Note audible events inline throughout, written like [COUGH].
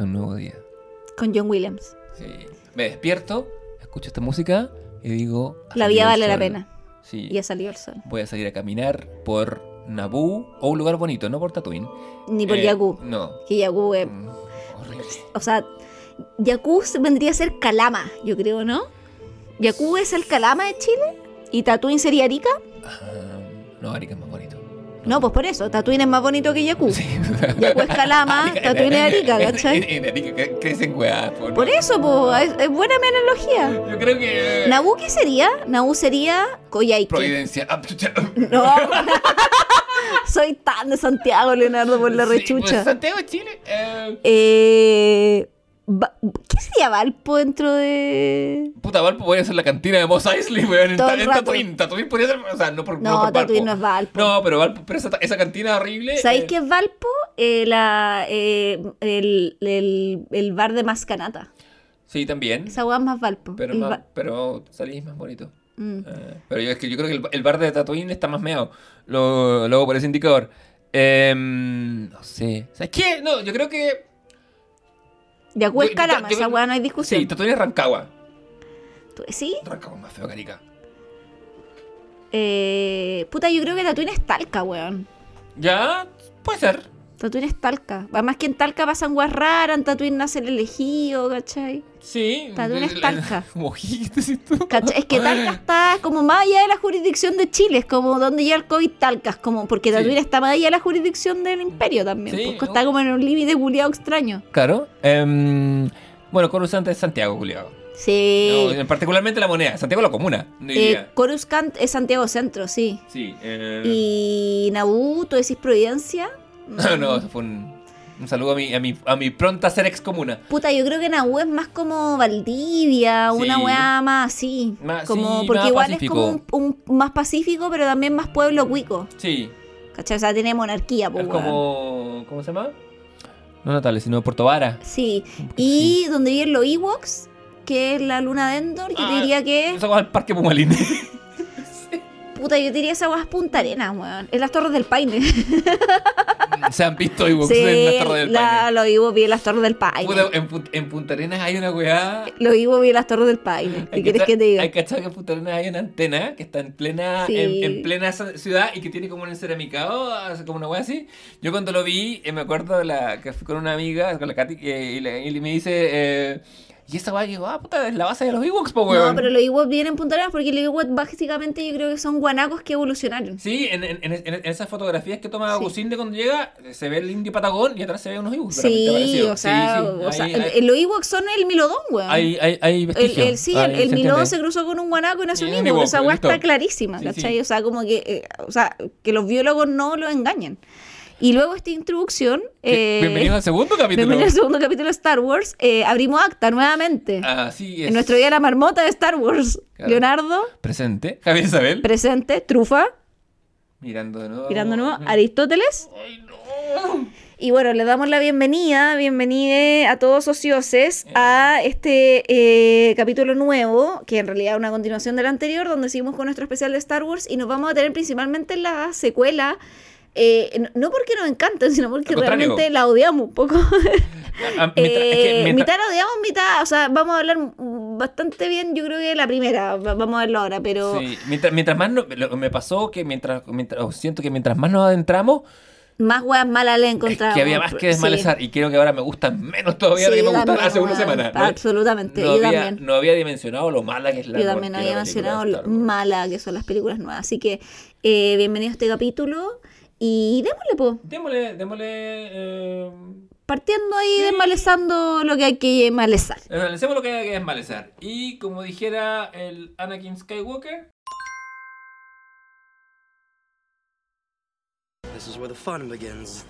es un nuevo día. Con John Williams. Sí. Me despierto, escucho esta música y digo... ha La vida vale la pena. Sí. Y ha salido el sol. Voy a salir a caminar por Naboo o un lugar bonito, no por Tatooine. Ni por Eh, Yaku. No. Que Yaku es. Mm, horrible. O sea, Yaku vendría a ser Calama, yo creo, ¿no? Yaku es el Calama de Chile. ¿Y Tatooine sería Arica? Ah, no, Arica es más. No, pues por eso. Tatooine es más bonito que Yaku. Sí. Yaku es Calama, [LAUGHS] Tatooine es Arica, ¿cachai? En, en Arica cre- crecen weas. po, ¿no? Por eso, pues, es, buena mi analogía. Yo creo que... ¿Naboo qué sería? Naboo sería Coyhaique. Providencia. Ah. [LAUGHS] No. [LAUGHS] Soy tan de Santiago, Leonardo, por la Sí, rechucha. pues, Santiago Chile. eh, Eh, Va- ¿Qué sería Valpo dentro de.? Puta, Valpo podría ser la cantina de Mos Eisley, weón. En. Tatooine. Tatooine podría ser. O sea, no por. No, por Tatooine no es Valpo. No, pero Valpo, pero esa, esa cantina horrible. ¿Sabéis eh, qué es Valpo? Eh, la, eh, el, el- el bar de Mascanata. Sí, también. Esa hueá es más Valpo. Pero, más, pero salís más bonito. Mm. Eh, pero yo, es que yo creo que el, el bar de Tatooine está más meado. Lo, luego por ese indicador. Em, no sé. ¿Sabes qué? No, yo creo que. De Calama, yo- esa hueá no hay discusión. Sí, Tatooine es Rancagua. ¿Tú- ¿Sí? Rancagua es más feo que Arica. Eh, puta, yo creo que Tatooine es Talca, weón. Ya, puede ser. Tatooine es Talca. Además que en Talca pasan guas raras, en Tatooine nace el elegido, ¿cachai? Sí. Tatooine es Talca. [LAUGHS] ¿Cachai? Es que Talca está como más allá de la jurisdicción de Chile, es como donde llega el COVID Talca, es como porque Sí. Tatooine está más allá de la jurisdicción del imperio también, Sí, ¿no? está como en un límite culiado extraño. Claro. em, bueno, Coruscant es Santiago, Juliado. Sí. particularmente la moneda. Santiago la comuna. No Eh. Coruscant es Santiago Centro, sí. sí. eh, Y Naboo, ¿tú decís Providencia? No, [LAUGHS] no, eso fue un, un saludo a mi, a mi, a mi pronta ser ex comuna. Puta, yo creo que Naboo es más como Valdivia, Sí. una weá más así. Más- como, sí, porque más igual pacífico. es como un, un más pacífico, pero también más pueblo cuico. Sí. ¿Cachai? O sea, tiene monarquía, pues, es como. ¿Cómo se llama? No Natales, sino Puerto Vara. Sí. Y donde viven los Ewoks, que es la luna de Endor, yo Ah, te diría que. Eso va al Parque Pumalín. [LAUGHS] Puta, yo diría esa weá es Punta Arenas, weón. Es las Torres del Paine. [LAUGHS] se han visto [LAUGHS] Ewoks sí, en la Torre del la- Paine. los Ewoks viven en las Torres del Paine. Puta, en, Pun- en Punta Arenas hay una weá. Los Ewoks viven en las Torres del Paine. ¿Qué quieres que te diga? Hay cachado que en Punta Arenas hay una antena que está en plena, Sí. en, en plena ciudad y que tiene como un enceramicado, como una wea así. Yo cuando lo vi, eh, me acuerdo de la, que fui con una amiga, con la Katy, eh, y, le- y me dice, eh, y esa wea, y digo, ah, puta, es la base de los Ewoks, po, weón. No, pero los Ewoks vienen en Punta Arenas porque los Ewoks básicamente yo creo que son guanacos que evolucionaron. Sí, en, en, en- en esas fotografías que toma Sí. De cuando llega, se ve el indio patagón y atrás se ve unos Ewoks. Sí, o sea, Sí, sí, o sea, hay- el- hay- el- los Ewoks son el Milodón, weón. Hay, hay, hay El, el- sí, Hay- el, Milodón se cruzó con un guanaco y nació un Ewok. Ewok, Esa weá está clarísima, ¿cachai? O sea, como que, eh, o sea, que los biólogos no lo engañan. Y luego esta introducción. Eh, Bienvenido al segundo capítulo. bienvenido al segundo capítulo de Star Wars. eh, abrimos acta nuevamente. Así es. en nuestro día de la marmota de Star Wars. Claro. Leonardo, Presente. Javier Isabel. presente. Trufa, Mirando de nuevo. mirando de nuevo. Aristóteles. Ay, no. Y bueno, le damos la bienvenida, bienvenida a todos ocioses a este eh, capítulo nuevo, que en realidad es una continuación del anterior, donde seguimos con nuestro especial de Star Wars y nos vamos a tener principalmente en la secuela. Eh, no- porque nos encanten, sino porque realmente la odiamos un poco. Ah, mientras- es que Eh, mitad la odiamos, mitad, o sea, vamos a hablar bastante bien, yo creo que la primera, va- vamos a verlo ahora, pero... Sí, mientras, mientras más no- lo- me pasó que mientras, mientras o siento que mientras más nos adentramos Más weas malas le es encontramos. que había más que Sí. desmalezar y creo que ahora me gustan menos todavía de Sí, que me gustaban hace una semana. No, Absolutamente, no yo había, también. no había dimensionado lo mala que es la Yo también había mencionado de lo mala que son las películas nuevas. Así que eh, bienvenido a este capítulo. Y démosle, po. Démosle, démosle eh, Partiendo ahí, desmalezando lo que hay que desmalezar. Analicemos lo que hay que desmalezar. Y como dijera el Anakin Skywalker, This is where the fun begins.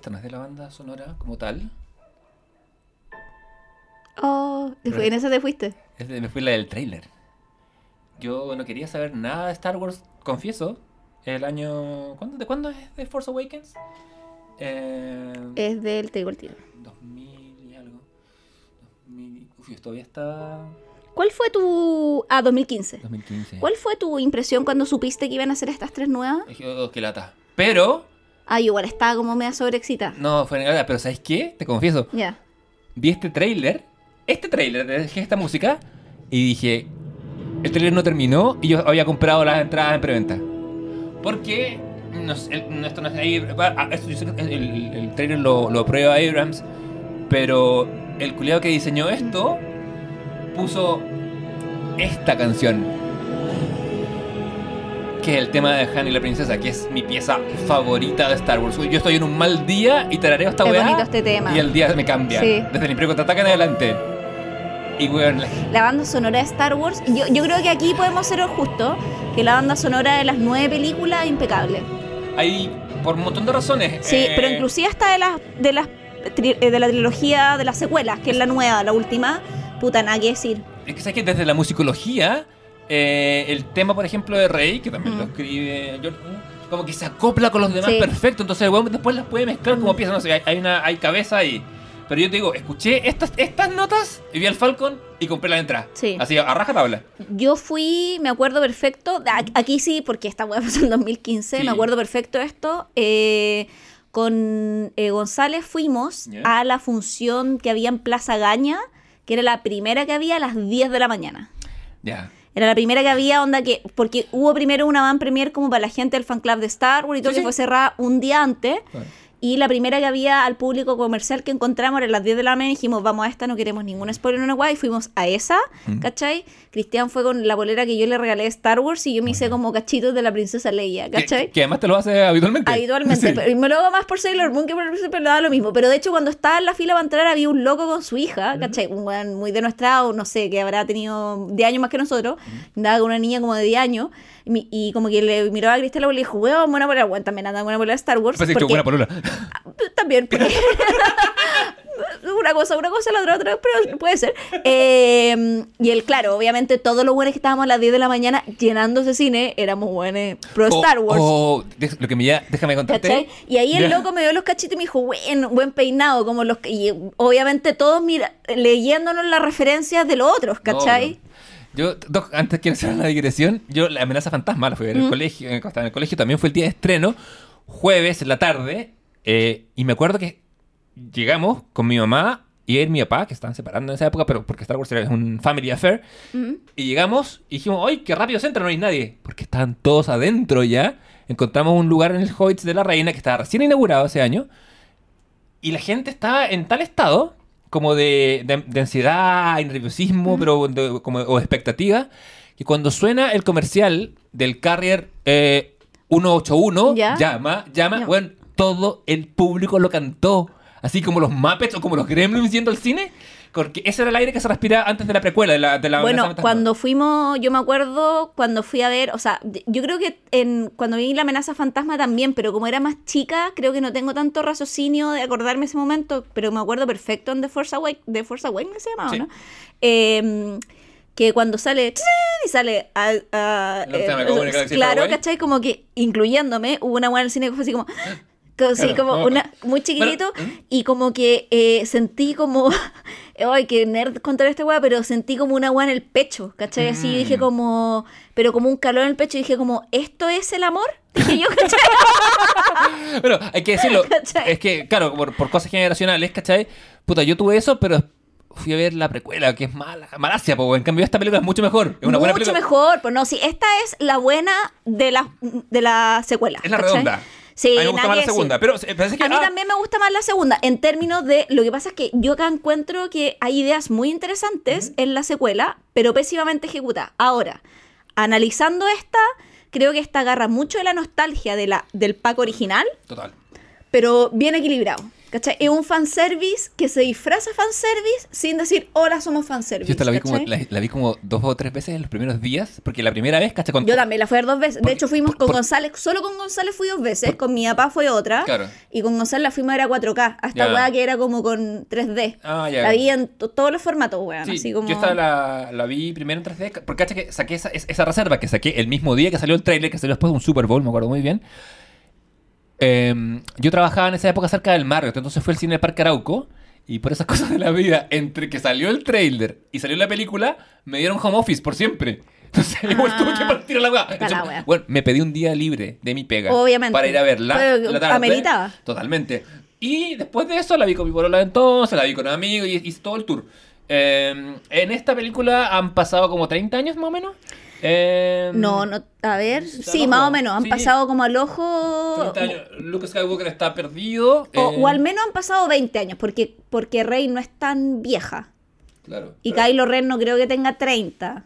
esta no es de la banda sonora como tal. Oh, en esa te fuiste. Es me fui la del trailer. Yo no quería saber nada de Star Wars, confieso. El año. ¿cuándo, ¿De cuándo es de Force Awakens? Eh, Es del Te digo el tiro. 2000 y algo. 2000, uf, yo todavía estaba. ¿Cuál fue tu... Ah, 2015. 2015. ¿Cuál fue tu impresión cuando supiste que iban a hacer estas tres nuevas? Dije, oh, qué lata. Pero, Ah, igual estaba como media sobreexcitada. no fue negada. Pero ¿sabes qué? Te confieso. Ya. Vi este tráiler, este tráiler, dejé esta música y dije, el tráiler no terminó y yo había comprado las entradas en preventa. Porque no, el- esto no es va, ah, el, el, el tráiler lo, lo prueba Abrams, pero el culiado que diseñó esto puso esta canción. Que es el tema de Han y la princesa, que es mi pieza favorita de Star Wars. Yo estoy en un mal día y tarareo esta Es weá. bonito este tema. Y el día me cambia. Sí. Desde el Imperio Contraataca en adelante. Y la- banda sonora de Star Wars, yo, yo creo que aquí podemos ser justos, que la banda sonora de las nueve películas es impecable. hay por un montón de razones. Sí, eh, pero inclusive hasta de las de las eh, de la trilogía de las secuelas, que es la nueva, la última, puta, nada que decir. Es que sabes que desde la musicología, eh, el tema, por ejemplo, de Rey, que también lo Mm. escribe George, como que se acopla con los demás Sí. perfecto. Entonces el después las puede mezclar como piezas. No sé, hay, hay una, hay cabeza ahí. Pero yo te digo, escuché estas, estas notas y vi al Falcon y compré la entrada. Sí. Así, a raja tabla. Yo fui, me acuerdo perfecto, aquí sí, porque esta web [LAUGHS] pasó en 2015, Sí. me acuerdo perfecto esto. eh, con eh, González fuimos a la función que había en Plaza Gaña, que era la primera que había a las 10 de la mañana. Ya. Era la primera que había, onda que. Porque hubo primero una van premier como para la gente del fan club de Star Wars y todo, Sí, que sí. fue cerrada un día antes. Claro. Y la primera que había al público comercial que encontramos era a las 10 de la mañana y dijimos, vamos a esta, no queremos ningún spoiler en una guay. Y fuimos a esa, Mm. ¿cachai? Cristian fue con la bolera que yo le regalé de Star Wars y yo me hice como cachitos de la princesa Leia, ¿cachai? que además te lo hace habitualmente. Habitualmente, [LAUGHS] Sí. pero- y me lo hago más por Sailor Moon que por pero da lo mismo. Pero de hecho, cuando estaba en la fila para entrar, había un loco con su hija, ¿cachai? Un weón muy de nuestra o no sé, que habrá tenido 10 años más que nosotros. Andaba con una niña como de 10 años. Y, como que le miró a Cristel y le dijo, weón, buena por weón, también anda buena por Star Wars. Que porque- buena polola. también. porque- [LAUGHS] una cosa, una cosa, la otra, otra, pero puede ser. Eh, y él, claro, obviamente todos los buenos que estábamos a las 10 de la mañana llenando ese cine éramos buenos pro Oh, Star Wars. oh, de- lo que me ya, déjame contarte. ¿Cachai? Y ahí el loco me dio los cachitos y me dijo, buen, buen peinado, como los que- y obviamente todos mira, leyéndonos las referencias de los otros, ¿cachai? Yo, Doc, antes quiero hacer una digresión. Yo, la amenaza fantasma la fui a ver en el colegio. eh, Cuando estaba en el colegio también fue el día de estreno, jueves en la tarde. eh, y me acuerdo que llegamos con mi mamá y él, mi papá, que estaban separando en esa época, pero porque Star Wars era un family affair. Ujú. Y llegamos y dijimos, ¡ay, qué rápido se entra! No hay nadie. Porque estaban todos adentro ya. Encontramos un lugar en el Hobbits de la Reina que estaba recién inaugurado ese año. Y la gente estaba en tal estado, como de, de- de ansiedad y nerviosismo, pero de- como, o expectativa, que cuando suena el comercial del Carrier eh, 181, Ya. llama, llama, bueno, todo el público lo cantó. Así como los Muppets o como los Gremlins yendo al cine. Porque ese era el aire que se respira antes de la precuela, de la, de la Bueno, amenaza fantasma. cuando fuimos, yo me acuerdo cuando fui a ver, o sea, yo creo que en, cuando vi la amenaza fantasma también, pero como era más chica, creo que no tengo tanto raciocinio de acordarme ese momento, pero me acuerdo perfecto en The Force Awakens, The Force Awakens se llamaba, Sí. ¿no? Eh, que cuando sale y sale a, a- galaxia claro. ¿cachai? Como que incluyéndome, hubo una buena en el cine que fue así como sí, como una muy chiquitito ¿mm? y como que eh, sentí como [LAUGHS] ay que nerd contar esta weá pero sentí como una weá en el pecho ¿cachai? así Mm. dije como pero como un calor en el pecho y dije como ¿esto es el amor? dije yo ¿cachai? [LAUGHS] Bueno, hay que decirlo. ¿Cachai? es que, claro, por, por cosas generacionales, ¿cachai? Puta, yo tuve eso, pero fui a ver la precuela, que es mala, malacia, po, en cambio esta película es mucho mejor. Es una buena mucho película. mejor pues no sí esta es la buena de la de la secuela Es la ¿cachai? redonda. Sí, a mí me gusta más la segunda, pero parece que A mí ah, también me gusta más la segunda, en términos de. Lo que pasa es que yo acá encuentro que hay ideas muy interesantes en la secuela, pero pésimamente ejecutadas. Ahora, analizando esta, creo que esta agarra mucho de la nostalgia de la, del pack original, Total. pero bien equilibrado. ¿Cachai? Es un fanservice que se disfraza fanservice sin decir, hola, somos fanservice. Yo esta la vi, como, ¿cachai? la, la vi como dos o tres veces en los primeros días, porque la primera vez, ¿cachai? Con, Yo también la fui a ver dos veces. De hecho, fuimos por- con por- González, solo con González fui dos veces, con mi papá fue otra. Claro. Y con González la fuimos a ver a 4K. A esta Ya. weá que era como con 3D. Ah, ya. La vi en to- todos los formatos, weón. Sí, así como... Yo esta la, la vi primero en 3D, porque cacha que saqué esa, es- esa reserva que saqué el mismo día que salió el trailer, que salió después de un Super Bowl, me acuerdo muy bien. Eh, yo trabajaba en esa época cerca del Marriott, entonces fui al cine del Parque Arauco Y por esas [LAUGHS] cosas de la vida, entre que salió el trailer y salió la película, me dieron home office por siempre. [LAUGHS] Entonces, igual tuve que partir a la weá. Bueno, me pedí un día libre de mi pega. Obviamente. Para ir a verla. Pero la tarde. ameritaba. Totalmente. Y después de eso la vi con mi polola entonces, la vi con amigos y hice todo el tour. Eh, en esta película han pasado como 30 años más o menos. Eh, No, no, a ver, sí, más o menos, han sí. pasado como al ojo... 30 años. Luke Skywalker está perdido. O, eh, o al menos han pasado 20 años, porque, porque Rey no es tan vieja. Claro. Y pero- Kylo Ren no creo que tenga 30.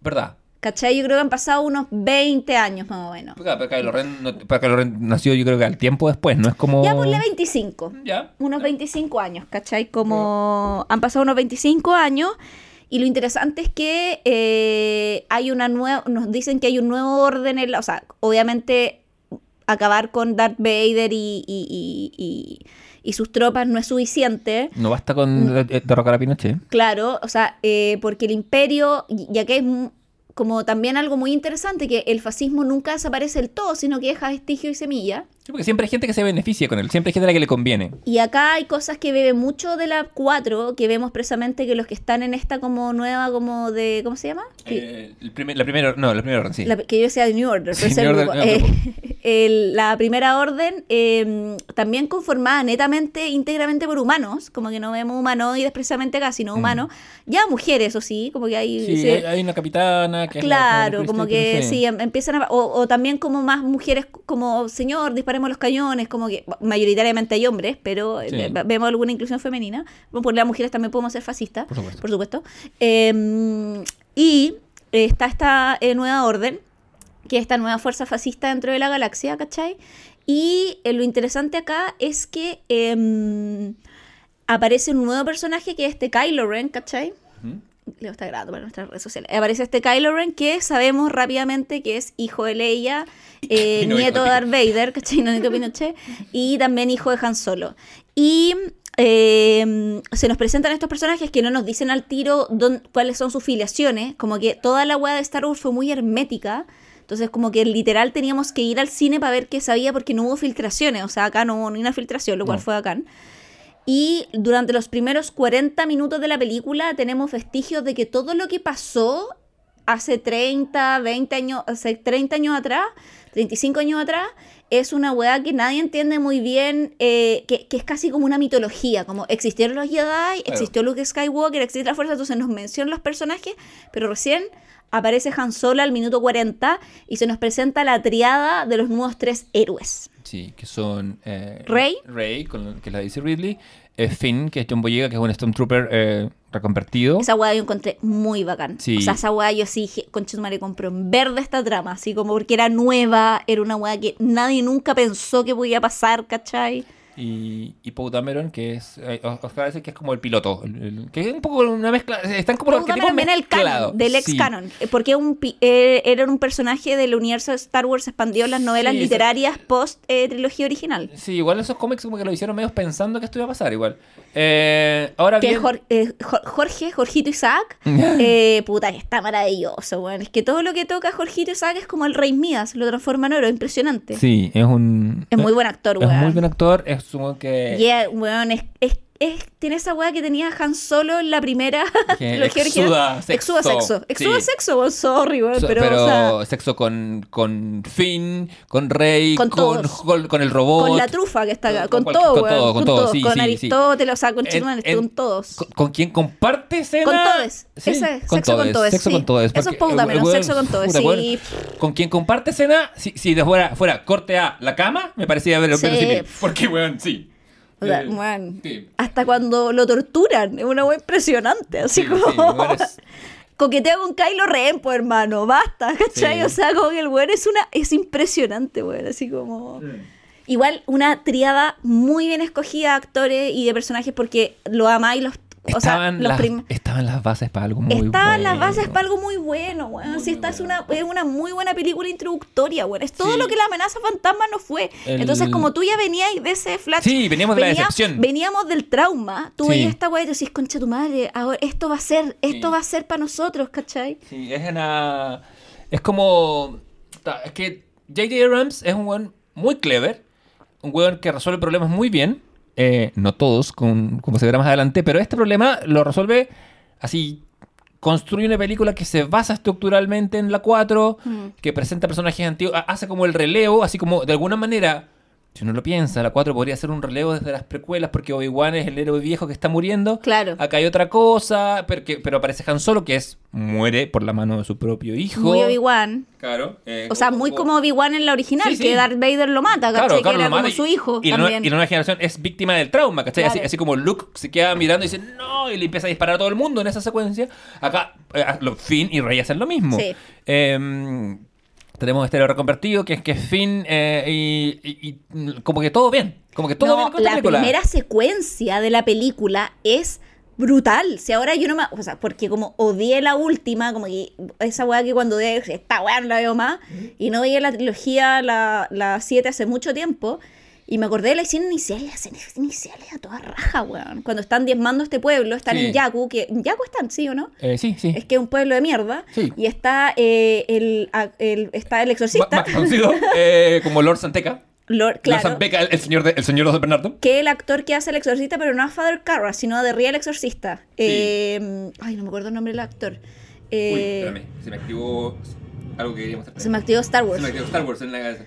¿Verdad? ¿Cachai? Yo creo que han pasado unos 20 años más o menos. Porque, pero Kylo Ren, no- pero Kylo Ren nació yo creo que al tiempo después, no es como... Ya ponle 25. Ya. Unos 25 años, ¿cachai? Como han pasado unos 25 años. Y lo interesante es que eh, hay una nueva, nos dicen que hay un nuevo orden, en la- o sea, obviamente acabar con Darth Vader y, y- y- y- y sus tropas no es suficiente. No basta con eh, derrocar a Pinochet. Claro, o sea, eh, porque el imperio, y y acá es como también algo muy interesante, que el fascismo nunca desaparece del todo, sino que deja vestigio y semilla. Sí, porque siempre hay gente que se beneficia con él, siempre hay gente a la que le conviene. Y acá hay cosas que bebe mucho de la 4, que vemos precisamente que los que están en esta como nueva, como de, ¿cómo se llama? Eh, el primer, la primera, no, la primera orden, sí. la- que yo decía New Order, Sí, New Order, no, Eh, [LAUGHS] el- la primera orden eh, también conformada netamente, íntegramente por humanos, como que no vemos humanoides precisamente acá, sino humanos. Ya mujeres, eso sí, como que hay... Mm. Sí, sí, hay, hay una capitana que es la- Claro, como que sí, em- empiezan a... O, o también como más mujeres como, señor, disparemos los cañones, como que mayoritariamente hay hombres, pero Sí. eh, vemos alguna inclusión femenina. Bueno, por las mujeres también podemos ser fascistas, Por supuesto. por supuesto. Eh, y está esta eh, nueva orden, que es esta nueva fuerza fascista dentro de la galaxia, ¿cachai? Y eh, lo interesante acá es que em, aparece un nuevo personaje que es este Kylo Ren, ¿cachai? Leo está grabando para nuestras redes sociales. Aparece este Kylo Ren que sabemos rápidamente que es hijo de Leia, [LAUGHS] eh, no nieto de Darth Vader, ¿cachai? No nieto Pinochet, [LAUGHS] y también hijo de Han Solo. Y eh, se nos presentan estos personajes que no nos dicen al tiro cuáles son sus filiaciones, como que toda la weá de Star Wars fue muy hermética. Entonces, como que literal teníamos que ir al cine para ver qué sabía porque no hubo filtraciones. O sea, acá no hubo ni una filtración, lo cual No. fue bacán. Y durante los primeros 40 minutos de la película tenemos vestigios de que todo lo que pasó hace 30, 20 años, hace 30 años atrás, 35 años atrás, es una weá que nadie entiende muy bien, eh, que, que es casi como una mitología, como existieron los Jedi, existió Luke Skywalker, existe la fuerza, entonces nos mencionan los personajes, pero recién aparece Han Solo al minuto 40 y se nos presenta la triada de los nuevos tres héroes. Sí, que son... eh, Rey. Rey, con, que la dice Ridley. eh, Finn, que es John Boyega, que es un Stormtrooper eh, reconvertido. Esa weá yo encontré muy bacán. Sí. O sea, esa weá yo sí dije, conchetumare, compró en verde esta trama, así como porque era nueva, era una weá que nadie nunca pensó que podía pasar, ¿cachai? Y, y Poe Dameron, que es... eh, Oscar dice que es como el piloto. el- el- que es un poco una mezcla... Están como Paul mezclados. canon, del ex Sí. canon, eh, porque un eh, era un personaje del universo de Star Wars expandido en las novelas Sí, literarias post eh, trilogía original. Sí, igual esos cómics como que lo hicieron medio pensando que esto iba a pasar igual. Eh, ahora Que bien... Jor- eh, Jor- Jorge, Jorgito Isaac, [LAUGHS] eh, puta, que está maravilloso, weón. Es que todo lo que toca Jorgito Isaac es como el Rey Mías, lo transforma en oro, impresionante. Sí, es un... Es muy buen actor, Es weón. muy buen actor, es un que... Yeah, weón, es, es, es- tiene esa weá que tenía Han Solo en la primera [LAUGHS] [LAUGHS] Que exuda sexo. Exuda sexo. Exuda Sí. sexo, sorry, weón, So- pero, pero o sea, sexo con, con Finn, con Rey, Con con, todos. con, con el robot. con la trufa que está acá, con todo, con weón, todo, con todo, todo, sí, con sí. Aristóteles, o sea, con Chimán, con todos. Con, quien comparte escena. Con todes. Sí, Ese, sexo con todes, Sexo con todes. Eso es Poe Dameron, eh, sexo con puta, sí. weón, Con quien comparte escena, si, si fuera, fuera corte a la cama, me parecía ver Sí. verosímil. Porque, weón, sí. O sea, Eh, sí. hasta cuando lo torturan, es una weá impresionante, así Sí, como... weón, es- [LAUGHS] Coquetea con Kylo Ren, pues hermano, basta, ¿cachai? O sea, que el weón es una, es impresionante, weón, así como... Igual una triada muy bien escogida de actores y de personajes porque lo amáis los... O estaban, las, estaban las bases para algo muy Estaban las bueno. bases para algo muy bueno, weón. Si esta es una, es una muy buena película introductoria, weón. Es todo Sí. lo que la amenaza fantasma no fue. El- Entonces, como tú ya venías de ese flash. Sí, veníamos de la decepción. Veníamos del trauma. Tú Sí. veías esta weá y decís, concha tu madre, ahora esto va a ser, esto Sí. va a ser para nosotros, ¿cachai? Sí, es una. Es como. Es que J.J. Abrams es un weón muy clever. Un weón que resuelve problemas muy bien. Eh, no todos, con- como se verá más adelante, pero este problema lo resuelve así. Construye una película que se basa estructuralmente en la 4, Mm. que presenta personajes antiguos, ha- hace como el relevo, así como de alguna manera, si uno lo piensa, la 4 podría ser un relevo desde las precuelas porque Obi-Wan es el héroe viejo que está muriendo. Claro. Acá hay otra cosa, pero, que- pero aparece Han Solo que es muere por la mano de su propio hijo. Muy Obi-Wan. Claro. eh, O sea, muy como Obi-Wan en la original, Sí, sí. que Darth Vader lo mata, ¿cachai? Claro, que claro, era lo como y- su hijo y la, también. y la nueva generación es víctima del trauma, ¿cachai? Así, Claro. así como Luke se queda mirando y dice, no, y le empieza a disparar a todo el mundo en esa secuencia. Acá, eh, Finn y Rey hacen lo mismo. Sí. Eh, tenemos este reconvertido, que es que es Finn eh, y, y- y, mm, como que todo bien. Como que todo No, bien con esta la película. primera secuencia de la película es brutal. Si ahora yo no me. O sea, porque como odié la última, como que esa weá que cuando odié, dije, esta weá no la veo más. Y no veía la trilogía, la 7 hace mucho tiempo. Y me acordé de la escena inicial, y la escena inicial a toda raja, weón. Cuando están diezmando este pueblo, están Sí. en Yaku, que en Yaku están, ¿sí o no? Eh, sí, sí. Es que es un pueblo de mierda. Sí. Y está, eh, el, el- está el exorcista. más conocido eh, como Lord Santeca. Lord, Lord claro. Santeca, el, el señor de, el señor de Bernardo. que el actor que hace el exorcista, pero no a Father Carras, sino The Real Exorcista. Sí. Eh, ay, no me acuerdo el nombre del actor. Uy, Eh, espérame, se me activó algo que queríamos hacer. se me activó Star Se Wars. me activó Star Wars en la cabeza.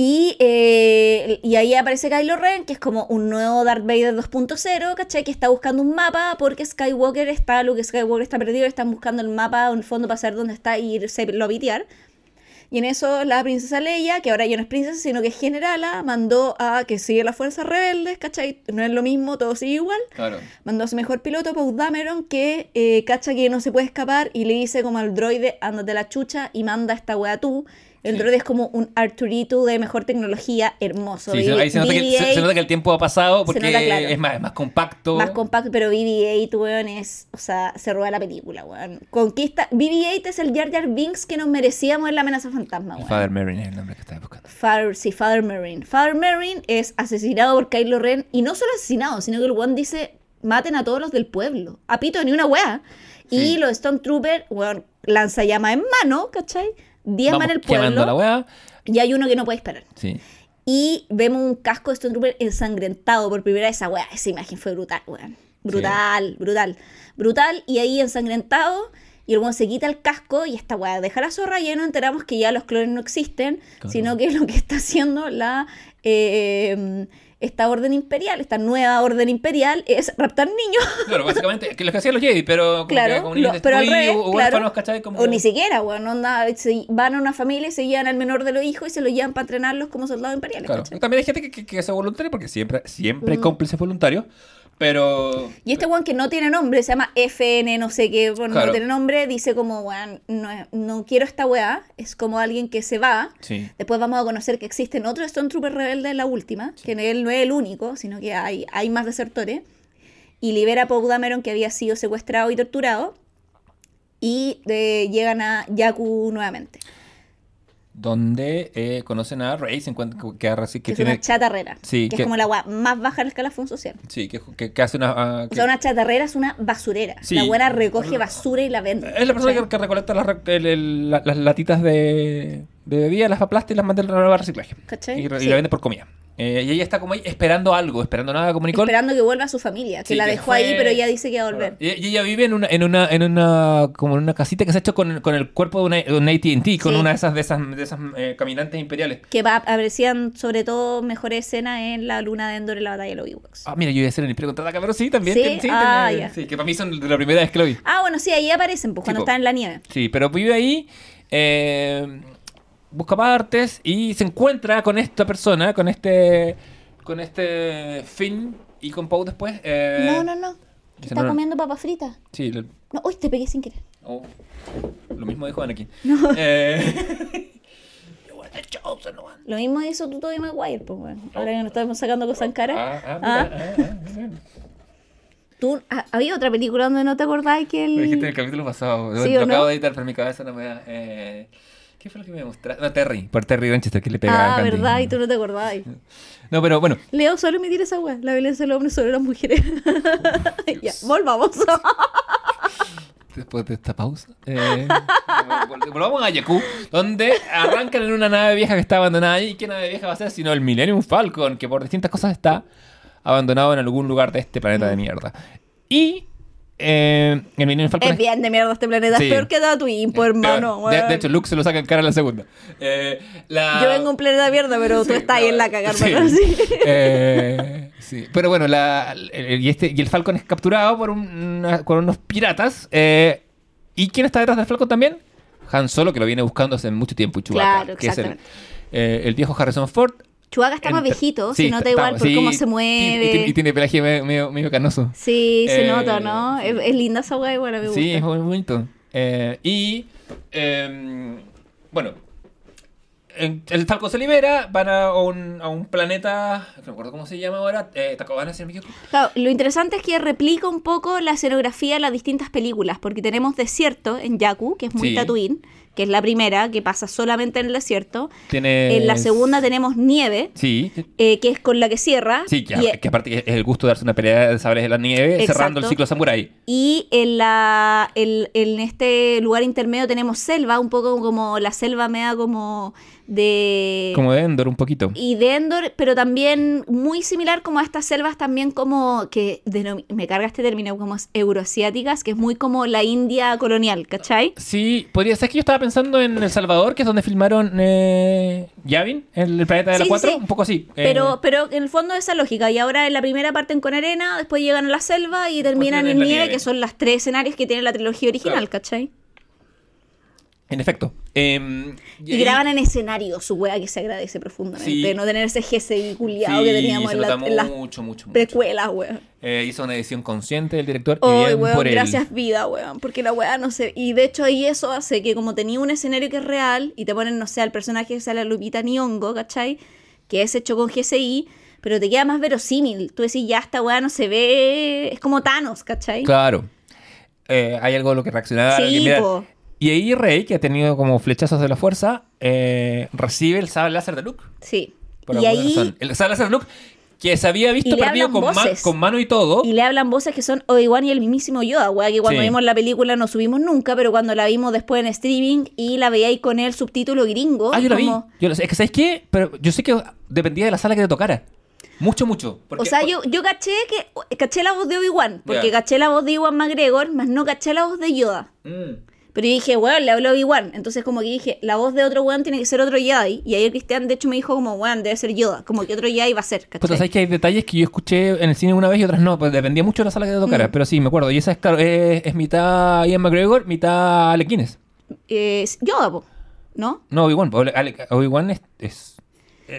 Y, eh, y ahí aparece Kylo Ren, que es como un nuevo Darth Vader 2.0, ¿cachai? Que está buscando un mapa porque Skywalker está, Luke Skywalker está perdido, están buscando el mapa en el fondo para saber dónde está y irse lo a pitear. Y en eso la princesa Leia, que ahora ya no es princesa, sino que es generala, mandó a que siga las fuerzas rebeldes, ¿cachai? No es lo mismo, todo sigue igual. Claro. Mandó a su mejor piloto, Paul Dameron, que eh, cacha que no se puede escapar y le dice como al droide, ándate la chucha y manda esta wea tú. El Sí. es como un Arturito de mejor tecnología, hermoso. Sí, ahí se nota, que, se- BB-8, se nota que el tiempo ha pasado porque nota claro. es, más, es más compacto. más compacto, pero BB-8, weón, es, o sea, se roba la película, weón. Conquista, BB-8 es el Jar Jar Binks que nos merecíamos en la amenaza fantasma, weón. Father Merrin es el nombre que estaba buscando. Father, sí, Father Marine. Father Marine es asesinado por Kylo Ren y no solo asesinado, sino que el one dice maten a todos los del pueblo. A pito ni una wea. Y Sí. los Stormtroopers, weón, lanza llama en mano, ¿cachai? Diezman Vamos el quemando la pueblo. Y hay uno que no puede esperar. Sí. Y vemos un casco de Stormtrooper ensangrentado por primera vez. Esa weá, esa imagen fue brutal, weón. Brutal, brutal. Brutal. Y ahí ensangrentado. Y el weón se quita el casco y esta weá deja la zorra. Y ya nos enteramos que ya los clones no existen. Claro. Sino que lo que está haciendo la. eh, esta orden imperial, esta nueva orden imperial, es raptar niños. [LAUGHS] Claro, básicamente, que lo que hacían los Jedi, pero como, Claro, como niños lo- pero al revés, o claro. huérfanos, ¿cachai? Como... O ni siquiera, weón, onda, se- van a una familia y se llevan al menor de los hijos y se los llevan para entrenarlos como soldados imperiales. Claro. ¿cachai? También hay gente que, que, que hace voluntario porque siempre, siempre hay Mm. cómplices voluntarios, pero... Y este weón que no tiene nombre, se llama FN, no sé qué, bueno, Claro. no tiene nombre, dice como, weón, no, no quiero esta weá, es como alguien que se va. Sí. Después vamos a conocer que existen otros Stormtrooper rebeldes en la última, que él no es el único, sino que hay, hay más desertores. Y libera a Poe Dameron, que había sido secuestrado y torturado. Y eh, llegan a Yaku nuevamente. Donde eh, conocen a Rey, se encuentra que, que, Que, que es tiene... una chatarrera. Sí, que, que- es como la weá más baja del escalafón social. Sí, que, que, que hace una... ah, O sea, una chatarrera es una basurera. Sí. La buena recoge basura y la vende. Es la persona que, recolecta las, re- el- el- la- las latitas de, de bebida, las aplastas y las manda al reciclaje. Y, y Sí. la vende por comida. Eh, y ella está como ahí esperando algo, esperando nada como Nicole. Esperando que vuelva a su familia, que Sí, la dejó fue- ahí, pero ella dice que va a volver. Y, y ella vive en una, en una, en una, como en una casita que se ha hecho con, con el cuerpo de una, de una AT&T, con Sí. una de esas, de esas, de esas eh, caminantes imperiales. Que va, aparecían sobre todo mejores escenas en la luna de Endor en la batalla de los Ewoks. Ah, mira, yo iba a ser el Imperio Contraataca, pero sí, también. ¿Sí? sí, Ah, tiene- ya. sí, que para mí son de la primera vez que lo vi. Ah, bueno, sí, ahí aparecen, pues, Sí, cuando están en la nieve. Sí, pero vive ahí, eh, busca partes y se encuentra con esta persona, con este, con este Finn y con Poe después. eh, no, no, no. Está no, no. comiendo papas fritas. Sí, lo, No, uy, te pegué sin querer. oh, lo mismo dijo Anakin. Eh, [LAUGHS] chosen one. Lo mismo hizo tú Tobey Maguire, pues, bueno. Ahora que nos estamos sacando cosas en cara. Ah, ah, Ah, mira, ah, ah, tú, ah, había otra película donde no te acordás que Lo dijiste en el el... capítulo pasado. ¿Sí lo o no? acabo de editar, pero mi cabeza no me da. Eh, ¿Qué fue lo que me mostraste? No, Terry. Por Terry Winchester que le pega a Ah, Candy. verdad, y tú no te acordabas. [LAUGHS] No, pero bueno. Leo, solo me esa weá, la violencia del hombre sobre las mujeres. [LAUGHS] ya, volvamos. [LAUGHS] Después de esta pausa. eh, vol- volvamos a Jakku, donde arrancan en una nave vieja que está abandonada. ¿Y qué nave vieja va a ser? Sino el Millennium Falcon, que por distintas cosas está abandonado en algún lugar de este planeta de mierda. Y eh, el Millennium Falcon Es bien de mierda este planeta. Sí. Es peor que Tatooine, hermano. de, weón. de hecho, Luke se lo saca en cara en la segunda. Eh, la- Yo vengo a un planeta de mierda, pero tú estás ahí en la cagada, sí. [LAUGHS] Sí. Eh. Pero bueno, la- el- y, este, y el Falcon es capturado por, un- una- por unos piratas. eh, ¿Y quién está detrás del Falcon también? Han Solo, que lo viene buscando hace mucho tiempo, Chewbacca, Claro, que es el, exactamente. eh, el viejo Harrison Ford. Chewbacca está más viejito, sí, se nota igual por sí, cómo se mueve. Y, tiene- y tiene pelaje medio, canoso. Sí, se Eh, nota, ¿no? Es, es linda esa weá, igual me gusta. Sí, es muy bonito. Eh, y eh, bueno, en- el Falcon se libera, van a un, a un planeta, no me acuerdo cómo se llama ahora, eh, Tacobana, si no me equivoco. Claro, lo interesante es que replica un poco la escenografía de las distintas películas, porque tenemos desierto en Yaku, que es muy Sí. Tatooine, que es la primera, que pasa solamente en el desierto. En la segunda tenemos nieve, Sí, eh, que es con la que cierra. sí, que, y, que aparte es el gusto de darse una pelea de sables en la nieve, Exacto. cerrando el ciclo samurai. y en, la, el- en este lugar intermedio tenemos selva, un poco como la selva me da como de... Como de Endor un poquito. y de Endor, pero también muy similar como a estas selvas también como que me carga este término como euroasiáticas, que es muy como la India colonial, ¿cachai? Sí, podría ser que yo estaba pensando en El Salvador, que es donde filmaron eh, Yavin, el, el planeta de la Sí, 4, sí. un poco así. eh, Pero, pero en el fondo esa lógica. Y ahora en la primera parten con arena, después llegan a la selva y terminan en nieve. que son las tres escenarios que tiene la trilogía original, Claro. ¿cachai? En efecto. Em, Y, graban en escenario, su wea que se agradece profundamente. Sí. No tener ese GCI culiado Sí, que teníamos en, la- en las mucho, mucho, precuelas, weón. Eh, hizo una edición consciente del director y Ay, bien weón, por él. gracias vida, weón. Porque la weá no sé. Y de hecho ahí eso hace que como tenía un escenario que es real y te ponen, no sé, al personaje que sale Lupita Nyong'o, ¿cachai? Que es hecho con GCI, pero te queda más verosímil. Tú decís, ya esta weá no se ve... Es como Thanos, ¿cachai? Claro. Eh, hay algo a lo que reaccionar. Sí. Y ahí Rey, que ha tenido como flechazos de la fuerza, eh, recibe el sable láser de Luke. Sí. Por y ahí... razón. El sable láser de Luke, que se había visto perdido con, ma- voces. con mano y todo. Y le hablan voces que son Obi-Wan y el mismísimo Yoda, weá, que cuando Sí. vimos la película no subimos nunca, pero cuando la vimos después en streaming y la veíais con el subtítulo gringo. Ah, yo la vi. Yo lo sé. Es que, ¿sabes qué? Pero yo sé que dependía de la sala que te tocara. Mucho, mucho. Porque- O sea, yo, yo caché que caché la voz de Obi-Wan, porque caché la voz de Iwan McGregor, más no caché la voz de Yoda. Mm. Pero yo dije, weón, le habló Obi-Wan. Entonces como que dije, la voz de otro weón tiene que ser otro Jedi. Y ayer Cristian de hecho me dijo como, weón, debe ser Yoda. Como que otro Jedi va a ser, Pues, ¿cachai? ¿sabes que hay detalles que yo escuché en el cine una vez y otras no? Pues dependía mucho de la sala que te tocara. Mm. Pero sí, me acuerdo. Y esa es, claro, es, es mitad Ian McGregor, mitad Alec Guinness. Eh, Yoda, po, ¿no? No, Obi-Wan. Obi-Wan es... es-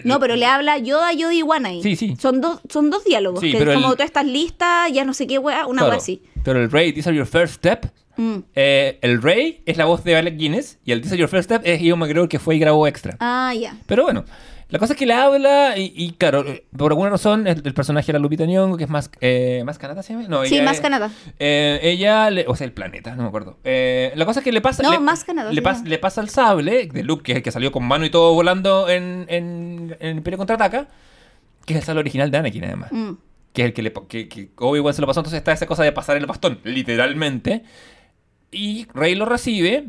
No, pero le habla Yoda, Yoda y Iwan ahí. Sí, sí. Son dos, son dos diálogos. Sí, que pero es como el- tú estás lista, ya no sé qué weá, una claro. weá así. Pero el Rey, These are your first step. Mm. eh, el Rey es la voz de Alec Guinness. Y el These are your first step es Ian McGregor que fue y grabó extra. Ah, ya. Pero bueno, la cosa es que le habla y, y, claro, por alguna razón el, el personaje era Lupita Nyong'o, que es más, eh, más Canadá, ¿se llama? No, Sí, ella más Canadá. Eh, ella, le- o sea, el planeta, no me acuerdo. Eh, la cosa es que le pasa... No, le, más Canadá, Le, pas- le pasa el sable de Luke, que es el que salió con mano y todo volando en, en, en Imperio Contraataca, que es el sable original de Anakin, además. Mm. Que es el que, le, que, que Obi-Wan se lo pasó, entonces está esa cosa de pasar el bastón, literalmente. Y Rey lo recibe.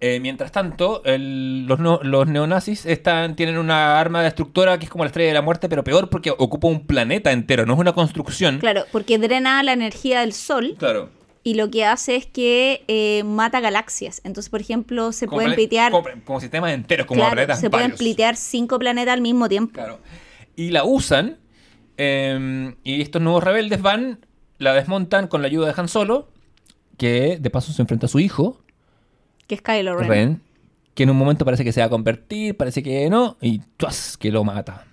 Eh, mientras tanto, el- los, no- los neonazis están, tienen una arma destructora que es como la estrella de la muerte, pero peor porque ocupa un planeta entero, no es una construcción. Claro, porque drena la energía del sol Claro. y lo que hace es que eh, mata galaxias. Entonces, por ejemplo, se Como pueden pitear... Como, como sistemas enteros, como claro, planetas se pueden plitear cinco planetas al mismo tiempo. Claro. Y la usan. eh, y estos nuevos rebeldes van, la desmontan con la ayuda de Han Solo, que de paso se enfrenta a su hijo, Que es Kylo Ren. Ren, que en un momento parece que se va a convertir, parece que no, y ¡tuas! que lo mata.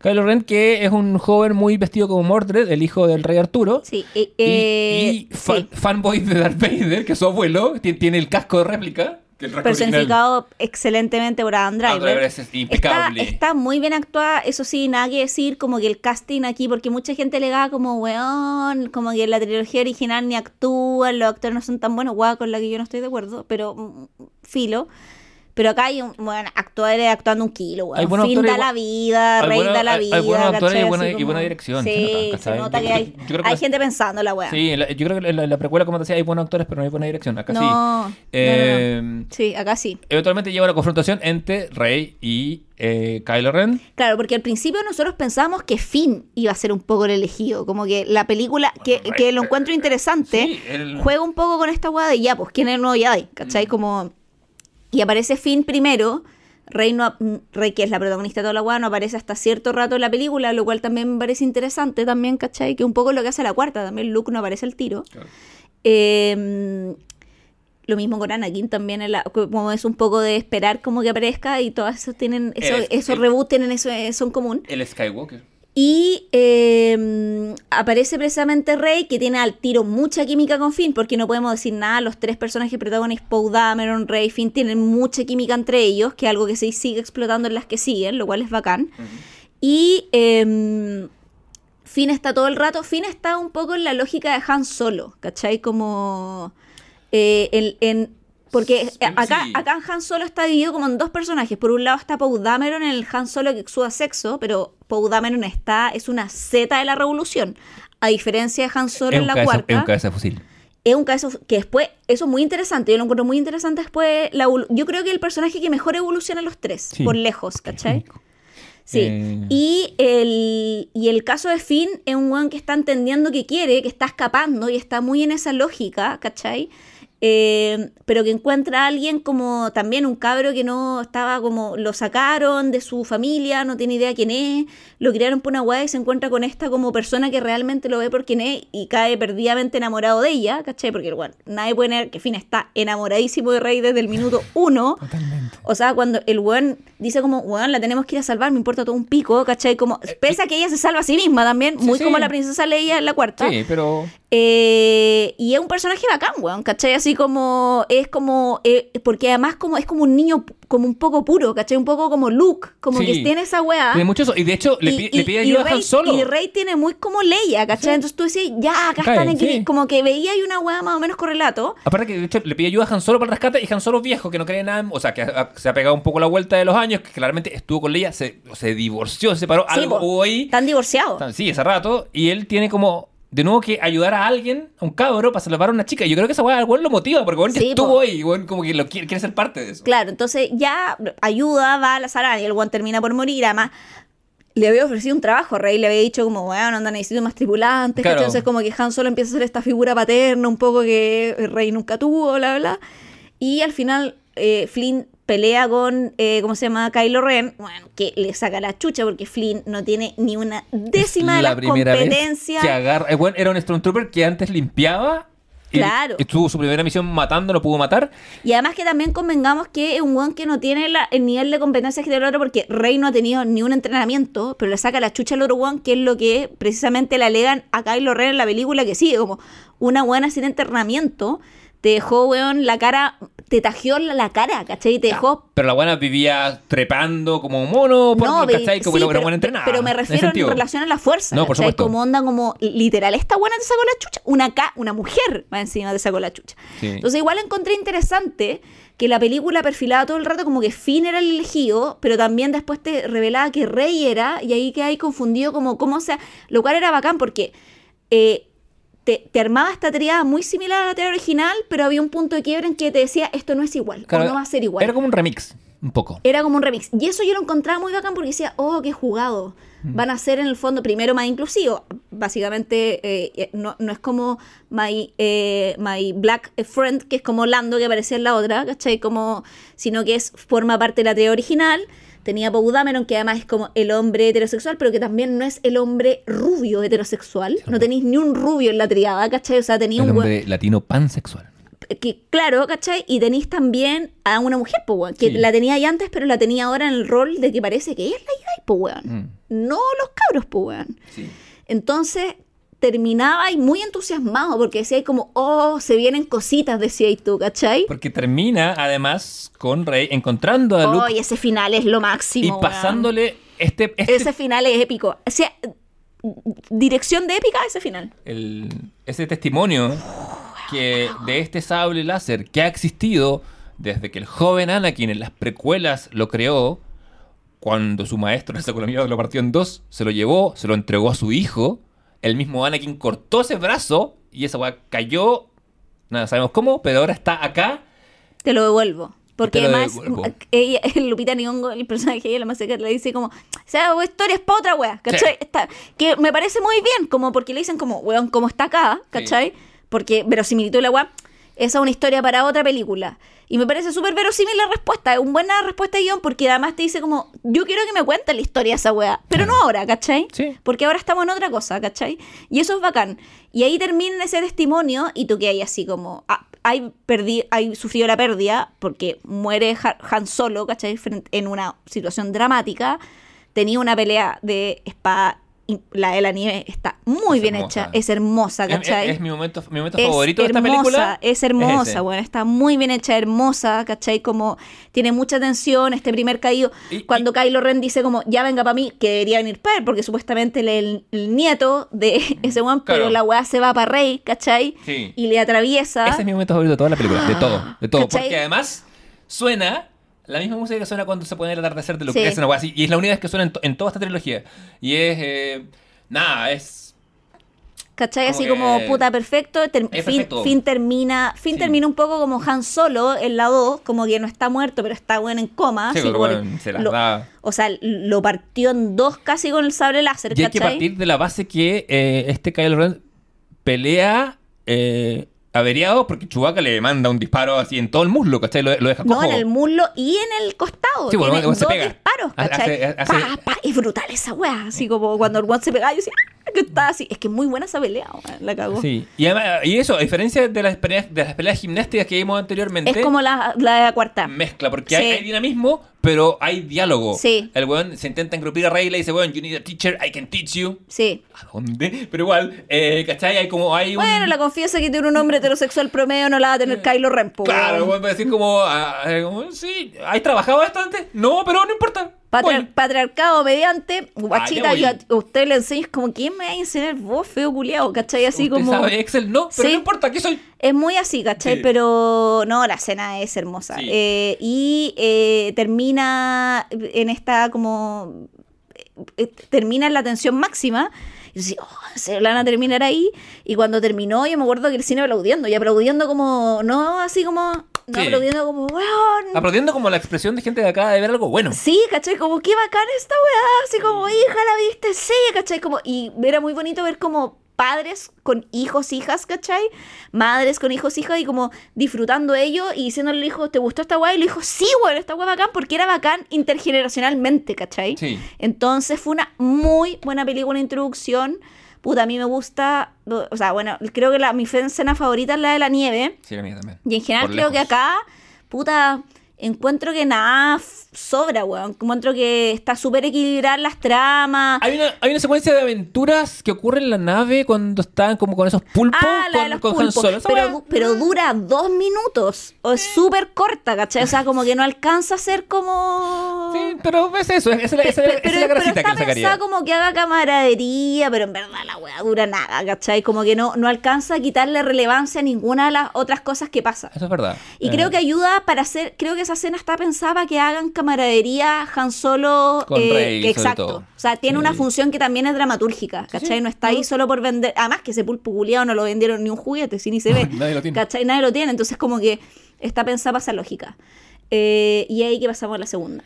Kylo Ren, que es un joven muy vestido como Mordred, el hijo del rey Arturo. Sí, eh, Y, eh, y fan- sí. fanboy de Darth Vader, que es su abuelo, ti- tiene el casco de réplica. Que el casco original- personificado excelentemente por Adam Adam Driver. Es impecable. está muy bien actuada, eso sí, nada que decir, como que el casting aquí, porque mucha gente le da como, weón, como que la trilogía original ni actúan, los actores no son tan buenos, weón, con la que yo no estoy de acuerdo, pero mm, filo. Pero acá hay un, bueno, actores actuando un kilo, weón. Hay buenos Fin da la vida, Rey da la vida. hay buenos actores y buena- y dirección, se Sí, nota, se nota que hay, yo hay gente pensando la weá. Sí, la- yo creo que en la, la precuela, como te decía, hay buenos actores, pero no hay buena dirección. Acá no, sí. no, no, Eh, no. Sí, acá sí. Eventualmente lleva la confrontación entre Rey y eh, Kylo Ren. Claro, porque al principio nosotros pensábamos que Finn iba a ser un poco el elegido, como que la película, que, Bueno, que lo encuentro interesante, Sí, el- juega un poco con esta weá de ya, pues, ¿quién es el nuevo Jedi? ¿Cachai? Mm. Como... Y aparece Finn primero, Rey, no, ap- Rey, que es la protagonista de toda la weá, no aparece hasta cierto rato en la película, lo cual también me parece interesante también, ¿cachai? Que un poco lo que hace la cuarta, también Luke no aparece al tiro. Eh, lo mismo con Anakin también, en la- como es un poco de esperar como que aparezca y todas esos tienen, eso, El- esos el- reboots tienen eso, eso en común. El Skywalker. Y eh, aparece precisamente Rey, que tiene al tiro mucha química con Finn, porque no podemos decir nada, los tres personajes protagonistas, Poe Dameron, Rey, Finn, tienen mucha química entre ellos, que es algo que se sigue explotando en las que siguen, lo cual es bacán. Y eh, Finn está todo el rato, Finn está un poco en la lógica de Han Solo, ¿cachai? Como eh, en, en- porque Sí. acá, acá Han Solo está dividido como en dos personajes. Por un lado está Poe Dameron en el Han Solo que exuda sexo, pero Poe Dameron está, es una Z de la revolución. A diferencia de Han Solo en la cabeza, cuarta es un cabeza de fusil. es un caso que después, eso es muy interesante, yo lo encuentro muy interesante después, la yo creo que el personaje que mejor evoluciona a los tres, Sí. por lejos, ¿cachai? Sí, Eh. y, el, y el caso de Finn es un weón que está entendiendo que quiere, que está escapando y está muy en esa lógica, ¿cachai? Eh, pero que encuentra a alguien como también un cabro que no estaba como, lo sacaron de su familia, no tiene idea quién es, lo criaron por una weá y se encuentra con esta como persona que realmente lo ve por quién es y cae perdidamente enamorado de ella, ¿cachai? Porque bueno, nadie puede negar que Finn está enamoradísimo de Rey desde el minuto uno. Totalmente. O sea, cuando el weón dice como, weón, la tenemos que ir a salvar, me importa todo un pico, ¿cachai? Como, pese a que ella se salva a sí misma también, Eh, Sí, muy sí. como la princesa Leia en la cuarta. Sí, pero. Eh, y es un personaje bacán, weón, ¿cachai? Así como, es como, eh, porque además como es como un niño como un poco puro, ¿cachai? Un poco como Luke, como Sí. que tiene esa weá. Tiene mucho eso. Y de hecho, le, Y- pi- y- le pide y ayuda a Han Solo. Y Rey tiene muy como Leia, ¿cachai? Entonces tú decías, ya, acá están aquí. sí. Como que veía hay una weá más o menos correlato. Aparte que de hecho le pide ayuda a Han Solo para el rescate y Han Solo viejo que no cree nada, o sea, que se ha pegado un poco la vuelta de los años, que claramente estuvo con Leia, se, se divorció, se separó, algo po, ahí. Están divorciados. Sí, hace rato. Y él tiene como, de nuevo, que ayudar a alguien, a un cabro, para salvar a una chica. Y yo creo que esa weá weón lo motiva, porque weón ya Sí, estuvo po. ahí, weón como que lo quiere, quiere ser parte de eso. Claro, entonces ya ayuda, va a la sala y el one termina por morir. Además, le había ofrecido un trabajo, Rey le había dicho como, bueno, anda, necesito más tripulantes. Entonces como que Han solo empieza a ser esta figura paterna, un poco que Rey nunca tuvo, bla, bla. Y al final eh, Flynn pelea con, eh, ¿cómo se llama? Kylo Ren, bueno, que le saca la chucha porque Flynn no tiene ni una décima de la competencias. que agarra. eh, weón, era un Stormtrooper que antes limpiaba. y Claro. Estuvo su primera misión matando, no pudo matar. Y además que también convengamos que es un one que no tiene la- el nivel de competencia que tiene el otro porque Rey no ha tenido ni un entrenamiento, pero le saca la chucha al otro one, que es lo que precisamente le alegan a Kylo Ren en la película que sigue, como una buena sin entrenamiento, te dejó, weón, la cara, te tajeó la, la cara, ¿cachai? Y te dejó... Pero la buena vivía trepando como un mono, por, No, ¿cachai? Como sí, pero, buena entrenada. pero me en refiero en, sentido. relación a la fuerza. No, por ¿cachai? supuesto. Como onda, como literal, esta buena te sacó la chucha. Una, ca una mujer más encima te sacó la chucha. Sí. Entonces, igual encontré interesante que la película perfilaba todo el rato como que Finn era el elegido, pero también después te revelaba que Rey era, y ahí que hay confundido como cómo sea. Lo cual era bacán porque. eh, te, te armaba esta triada muy similar a la triada original, pero había un punto de quiebre en que te decía esto no es igual, Claro, o no va a ser igual. Era como un remix, un poco. Era como un remix. Y eso yo lo encontraba muy bacán porque decía, oh, qué jugado. Mm. Van a ser en el fondo primero más inclusivo. Básicamente, eh, eh, no, no es como my, eh, my Black Friend, que es como Lando que aparecía en la otra, ¿cachai? Como, sino que es, forma parte de la teoría original. Tenía Poe Dameron, que además es como el hombre heterosexual, pero que también no es el hombre rubio heterosexual. No tenéis ni un rubio en la triada, ¿cachai? O sea, tenía El un hombre latino pansexual. que claro, ¿cachai? Y tenéis también a una mujer, po, weón, que Sí. la tenía ya antes, pero la tenía ahora en el rol de que parece que es la Jedi, po, weón. Mm. No los cabros, po, weón. Sí. Entonces terminaba y muy entusiasmado porque decía como, oh, se vienen cositas, decía tú, ¿cachai? Porque termina, además, con Rey encontrando a Luke Oh, y ese final es lo máximo. y weón. pasándole este, este Ese final es épico. O sea, dirección de épica ese final. el- ese testimonio que de este sable láser que ha existido desde que el joven Anakin en las precuelas lo creó, cuando su maestro la mierda, lo partió en dos, se lo llevó, se lo entregó a su hijo, el mismo Anakin cortó ese brazo y esa weá cayó, nada, sabemos cómo, pero ahora está acá. Te lo devuelvo. Porque además, ella, [LAUGHS] Lupita Nyong'o, el personaje de ella, la más seca, le dice como, o sea, historia es para otra wea, ¿cachai? Sí. Está- que me parece muy bien, como porque le dicen como, weón, como está acá, ¿cachai? Porque verosimilitud la wea, esa es una historia para otra película. Y me parece súper verosímil la respuesta, es una buena respuesta guion, porque además te dice como, yo quiero que me cuenten la historia de esa wea, pero no ahora, ¿cachai? Sí. Porque ahora estamos en otra cosa, ¿cachai? Y eso es bacán. Y ahí termina ese testimonio y tú que hay así como, ah, hay, perdi hay sufrido la pérdida porque muere Ha- Han Solo, ¿cachai? En una situación dramática. Tenía una pelea de espada, la de la nieve está muy Es bien hermosa. hecha, es hermosa, Es, es- ¿cachai? es mi momento, mi momento favorito de esta película. Es hermosa, bueno, está muy bien hecha, hermosa, ¿cachai? Como tiene mucha tensión, este primer caído. Y- Cuando Kylo Ren dice como, ya venga para mí, que debería venir para él, porque supuestamente el, el nieto de ese one, pero la weá se va para Rey, ¿cachai? Sí. Y le atraviesa. Ese es mi momento favorito de toda la película, de todo, de todo. [GASPS] ¿Cachai? Porque además suena la misma música que suena cuando se pone el atardecer de lo Sí. que es una wea así. Y es la única vez que suena en, to- en toda esta trilogía. Y es. eh, nada, es. ¿Cachai? Así Como puta perfecto, ter- fin, termina, fin Sí. termina un poco como Han Solo en la 2, como que no está muerto, pero está bueno en coma. Sí, así bueno, se las lo- da. O sea, lo partió en dos casi con el sable láser, Y hay que partir de la base que eh, este Kylo Ren pelea eh, averiado porque Chewbacca le manda un disparo así en todo el muslo, ¿cachai? Lo, lo deja No, cojo. en el muslo y en el costado. Sí, bueno, Tiene se dos pega. disparos, ¿cachai? hace- hace- Pa, pa, es brutal esa weá. Así como cuando el one se pega, yo decía, "Ah, que está así. Es que es muy buena esa pelea, la cagó. Sí, y, además, y eso, a diferencia de las peleas, de las peleas gimnásticas que vimos anteriormente, Es como la, la de la cuarta. mezcla, porque Sí. hay, hay dinamismo, pero hay diálogo. Sí. El weón se intenta engrupir a Rey y le dice, weón, you need a teacher, I can teach you. Sí. ¿A dónde? Pero igual, eh, ¿cachai? Hay como, hay un... Bueno, la confianza que tiene un hombre heterosexual promedio no la va a tener Kylo Ren, po, Eh, Claro, weón. va a decir como, ah, eh, como, sí, ¿has trabajado esto antes? No, pero no importa. Patri- Voy. patriarcado mediante, guachita, voy. yo a usted le enseño, es como, ¿quién me va a enseñar vos, feo culiao? ¿Cachai? Así ¿Usted como. sabe Excel? No, pero Sí. no importa, aquí soy. Es muy así, ¿cachai? Sí. Pero no, la escena es hermosa. Sí. Eh, y eh, termina en esta como... eh, termina en la tensión máxima. Y yo decía, oh, se la van a terminar ahí. Y cuando terminó, yo me acuerdo que el cine aplaudiendo. Y aplaudiendo como... No así como... No, Sí. aplaudiendo como... Weón. Aplaudiendo como la expresión de gente de acá de ver algo bueno. Sí, ¿cachai? Como qué bacán esta weá, así como, hija, la viste, sí, ¿cachai? Como, y era muy bonito ver como padres con hijos, hijas, ¿cachai? Madres con hijos, hijas, y como disfrutando ello y diciéndole al hijo, ¿te gustó esta weá? Y le dijo, sí, weón, esta weá bacán, porque era bacán intergeneracionalmente, ¿cachai? Sí. Entonces fue una muy buena película de introducción. Puta, a mí me gusta, o sea, bueno, creo que la, mi escena favorita es la de la nieve. Sí, la mía también. Y en general Por creo que acá, puta, encuentro que nada sobra, weón. Encuentro que está súper equilibrada las tramas. Hay una, hay una secuencia de aventuras que ocurre en la nave cuando están como con esos pulpos Ah, la de con, los con Han pulpos. Solo. Pero, pero dura dos minutos. O es súper corta, ¿cachai? O sea, como que no alcanza a ser como... Sí, pero es eso, es esa es pero, la pero que está pensada como que haga camaradería, pero en verdad la weá dura nada, ¿cachai? Como que no, no alcanza a quitarle relevancia a ninguna de las otras cosas que pasan. Eso es verdad. Y Eh, creo que ayuda para hacer, creo que esa escena está pensada que hagan camaradería Han Solo. Con eh, Rey, que sobre exacto. todo. O sea, tiene Sí. una función que también es dramatúrgica, ¿cachai? sí. No está ahí solo por vender. Además que ese pulpo culiao no lo vendieron ni un juguete, si ni se [LAUGHS] ve. Nadie lo tiene. ¿Cachai? Nadie lo tiene. Entonces, como que está pensada para esa lógica. Eh, y ahí que pasamos a la segunda.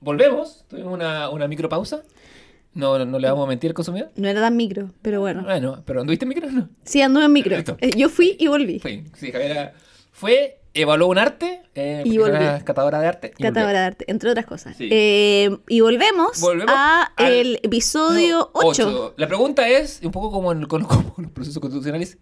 Volvemos, tuvimos una, una micropausa. No, no, no le vamos a mentir al consumidor. No era tan micro, pero bueno. Bueno, pero ¿anduviste en micro? No. Sí, anduve en micro. Eh, yo fui y volví. Fue, sí, Javiera fue, evaluó un arte, eh, Y volví. era catadora de arte. y Catadora volvió. de arte, entre otras cosas. Sí. Eh, y volvemos, Volvemos a al- el episodio 8. Ocho. La pregunta es, un poco como en, con, [LAUGHS] como en los procesos constitucionales,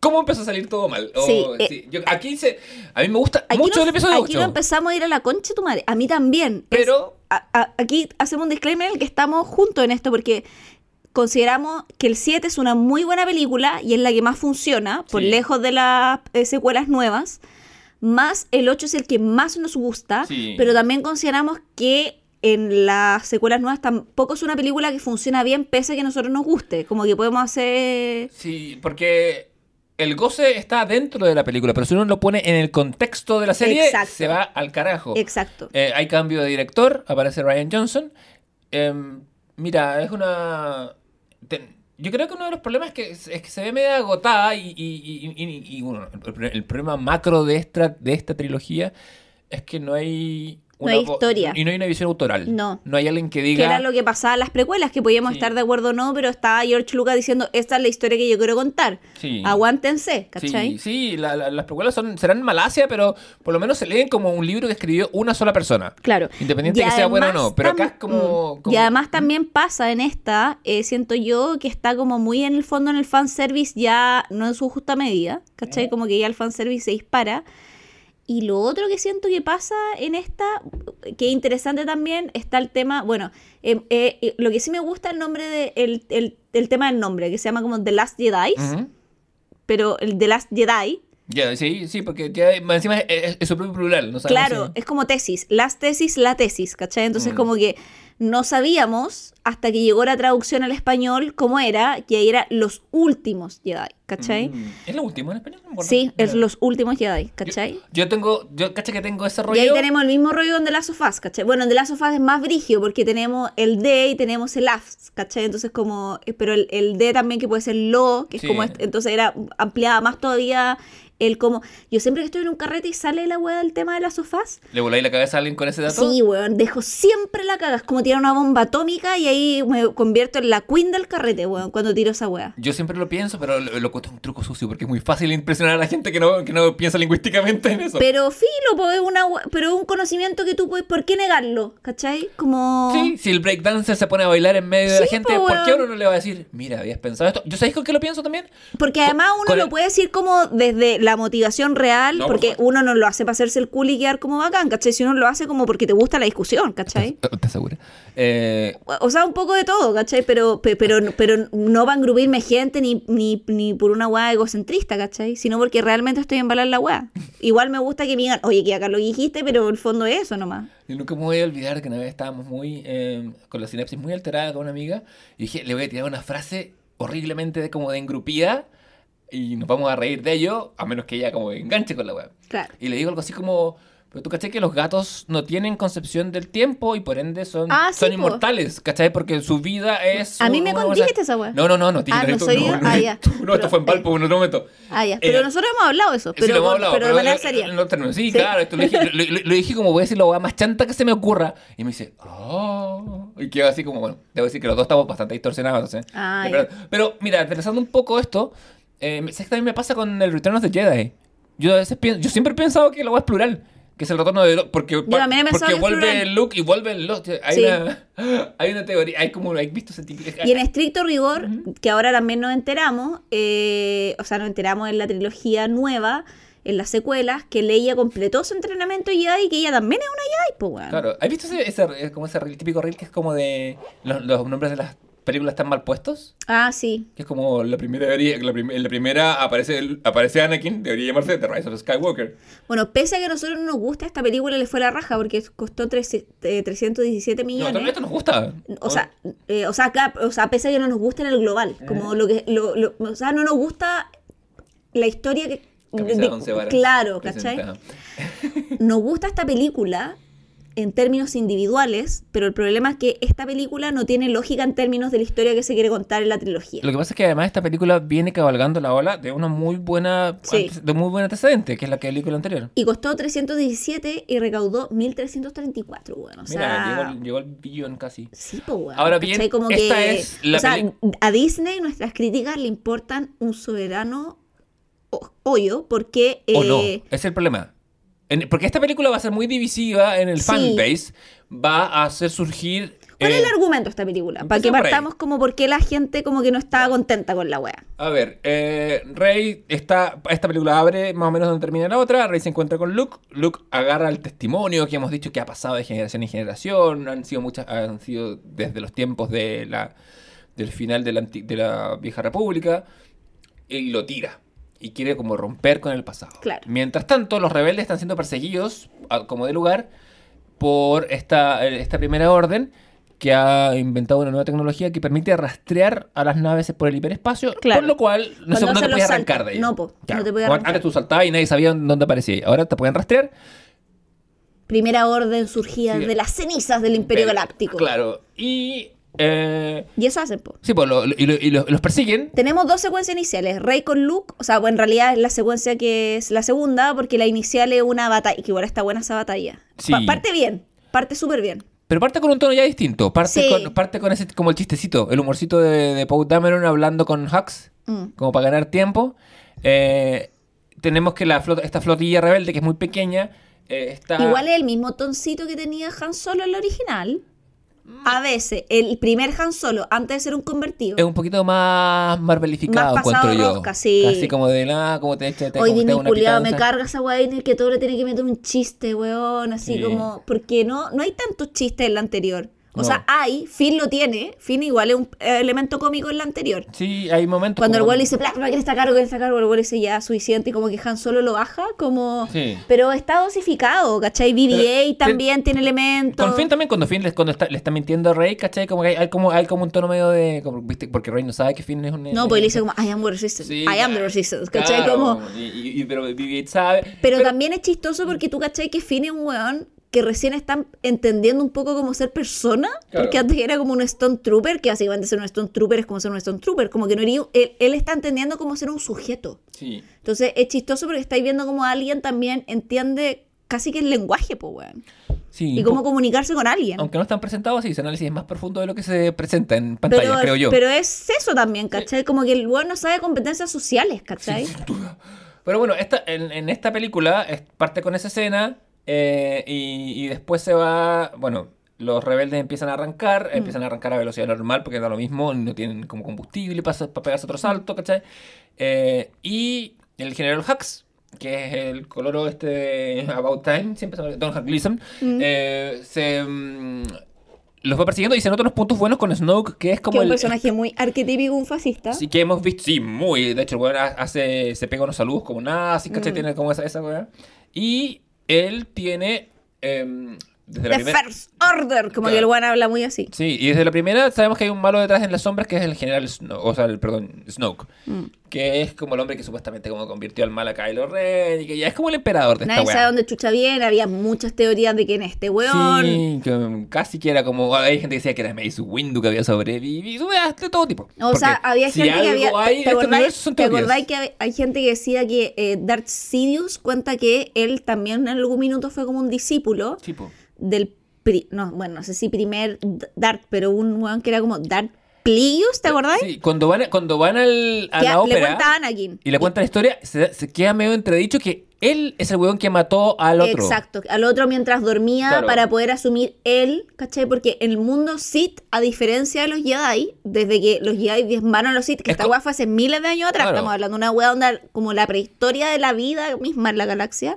¿cómo empezó a salir todo mal? O, Sí, eh, sí, yo- aquí se, a mí me gusta mucho no- el episodio Aquí 8. no empezamos a ir a la concha tu madre. A mí también. Pero- a- a- aquí hacemos un disclaimer en el que estamos juntos en esto porque consideramos que el 7 es una muy buena película y es la que más funciona, por Sí. lejos de las eh, secuelas nuevas. Más el 8 es el que más nos gusta, Sí. pero también consideramos que en las secuelas nuevas tampoco es una película que funciona bien pese a que a nosotros nos guste. Como que podemos hacer... Sí, porque el goce está dentro de la película, pero si uno lo pone en el contexto de la serie, Exacto. se va al carajo. Exacto. Eh, hay cambio de director, aparece Ryan Johnson. Em, mira, es una... yo creo que uno de los problemas es que, es que se ve media agotada y, y, y- y- y, bueno, el, el problema macro de esta, de esta trilogía es que no hay... No hay historia. Y no hay una visión autoral. No. No hay alguien que Que diga... era lo que pasaba en las precuelas, que podíamos Sí. estar de acuerdo o no, pero estaba George Lucas diciendo, esta es la historia que yo quiero contar. Sí. Aguántense, ¿cachai? Sí, sí la- la- las precuelas son, serán Malasia, pero por lo menos se leen como un libro que escribió una sola persona. Claro. Independiente Y de que sea bueno o no. Pero acá es como, mm, como- Y además también pasa en esta, eh, siento yo, que está como muy en el fondo en el fanservice ya no en su justa medida, ¿cachai? Como que ya el fanservice se dispara. Y lo otro que siento que pasa en esta, que es interesante también, está el tema, bueno, eh, eh, eh, lo que sí me gusta el nombre de, el, el- el tema del nombre, que se llama como The Last Jedi, pero el The Last Jedi, Ya, sí, sí, porque encima es, es- es su propio plural. No sabemos Claro, es como tesis, las tesis, la tesis, ¿cachai? Entonces Mm. como que no sabíamos hasta que llegó la traducción al español cómo era, que ahí era los últimos Jedi, ¿cachai? Mm. ¿Es lo último en español? No. Sí, es Mira. los últimos Jedi, ¿cachai? Yo, yo tengo, yo caché que tengo ese Y rollo. ahí tenemos el mismo rollo en The Last of Us, ¿cachai? Bueno, en The Last of Us es más brigio porque tenemos el D y tenemos el AFS, ¿cachai? Entonces como, eh, pero el, el D también que puede ser LO, que es Sí. como, este- entonces era ampliada más todavía el como, yo siempre que estoy en un carrete y sale la weá del tema de Last of Us, ¿Le voláis la cabeza a alguien con ese dato? Sí, weón, dejo siempre la caga. Es como tirar una bomba atómica y ahí me convierto en la queen del carrete, weón, cuando tiro esa weá. Yo siempre lo pienso, pero lo, lo cuento un truco sucio porque es muy fácil impresionar a la gente que no, que no piensa lingüísticamente en eso. Pero filo, po, es una pero es un conocimiento que tú puedes, ¿por qué negarlo? ¿Cachai? Como... Sí, si el breakdancer se pone a bailar en medio de la gente, po, ¿por qué uno no le va a decir, mira, habías pensado esto? ¿Yo sabéis con qué lo pienso también? Porque además uno lo puede decir como desde la motivación real, No, por porque supuesto. uno no lo hace para hacerse el cool y quedar como bacán, ¿cachai? Si uno lo hace como porque te gusta la discusión, ¿cachai? ¿Estás segura? Eh, O sea, un poco de todo, ¿cachai? Pero, pe- pero, pero no va a engrupirme gente ni, ni, ni por una weá egocentrista, ¿cachai? Sino porque realmente estoy en balar la weá. Igual me gusta que me digan, oye, que acá lo dijiste, pero el fondo es eso nomás. Yo nunca me voy a olvidar que una vez estábamos muy eh, con la sinapsis muy alterada con una amiga y dije, le voy a tirar una frase horriblemente de, como de engrupida y nos vamos a reír de ello, a menos que ella como enganche con la web. Claro. Y le digo algo así como, pero tú caché que los gatos no tienen concepción del tiempo y por ende son, Ah, sí, son po. inmortales, ¿cachai? Porque su vida es... A mí un- me una con- cosa- dijiste esa wea. No, no, no, no. tiene Ah, ¿no soy yo? no, Ah, ya. [LAUGHS] no, esto fue en Pero- Valpo en otro momento. Ah, ya. Pero Eh, nosotros hemos hablado eso, pero, sí, lo hemos hablado, pero de manera seria. Sí, Sí. claro, esto lo dije, lo, lo- lo dije como voy a decir la hueá más chanta que se me ocurra. Y me dice, oh. Y quedó así como, bueno, debo decir que los dos estamos bastante distorsionados. ¿eh? Ah, pero, pero, mira, interesando un poco esto, eh, ¿sabes que también me pasa con el Return of the Jedi? Yo, a veces pienso, yo siempre he pensado que la hueá es plural. Que es el retorno de Luke. Porque, porque vuelve. Luke y vuelve Luke. Hay, Sí. una, [GASPS] hay una teoría. Hay como. ¿Hay visto ese tipo Y en estricto rigor, que ahora también nos enteramos, eh, o sea, nos enteramos en la trilogía nueva, en las secuelas, que Leia completó su entrenamiento Jedi y que ella también es una Jedi, pues, weón. Claro, ¿has visto ese, ese, como ese reel, típico reel que es como de. Los, los nombres de las películas están mal puestos? Ah, sí. Que es como la primera debería- la, prim- en la primera aparece el- aparece Anakin, debería llamarse The Rise of Skywalker. Bueno, pese a que a nosotros no nos gusta, esta película le fue la raja porque costó eh, 317 No, millones. también esto nos gusta. O sea, eh, o, sea, acá- o sea, pese a que no nos gusta en el global, como lo que, lo, lo- o sea, no nos gusta la historia que, de- de claro, ¿cachai? Nos gusta esta película en términos individuales, pero el problema es que esta película no tiene lógica en términos de la historia que se quiere contar en la trilogía. Lo que pasa es que además esta película viene cabalgando la ola de una muy buena Sí. de muy buen antecedente, que es la película anterior. Y costó 317 y recaudó 1334, bueno, o Mira, sea, llegó, al- llegó al billón casi. Sí, pues, weón, Ahora bien, ¿cachai? Como esta que, es la o sea, a Disney nuestras críticas le importan un soberano ho- hoyo porque... o no, eh, es el problema. En- porque esta película va a ser muy divisiva en el Sí. fanbase, va a hacer surgir... ¿Cuál es eh, el argumento de esta película? Para que por partamos como por qué la gente como que no estaba contenta con la wea. A ver, eh, Rey está. Esta película abre más o menos donde termina la otra. Rey se encuentra con Luke. Luke agarra el testimonio que hemos dicho que ha pasado de generación en generación. Han sido muchas, han sido desde los tiempos de la, del final de la, de la vieja república. Y lo tira. Y quiere como romper con el pasado. Claro. Mientras tanto, los rebeldes están siendo perseguidos como de lugar por esta, eh, esta primera orden que ha inventado una nueva tecnología que permite rastrear a las naves por el hiperespacio, Claro. por lo cual no, se- no te podías arrancar de ahí. No, po, no te podías arrancar. Antes tú saltabas y nadie sabía dónde aparecía. Ahora te pueden rastrear. Primera orden surgida Sí. de las cenizas del Imperio Galáctico. Claro. Y... eh, Y eso hacen, po. sí, pues lo- lo- y, lo- y lo- los persiguen. Tenemos dos secuencias iniciales. Rey con Luke, o sea, bueno, en realidad es la secuencia que es la segunda, porque la inicial es una batalla, que igual está buena esa batalla. Sí. Pa- parte bien, parte súper bien. Pero parte con un tono ya distinto. Parte, Sí. con, parte con ese como el chistecito, el humorcito de, de Poe Dameron hablando con Hux, Mm. como para ganar tiempo. Eh, tenemos que la flota, esta flotilla rebelde, que es muy pequeña, eh, está... Igual es el mismo toncito que tenía Han Solo en la original. A veces, el primer Han Solo, antes de ser un convertido. Es un poquito más marvelificado, Más pasado encuentro yo. rosca, sí. Así como de nada, como te echa te, Hoy Disney culiado me carga esa weá en el que todo le tiene que meter un chiste, weón. Así Sí. como. Porque no, no hay tantos chistes en la anterior. O No. sea, hay, Finn lo tiene. Finn igual es un elemento cómico en la anterior. Sí, hay momentos Cuando el como- güey dice, Black, ¿quién está a cargo? ¿Quién está a cargo? El güey dice ya suficiente y como que Han solo lo baja, como... Sí. Pero está dosificado, ¿cachai? BB-8 Pero, también tiene elementos. Con Finn también, cuando Finn le, cuando está, le está mintiendo a Rey, ¿cachai? Como que hay, hay como, hay como un tono medio de... como, ¿viste? Porque Rey no sabe que Finn es un... No, pues le dice como, I am the resistance, Sí, I am the resistance, ¿cachai? Claro, Como... y, pero BB-8 sabe. Pero, también es chistoso porque tú, ¿cachai? Que Finn es un weón que recién están entendiendo un poco cómo ser persona, Claro. porque antes era como un Stone Trooper, que básicamente ser un Stone Trooper es como ser un Stone Trooper, como que no iría- él, él está entendiendo cómo ser un sujeto. Sí. Entonces es chistoso porque estáis viendo como alguien también entiende casi que el lenguaje, pues, weón. sí Y cómo comunicarse con alguien. Aunque no están presentados así, ese análisis es más profundo de lo que se presenta en pantalla, pero, creo yo. pero es eso también, ¿cachai? Como que el weón no sabe competencias sociales, ¿cachai? Sin duda. Pero bueno, esta, en, en esta película es- parte con esa escena eh, y, y después se va, bueno, los rebeldes empiezan a arrancar, Mm. empiezan a arrancar a velocidad normal porque da lo mismo, no tienen como combustible para, para pegarse otro salto, ¿cachai? Eh, y el general Hux, que es el coloro este de About Time, siempre se me Don Huck Gleason, Mm. eh, se... mm, los va persiguiendo y se notan unos puntos buenos con Snoke, que es Que como es un el, personaje muy arquetípico, un fascista. Sí, que hemos visto, sí, muy. De hecho, el ha- hace, se pega unos saludos como nazi, Mm. ¿cachai? Tiene como esa, esa weá. Y él tiene. em, desde The primera. First Order, como Claro. que el weón habla muy así. Sí, y desde la primera sabemos que hay un malo detrás en las sombras que es el general Snoke, o sea, el, perdón, Snoke, Mm. que es como el hombre que supuestamente como convirtió al mal a Kylo Ren y que ya es como el emperador de Nadie esta sabe dónde chucha viene, había muchas teorías de quién es este weón. Sí, que casi que era como. Hay gente que decía que era Mace Windu que había sobrevivido, de todo tipo. O sea, Porque había si gente que había. hay ¿Te este acordáis, son te acordáis que hay gente que decía que eh, Darth Sidious cuenta que él también en algún minuto fue como un discípulo Tipo. Del. pri- no, bueno, no sé si primer D- Darth, pero un weón que era como Darth Plagueis, ¿te acordáis? Sí, cuando van, cuando van al, a Que la le ópera Anakin. y le cuentan la historia, se, se queda medio entredicho que él es el weón que mató al otro. Exacto, al otro mientras dormía Claro. para poder asumir él, ¿cachai? Porque en el mundo Sith, a diferencia de los Jedi, desde que los Jedi diezmaron a los Sith, que Es esta weá fue hace miles de años atrás, Claro. estamos hablando de una weá onda como la prehistoria de la vida misma en la galaxia,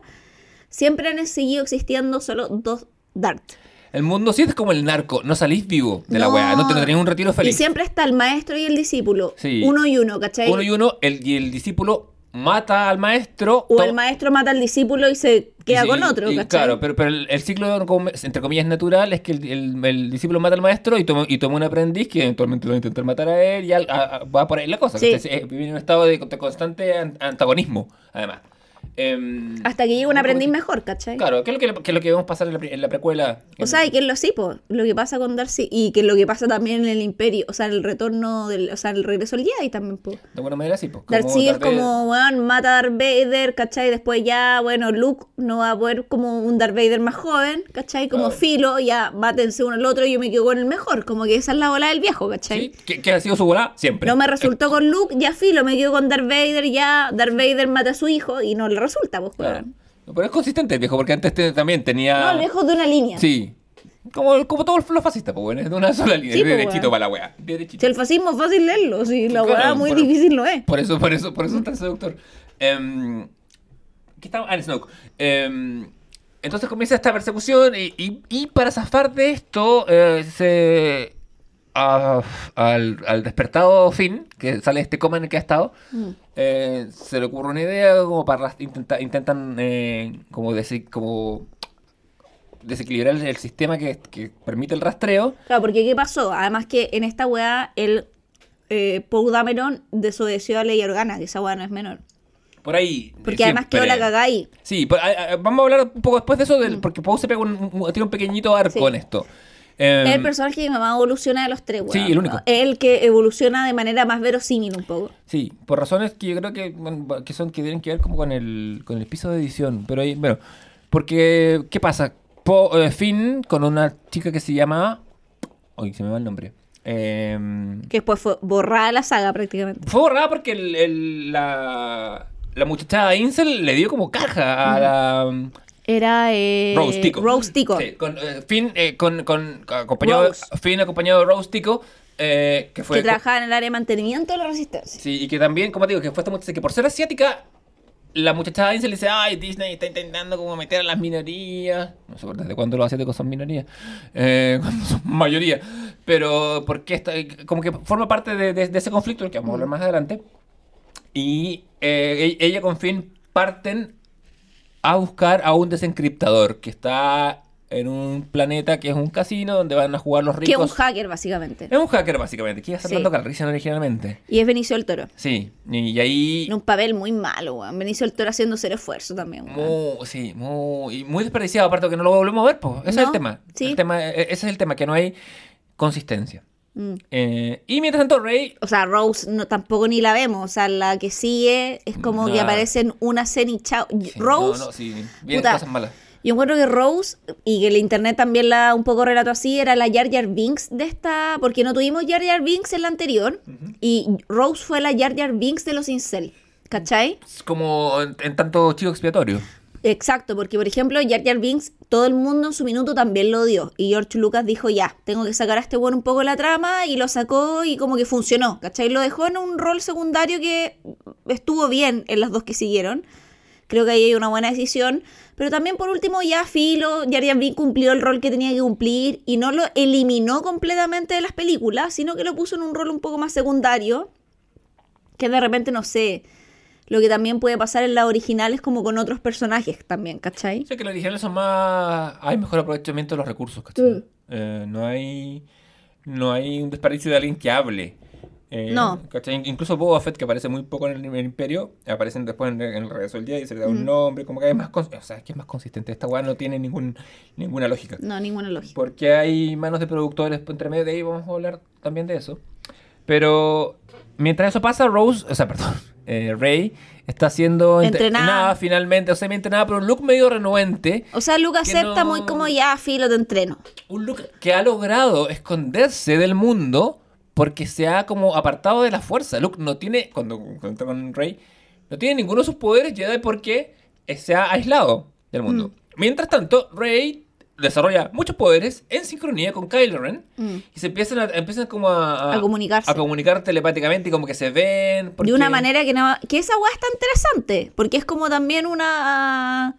siempre han seguido existiendo solo dos Darth. El mundo sí es como el narco, no salís vivo de la No. weá, no te no tenés un retiro Y feliz. siempre está el maestro y el discípulo, Sí. uno y uno, ¿cachai? Uno y uno, el, y el discípulo mata al maestro. o el maestro mata al discípulo y se queda y- con otro, y- ¿cachai? Claro, pero, pero el, el ciclo, entre comillas, natural es que el, el- el discípulo mata al maestro y toma, y toma un aprendiz que eventualmente lo va a intentar matar a él y a- a- va por ahí la cosa. Sí. Eh, en un estado de, de constante an- antagonismo, además. Em, Hasta que llega un aprendiz mejor, ¿cachai? Claro, ¿qué es lo que, qué es lo que vemos pasar en la, en la precuela? O sea, y que es lo sí, po, lo que pasa con Darcy y que lo que pasa también en el Imperio, o sea, el retorno del, o sea, el regreso al Jedi también, po. De buena manera, sí. Pues, Darcy es Darth como, weón, mata a Darth Vader, ¿cachai? Después ya, bueno, Luke no va a poder como un Darth Vader más joven, ¿cachai? Como Claro. filo, ya mátense uno al otro y yo me quedo con el mejor, como que esa es la bola del viejo, ¿cachai? Sí, que, que ha sido su bola siempre. No me resultó con Luke, ya filo, me quedo con Darth Vader, ya Darth Vader mata a su hijo y no le resulta, pues, Claro. weón. Pero es consistente el viejo, porque antes te- también tenía. No, el viejo de una línea. Sí. Como, como todos los fascistas, pues bueno, es de una sola línea. Sí, pues, derechito para la. Derechito. Si el fascismo es fácil leerlo, si la Claro, weá muy por- difícil no es. Por eso, por eso, por eso es tan seductor. Em, ¿Qué estaba? Ah, Snoke. Em, entonces comienza esta persecución y, y- y para zafar de esto eh, se... a- al, al despertado Finn, que sale este coma en el que ha estado, Mm. eh, se le ocurre una idea como para intenta- intentan eh, como decir, como desequilibrar el, el sistema que, que permite el rastreo. Claro, porque ¿qué pasó? Además que en esta weá, el eh, Paul Dameron desobedeció a Ley Organa, que esa weá no es menor. Por ahí. Porque además quedó la cagada ahí. Sí, a- a- vamos a hablar un poco después de eso, del, porque Poe se pega un, un- tiene un pequeñito arco Sí. en esto. Em, Es el personaje que más evoluciona de los tres, weón. Sí, el único. Es el que evoluciona de manera más verosímil un poco. Sí, por razones que yo creo que, que son que tienen que ver como con el, con el piso de edición. Pero ahí, bueno, porque, ¿qué pasa? Po- eh, Finn con una chica que se llama... Uy, se me va el nombre. Em, Que después fue borrada la saga prácticamente. fue borrada porque el, el- la, la muchacha Incel le dio como caja a la... Era eh, Rose Tico. Rose Tico. Sí, con, eh, Finn, eh, con, con, acompañado, Rose. Finn acompañado de Rose Tico, eh, que fue... que trabajaba en el área de mantenimiento de la resistencia. Sí, y que también, como te digo, que fue esta muchacha que por ser asiática, la muchacha se le dice, ay, Disney está intentando como meter a las minorías. No sé desde cuándo los asiáticos son minorías, eh, [LAUGHS] cuando son mayoría. Pero porque está, como que forma parte de, de- de ese conflicto, que vamos a hablar más adelante. Y eh, e- ella con Finn parten a buscar a un desencriptador que está en un planeta que es un casino donde van a jugar los Que es un ricos. hacker, básicamente. Es un hacker, básicamente, que iba a estar Sí. Calrissian originalmente. Y es Benicio del Toro. Sí, y ahí... En un papel muy malo, weón. Benicio del Toro haciendo cero esfuerzo también, weón. Muy, sí, muy, muy desperdiciado, aparte que no lo volvemos a ver, pues. Ese es el tema. sí. El tema eh, ese es el tema, que no hay consistencia. Mm. Eh, y mientras tanto, Rey. O sea, Rose no, tampoco ni la vemos. O sea, la que sigue es como que Nah. aparece en una escena y chao. sí, Rose, No, no, sí, puta, cosas malas. yo encuentro que Rose, y que el internet también la un poco relató así, era la Jar Jar Binks de esta. Porque no tuvimos Jar Jar Binks en la anterior. Y Rose fue la Jar Jar Binks de los Incel. ¿Cachai? Es como en, en tanto chivo expiatorio. Exacto, porque por ejemplo, Jar Jar Binks, todo el mundo en su minuto también lo odió. Y George Lucas dijo, ya, tengo que sacar a este bueno un poco la trama, y lo sacó y como que funcionó, ¿cachai? Lo dejó en un rol secundario que estuvo bien en las dos que siguieron. Creo que ahí hay una buena decisión. Pero también por último, ya Filo, Jar Jar Binks cumplió el rol que tenía que cumplir y no lo eliminó completamente de las películas, sino que lo puso en un rol un poco más secundario. Que de repente, no sé, lo que también puede pasar en las originales como con otros personajes también, ¿cachai? O sea que los originales son más. Hay mejor aprovechamiento de los recursos, ¿cachai? Mm. Eh, no hay. No hay un desperdicio de alguien que hable. Eh, No. ¿cachai? Incluso Boba Fett, que aparece muy poco en el, en el Imperio, aparecen después en, en el regreso del día y se le da Mm. un nombre, como que hay más. O sea, es que es más consistente. Esta weá no tiene ningún, ninguna lógica. No, ninguna lógica. Porque hay manos de productores entre medio de ahí, vamos a hablar también de eso. Pero mientras eso pasa, Rose, o sea, perdón, eh, Rey está siendo entre- Entrenada. finalmente, o sea, entrenada, pero un look medio renuente. O sea, Luke acepta no- muy como ya, filo, te entreno. Un look que ha logrado esconderse del mundo porque se ha como apartado de la fuerza. Luke no tiene, cuando, cuando entra con Rey, no tiene ninguno de sus poderes Jedi porque se ha aislado del mundo. Mm. Mientras tanto, Rey desarrolla muchos poderes en sincronía con Kylo Ren Mm. y se empiezan a, empiezan como a, A comunicarse. a comunicar telepáticamente y como que se ven. porque- De una manera que no. Que esa weá está interesante. Porque es como también una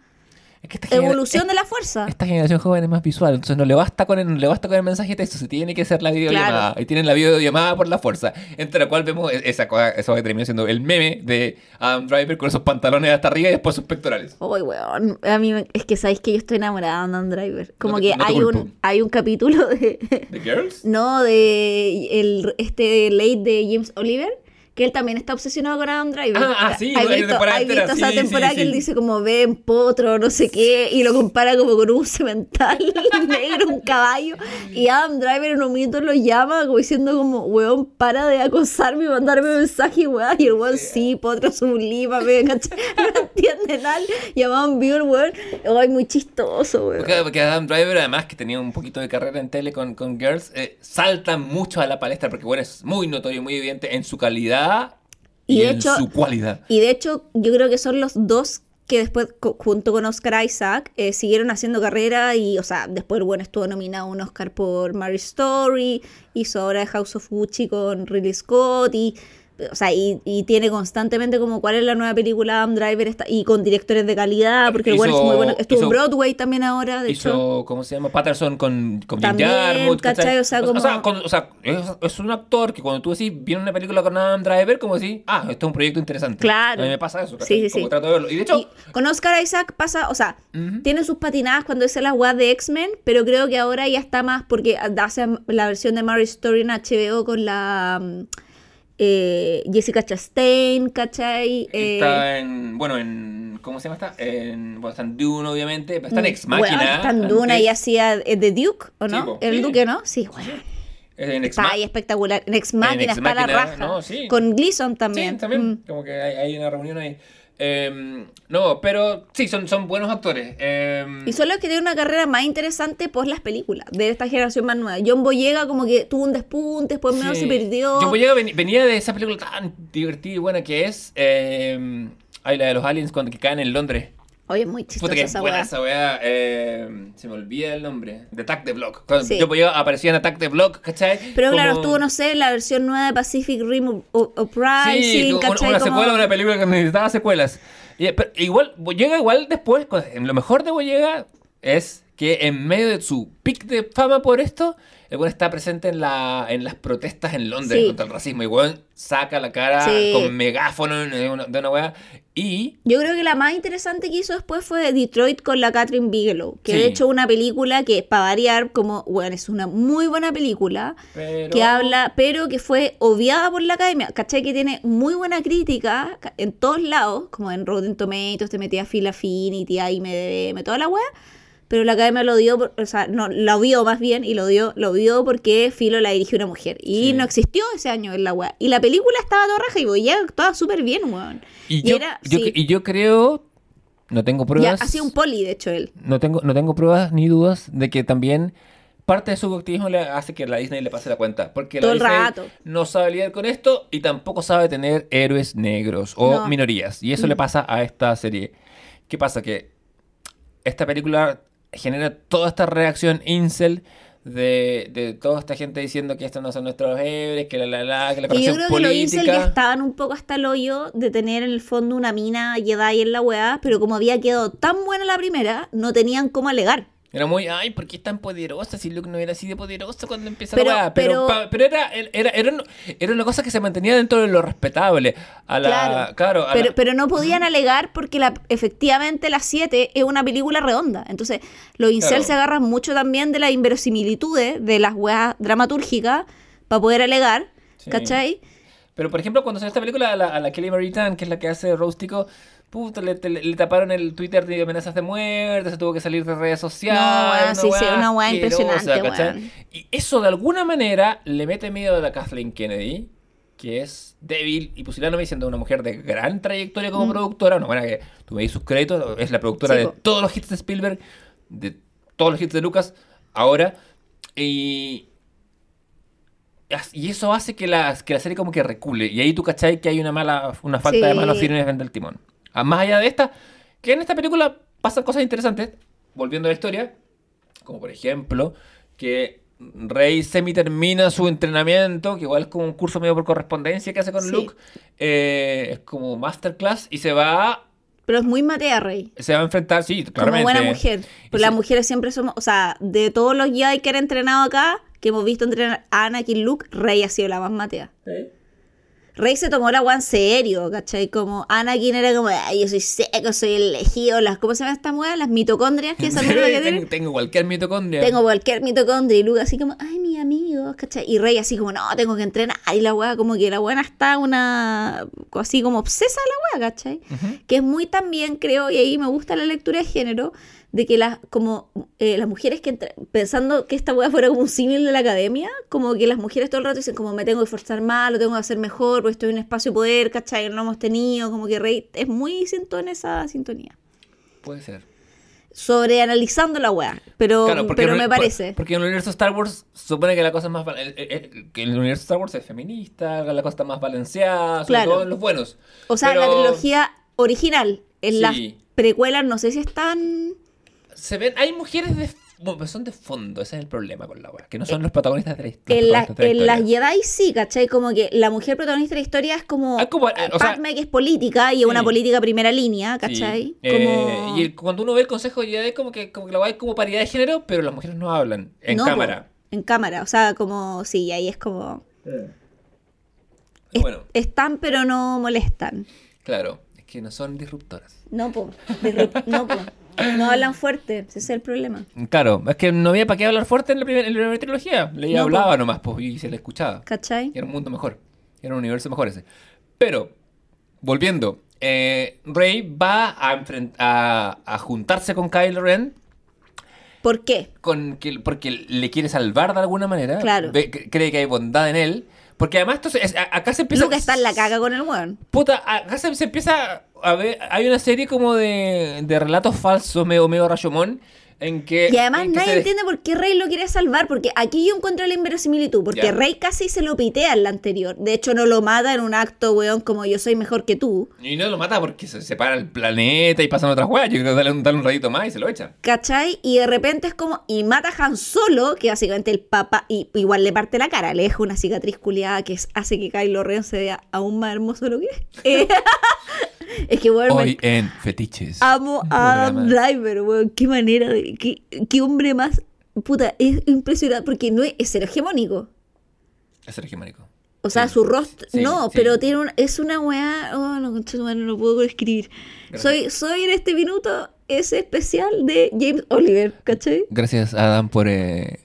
Es que esta evolución de la fuerza. Esta generación joven es más visual, entonces no le basta con el, no le basta con el mensaje de texto, se tiene que hacer la videollamada. Claro. Y tienen la videollamada por la fuerza. Entre la cual vemos e- esa cosa, eso que termina siendo el meme de Adam Driver con esos pantalones hasta arriba y después sus pectorales. Uy, weón. A mí me- es que sabéis que yo estoy enamorada de Adam Driver. Como No te- que no hay, culpo. un, hay un capítulo de. ¿The Girls? [LAUGHS] no, de el, este late de James Oliver. Que él también está obsesionado con Adam Driver. Ah, ah, sí, ¿Has la visto, temporada entera, visto esa sí, temporada sí, que él dice como ven, potro, no sé qué, y lo compara como con un cemental [LAUGHS] negro, un caballo, y Adam Driver en un minuto lo llama como diciendo como, weón, para de acosarme y mandarme mensaje, weón, y el weón, sí, potro, sublímame, ¿cachai? [LAUGHS] No entiende nada, llamaban vivo el weón, ay, muy chistoso, weón. Porque, porque Adam Driver, además que tenía un poquito de carrera en tele con, con Girls, eh, salta mucho a la palestra porque bueno, es muy notorio, muy evidente en su calidad y, Y de en hecho- su cualidad. Y de hecho, yo creo que son los dos que después, co- junto con Oscar Isaac, eh, siguieron haciendo carrera y, o sea, después bueno estuvo nominado a un Oscar por Mary Story, hizo ahora House of Gucci con Ridley Scott y o sea, y, y tiene constantemente como cuál es la nueva película Adam Driver está, y con directores de calidad, porque bueno es muy bueno. Estuvo hizo- en Broadway también ahora, de hecho. Hizo, ¿cómo se llama? Patterson con, con También, ¿cachai? O sea, como- con- o sea, es, es un actor que cuando tú decís, viene una película con Adam Driver, como decís, ah, esto es un proyecto interesante. Claro. A mí me pasa eso, Sí, ¿cachai? sí, sí. Como trato de verlo. Y de hecho, Y con Oscar Isaac pasa, o sea, tiene sus patinadas cuando hace las weas de X-Men, pero creo que ahora ya está más porque hace la versión de Mary Story en HBO con la mm, eh, Jessica Chastain, ¿cachai? Eh, está en, bueno, en, ¿cómo se llama esta? En, bueno, está en Dune, obviamente, pero está en Ex mm, weón, Máquina. está en Duna y hacía The Duke, ¿o no? el sí. Duque, ¿no? Sí, weón. En Ex Está ahí espectacular. En Ex Ex está la Machina, raja. no, sí. Con Gleason también. Sí, también. Mm. Como que hay, hay una reunión ahí. Eh, no, pero sí, son, son buenos actores. Eh, Y son los que tienen una carrera más interesante por las películas de esta generación más nueva. John Boyega como que tuvo un despunte, después medio sí. se perdió. Yo Boyega ven- venía de esa película tan divertida y buena que es. Eh, ay, la de los aliens cuando que caen en Londres. Oye, es muy chistosa Puta que esa buena weá. esa weá. eh, se me olvida el nombre. De Attack the Block. Cuando Sí. Yo aparecía en Attack the Block, ¿cachai? Pero claro, estuvo, no sé, la versión nueva de Pacific Rim Uprising, Sí, ¿cachai? una Como- secuela una película que necesitaba secuelas. Y, pero igual, Boyega igual después, lo mejor de Boyega es que en medio de su pic de fama por esto, el weón está presente en, la, en las protestas en Londres Sí. contra el racismo. Y weón saca la cara Sí. con megáfono de una, de una weá. Y Yo creo que la más interesante que hizo después fue Detroit con la Catherine Bigelow, que Sí. de hecho una película que, para variar, como, bueno, es una muy buena película, Pero- que habla, pero que fue obviada por la academia, ¿cachai? Que tiene muy buena crítica ca- en todos lados, como en Rotten Tomatoes, te metía Phil Affinity, IMDb, toda la wea, pero la academia lo dio, o sea, no, la vio más bien, y lo dio, lo vio porque Philo la dirigió una mujer, y Sí. no existió ese año en la wea, y la película estaba toda raja, y Boyega actuaba súper bien, weón. y Y yo, era- yo- sí. y yo creo, no tengo Ya, pruebas. hacía un poli, de hecho, él. no tengo, no tengo pruebas ni dudas de que también parte de su activismo le hace que la Disney le pase la cuenta. Porque Todo la Disney rato. no sabe lidiar con esto y tampoco sabe tener héroes negros o No. minorías. Y eso Mm. le pasa a esta serie. ¿Qué pasa? Que esta película genera toda esta reacción incel de, de toda esta gente diciendo que estos no son nuestros héroes, que la la la, que la Y yo corrección creo que los incel ya política. estaban un poco hasta el hoyo de tener en el fondo una mina Jedi en la weá, pero como había quedado tan buena la primera, no tenían cómo alegar. Era muy, ay, ¿por qué es tan poderosa? Si Luke no era así de poderoso cuando empieza Pero- la. Pero, pero- pa- pero era, era, era, era una cosa que se mantenía dentro de lo respetable. A la, Claro, claro, a pero, la- pero no podían alegar porque la, efectivamente la 7 es una película redonda. Entonces, los incel Claro. se agarran mucho también de las inverosimilitudes de las weas dramatúrgicas para poder alegar, Sí. ¿cachai? pero, por ejemplo, cuando salió esta película, a la, a la Kelly Marie que es la que hace Rostico, puta, le, te- le taparon el Twitter de amenazas de muerte, se tuvo que salir de redes sociales. No, sí, sí, una weá impresionante. Y eso de alguna manera le mete miedo a la Kathleen Kennedy, que es débil y pusilánime siendo una mujer de gran trayectoria como Mm. productora, una buena que tú veis sus créditos, es la productora Sí, de po. todos los hits de Spielberg, de todos los hits de Lucas, ahora. Y, y eso hace que la, que la serie como que recule. Y ahí tú cachai que hay una mala, una falta de Sí. manos firmes en el timón. Más allá de esta, que en esta película pasan cosas interesantes, volviendo a la historia, como por ejemplo, que Rey semi termina su entrenamiento, que igual es como un curso medio por correspondencia que hace con Sí. Luke, eh, es como masterclass, y se va, Pero es muy Matea Rey. se va a enfrentar, sí, Como claramente. buena mujer. Y Pero las sí. mujeres siempre somos, o sea, de todos los Jedi que han entrenado acá, que hemos visto entrenar a Anakin Luke, Rey ha sido la más matea. Rey se tomó la weá en serio, ¿cachai? Como Anakin era como, ay, yo soy seco, soy el elegido, las, ¿cómo se llama esta weá? Las mitocondrias, que [LAUGHS] esa que tengo, tiene. tengo cualquier mitocondria. Tengo cualquier mitocondria y Luke así como, ay, mi amigo, ¿cachai? Y Rey así como, no, tengo que entrenar. Y la weá, como que la buena está una, así como obsesa de la weá, ¿cachai? Que es muy también, creo, y ahí me gusta la lectura de género, de que las, como eh, las mujeres que entra- pensando que esta weá fuera como un símil de la academia, como que las mujeres todo el rato dicen como me tengo que esforzar más, lo tengo que hacer mejor, porque estoy en un espacio de poder, ¿cachai? No lo hemos tenido, como que Rey es muy siento en esa sintonía. Puede ser. Sobre analizando la weá, pero, Claro, pero me parece. Porque en el universo Star Wars supone que la cosa es más. el- el- que el universo Star Wars es feminista, la cosa está más balanceada, sobre Claro. todo en los buenos. O sea, Pero la trilogía original, en las precuelas no sé si están... Se ven, hay mujeres de, Bueno, son de fondo, ese es el problema con la wea. Que no son los protagonistas de la, hist- los En, de la las historia. Jedi sí, ¿cachai? Como que la mujer protagonista de la historia es como, Ah, como, eh, o sea- que es política y es una Sí. política primera línea, Sí. ¿cachai? Eh, y el- cuando uno ve el consejo ya es como que, como que la wea es como paridad de género, pero las mujeres no hablan en No, po, cámara. en cámara, o sea, como, sí, ahí es como... es- Bueno, Están pero no molestan. claro, es que no son disruptoras. No, po. disrup- no, po. [CLEARS THROAT] No hablan fuerte, ese es el problema. Claro, es que no había para qué hablar fuerte en la, primer- en la primera trilogía. Ella No, hablaba nomás pues, y se le escuchaba. ¿Cachai? Era un mundo mejor. Era un universo mejor ese. Pero, volviendo, eh, Rey va a, a, a juntarse con Kylo Ren ¿Por qué? con que, porque le quiere salvar de alguna manera. Claro. Ve- cree que hay bondad en él. Porque además, esto se- es- a- acá se empieza. Luke está en la caga con el weón. Puta, acá se, se empieza a ver. Hay una serie como de, de relatos falsos, medio, medio Rashomon. En que. Y además en que nadie se- entiende por qué Rey lo quiere salvar, porque aquí yo encuentro la inverosimilitud, porque Ya. Rey casi se lo pitea en la anterior. De hecho, no lo mata en un acto, weón, como yo soy mejor que tú. Y no lo mata porque se separa el planeta y pasan otras weas. Yo creo que dale un, dale un ratito más y se lo echa. ¿Cachai? Y de repente es como, y mata a Han Solo, que básicamente el papá, y igual le parte la cara, le deja una cicatriz culiada que hace que Kylo Ren se vea aún más hermoso de lo que es. [LAUGHS] Es que, weón, me- Hoy en Fetiches. amo a Adam. Driver, weón. Qué manera de. Qué, qué hombre más. Puta, es impresionante porque no es, es hegemónico. Es hegemónico. O sea, Sí. su rostro. Sí, no, sí. pero tiene un, es una weá. Oh, no, no lo puedo escribir. Soy, soy en este minuto ese especial de James Oliver, ¿cachai? Gracias, Adam, por, eh,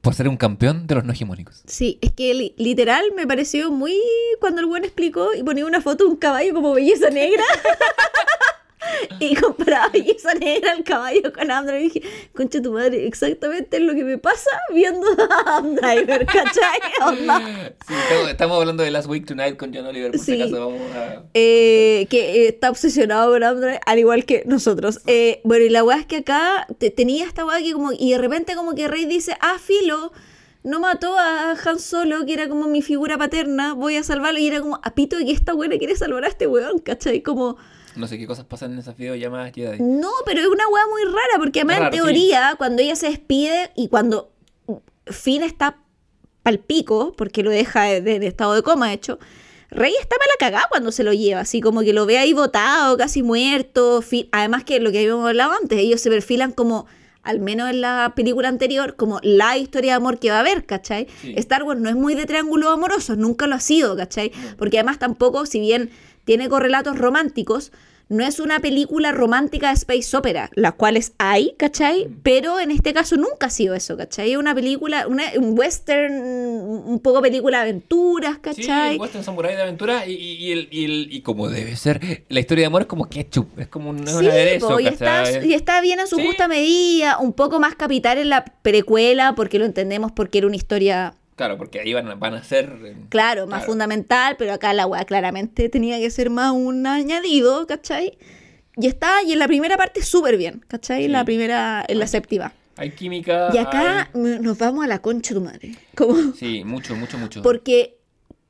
por ser un campeón de los no hegemónicos. Sí, es que li- literal me pareció muy. Cuando el buen explicó y ponía una foto de un caballo como belleza negra. [LAUGHS] [LAUGHS] y comparaba belleza negra al caballo con Adam Driver. Y dije, concha tu madre, exactamente es lo que me pasa viendo a Adam Driver, [LAUGHS] ¿cachai? Onda. Sí, estamos, estamos hablando de Last Week Tonight con John Oliver, por Sí. si acaso vamos a... Eh, que eh, está obsesionado con Adam Driver, al igual que nosotros. Eh, bueno, y la weá es que acá te- tenía esta weá que como, y de repente como que Rey dice, ah, filo, no mató a Han Solo, que era como mi figura paterna, voy a salvarlo, y era como, a pito, y esta weá quiere salvar a este weón, ¿cachai? Como, No sé qué cosas pasan en esas videollamadas Jedi. no, pero es una weá muy rara, porque además Raro, en teoría, cuando ella se despide y cuando Finn está pal pico, porque lo deja de- de- en estado de coma, de hecho, Rey está para la cagada cuando se lo lleva, así como que lo ve ahí botado, casi muerto. Finn- Además que lo que habíamos hablado antes, ellos se perfilan como, al menos en la película anterior, como la historia de amor que va a haber, ¿cachai? Sí. Star Wars no es muy de triángulos amorosos, nunca lo ha sido, ¿cachai? Porque además tampoco, si bien tiene correlatos románticos, no es una película romántica de space opera, las cuales hay, ¿cachai? Pero en este caso nunca ha sido eso, ¿cachai? Es una película, una, un western, un poco película de aventuras, Sí, ¿cachai? el western samurai de aventura y, y, el, y, el- y como debe ser, la historia de amor es como ketchup, es como un, es un Sí, aderezo, po, y, está, y está bien en su Sí. justa medida, un poco más capital en la precuela, porque lo entendemos porque era una historia, Claro, porque ahí van, a- van a ser... eh, claro, más fundamental, pero acá la weá claramente tenía que ser más un añadido, ¿cachai? Y está, y en la primera parte súper bien, ¿cachai? En Sí. la primera, en la séptima. Hay química. Y acá hay- nos vamos a la concha de tu madre. Sí, mucho, mucho, mucho. porque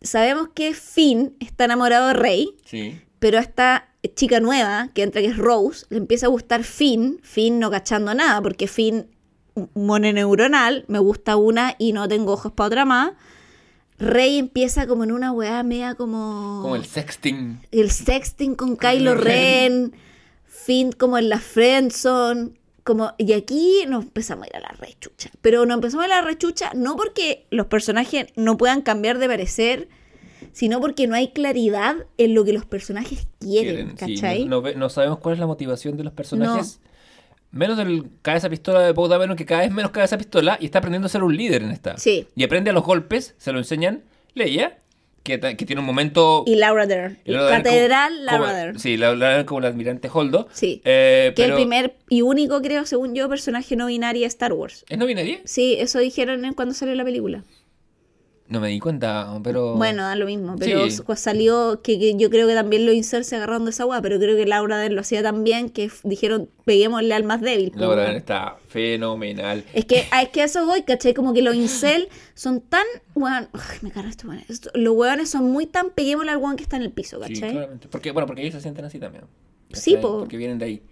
sabemos que Finn está enamorado de Rey, Sí. pero a esta chica nueva que entra, que es Rose, le empieza a gustar Finn, Finn no cachando nada, porque Finn, mononeuronal, me gusta una y no tengo ojos para otra más. Rey empieza como en una weá media como... Como el sexting. el sexting con Kylo Ren, Finn como en la friendzone, como y aquí nos empezamos a ir a la rechucha, pero nos empezamos a ir a la rechucha no porque los personajes no puedan cambiar de parecer, sino porque no hay claridad en lo que los personajes quieren, quieren, sí. ¿cachai? No, no ve- no sabemos cuál es la motivación de los personajes. Menos del cabeza pistola de Poe Dameron, que cada vez menos cabeza pistola y está aprendiendo a ser un líder en esta. Sí. Y aprende a los golpes, se lo enseñan Leia, que, que tiene un momento. Y Laura Dern, y Laura Dern Catedral como- Laura como- Dern. Sí, Laura Dern como el admirante Holdo. Sí. Eh, Que pero- el primer y único, creo, según yo, personaje no binario de Star Wars. ¿Es no binaria? Sí, eso dijeron en cuando salió la película. No me di cuenta, pero. Bueno, da lo mismo, pero Sí. salió que, que yo creo que también los inserts se agarraron de esa weá, pero creo que Laura Dern lo hacía tan bien que dijeron, peguémosle al más débil. Laura. Dern está fenomenal. Es que, ah, es que a eso voy, ¿cachai? Como que los incel son tan, ay, me carga esto, weón. Esto- Los weones son muy tan, peguémosle al weón que está en el piso, Sí, ¿cachai? claramente. Porque, bueno, porque ellos se sienten así también. Sí, po. Porque vienen de ahí.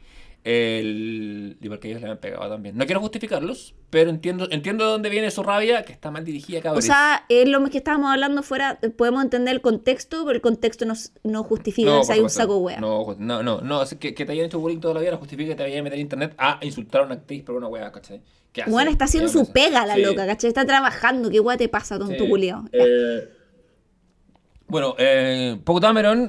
El... Y porque ellos le han pegado también. No quiero justificarlos, pero entiendo, entiendo de dónde viene su rabia, que está mal dirigida, O cabrón. sea, es lo que estábamos hablando fuera, podemos entender el contexto, pero el contexto no, no justifica No, hay un saco wea. No, no, no, no, es que, que te hayan hecho bullying toda la vida no justifica que te vayan a meter a internet a insultar a una actriz por una wea, ¿cachai? ¿Qué hace? Bueno, está haciendo ¿Qué su pega la Sí. loca, ¿cachai? Está trabajando, ¿qué wea te pasa, tonto Sí. culiao? Eh, bueno, eh,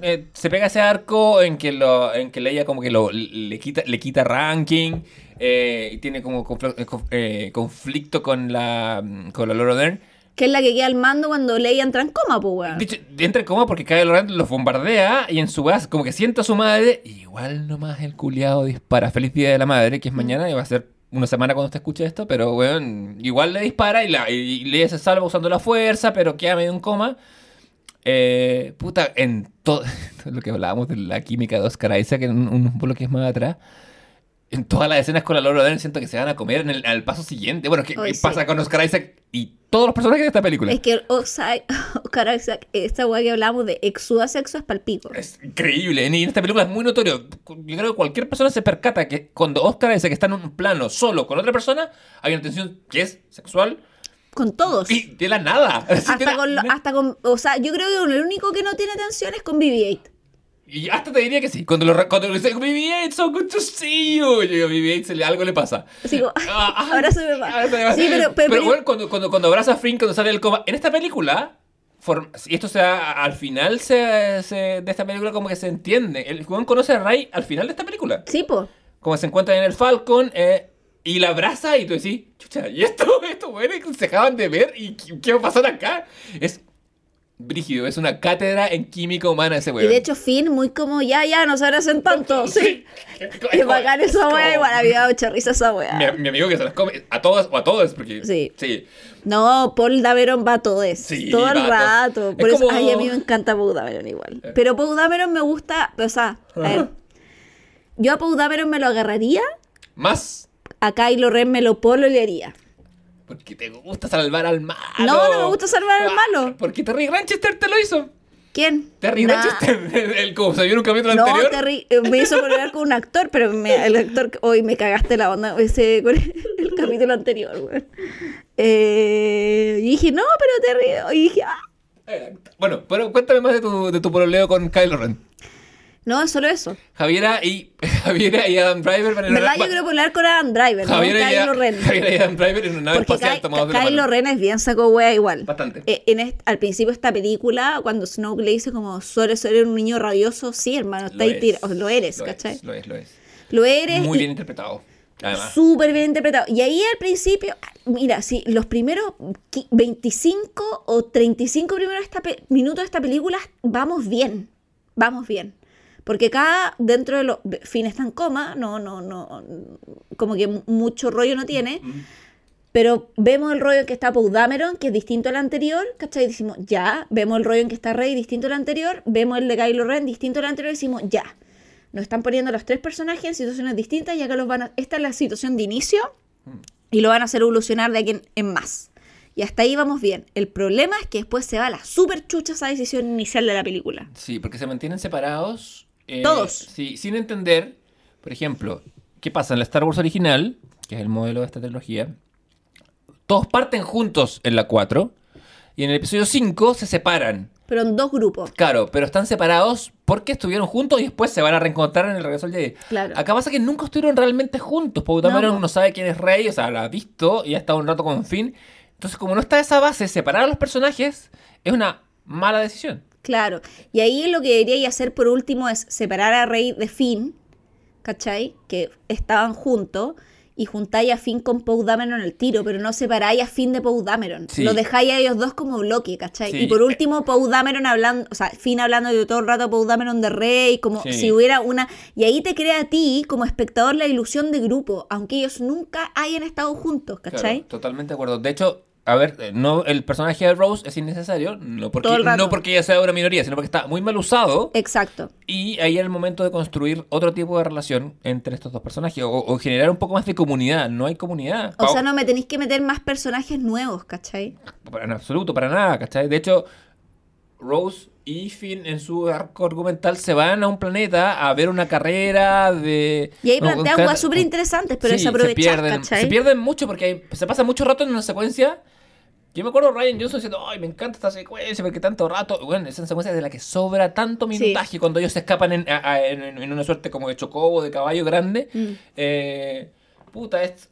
eh, se pega ese arco en que lo, en que Leia como que lo, le quita, le quita ranking eh, y tiene como eh, eh, conflicto con la con la Laura Dern. Que es la que queda al mando cuando Leia entra en coma, pues weón. Entra en coma porque Kylo Ren los bombardea y en su base como que sienta a su madre y igual nomás el culiado dispara. Feliz Día de la Madre, que es mañana y va a ser una semana cuando usted escuche esto, pero bueno, igual le dispara y, la, y Leia se salva usando la fuerza, pero queda medio en coma. Eh, puta, en todo [LAUGHS] lo que hablábamos de la química de Oscar Isaac en un- unos bloques más atrás. En todas las escenas con la Laura Dern siento que se van a comer en el, al paso siguiente. Bueno, ¿qué Ay, pasa con Oscar Isaac y todos los personajes de esta película? Es que Oscar, [LAUGHS] Oscar Isaac, esta weá que hablamos de exuda sexo es palpico. Es increíble. Y en esta película es muy notorio. Yo creo que cualquier persona se percata que cuando Oscar que está en un plano solo con otra persona, hay una tensión que es sexual Con todos. y de la nada. [LAUGHS] Hasta la- con, lo- hasta con, o sea, yo creo que el único que no tiene tensión es con BB-8. Y hasta te diría que sí. Cuando lo cuando le dice, BB-8, so good to see you. Yo digo, BB-8, se le- algo le pasa. Como, Ah, ah, [LAUGHS] ahora se me va. Sí, pero, pero, Pero bueno, cuando, cuando, cuando abraza a Frink cuando sale del coma. En esta película, y esto se da- al final se, se- de esta película como que se entiende. El jugador conoce a Ray al final de esta película. sí, po. como se encuentran en el Falcon eh, y la abraza y tú decís, chucha, ¿y esto, [LAUGHS] esto, bueno, se acaban de ver? ¿Y qué, va a pasar acá? Es brígido, es una cátedra en química humana ese Y weón. de hecho, Finn, muy como, ya, ya, no se abracen tanto. [LAUGHS] Sí. Es bacán esa weá, igual había mucha risa esa weá. mi amigo que se las come a todas o a todos, porque. Sí. Sí. No, Paul Dameron va a todo eso. Sí, todo el rato. Es Por eso, como- ay, a mí me encanta Paul Dameron igual. Pero Paul Dameron me gusta, o sea, a ver. Yo a Paul Dameron me lo agarraría, Más a Kylo Ren me lo pololearía. porque te gusta salvar al malo. No, no me gusta salvar al Ah, malo. Porque Terry Ranchester te lo hizo. ¿Quién? Terry Nah. Ranchester, [LAUGHS] el, como se vio en un capítulo No, anterior. Terry, eh, me hizo pololear con un actor, pero me- el actor, hoy me cagaste la onda ese, con el, capítulo anterior, weón. Eh, y dije, no, pero Terry, y dije, ah. Eh, Bueno, pero cuéntame más de tu, de tu pololeo con Kylo Ren. No, es solo eso. Javiera y, [LAUGHS] Javiera y Adam Driver van En verdad, yo quiero pololear con Adam Driver, no con Javiera, y, Kylo Ren. [LAUGHS] Javiera y Adam Driver en una nave espacial tomados de la Kylo mano. Ren es bien saco wea igual. Bastante. Eh, en est- al principio de esta película, cuando Snoke le dice como, suele ser un niño rabioso, sí, hermano, está Lo ahí es. tirado. Lo eres, Lo es, ¿cachai? Lo es, lo es. Lo eres. Muy y- bien interpretado. Además. Súper bien interpretado. Y ahí al principio, mira, si los primeros qui- 25 o 35 primeros de esta pe- minutos de esta película vamos bien. Vamos bien. Porque cada dentro de los Finn está en coma, no, no, no, como que mu- mucho rollo no tiene. Pero vemos el rollo en que está Poe Dameron, que es distinto al anterior, ¿cachai? Y decimos, ya. Vemos el rollo en que está Rey, distinto al anterior. Vemos el de Kylo Ren, distinto al anterior. Y decimos, ya. Nos están poniendo los tres personajes en situaciones distintas y acá los van a... Esta es la situación de inicio y lo van a hacer evolucionar de aquí en, en más. Y hasta ahí vamos bien. El problema es que después se va a la super chucha esa decisión inicial de la película. Sí, porque se mantienen separados. Eh, Todos. Sí, sin entender, por ejemplo, qué pasa en la Star Wars original, que es el modelo de esta trilogía. Todos parten juntos en la 4 y en el episodio 5 se separan. Pero en dos grupos. Claro, pero están separados porque estuvieron juntos y después se van a reencontrar en el regreso al Jedi. Claro. Acá pasa que nunca estuvieron realmente juntos. Poe Dameron po. no, sabe quién es Rey, o sea, la ha visto y ha estado un rato con Finn. Entonces, como no está esa base, separar a los personajes es una mala decisión. Claro. Y ahí lo que debería hacer por último es separar a Rey de Finn, ¿cachai? Que estaban juntos. Y juntáis a Finn con Poe Dameron el tiro, pero no separáis a Finn de Poe Dameron. Sí. Lo dejáis a ellos dos como bloque, ¿cachai? Sí. Y por último, Poe Dameron hablando, o sea, Finn hablando de todo el rato Poe Dameron de Rey, como Sí. si hubiera una. Y ahí te crea a ti, como espectador, la ilusión de grupo, aunque ellos nunca hayan estado juntos, ¿cachai? Claro, totalmente de acuerdo. De hecho, a ver, eh, no, el personaje de Rose es innecesario, no porque, no porque ella sea una minoría, sino porque está muy mal usado. Exacto. Y ahí es el momento de construir otro tipo de relación entre estos dos personajes o, o generar un poco más de comunidad. No hay comunidad. O sea, no me tenéis que meter más personajes nuevos, ¿cachai? En absoluto, para nada, ¿cachai? De hecho, Rose y Finn en su arco argumental se van a un planeta a ver una carrera de... Y ahí plantean cosas súper interesantes, pero Sí, desaprovechar, se pierden, ¿cachai? se pierden mucho porque hay- se pasa mucho rato en una secuencia. Yo me acuerdo Ryan Johnson diciendo, ay, me encanta esta secuencia porque tanto rato. Bueno, es una secuencia de la que sobra tanto Sí. minutaje cuando ellos se escapan en, a- a- en- en una suerte como de chocobo, de caballo grande. Mm. Eh, puta, es...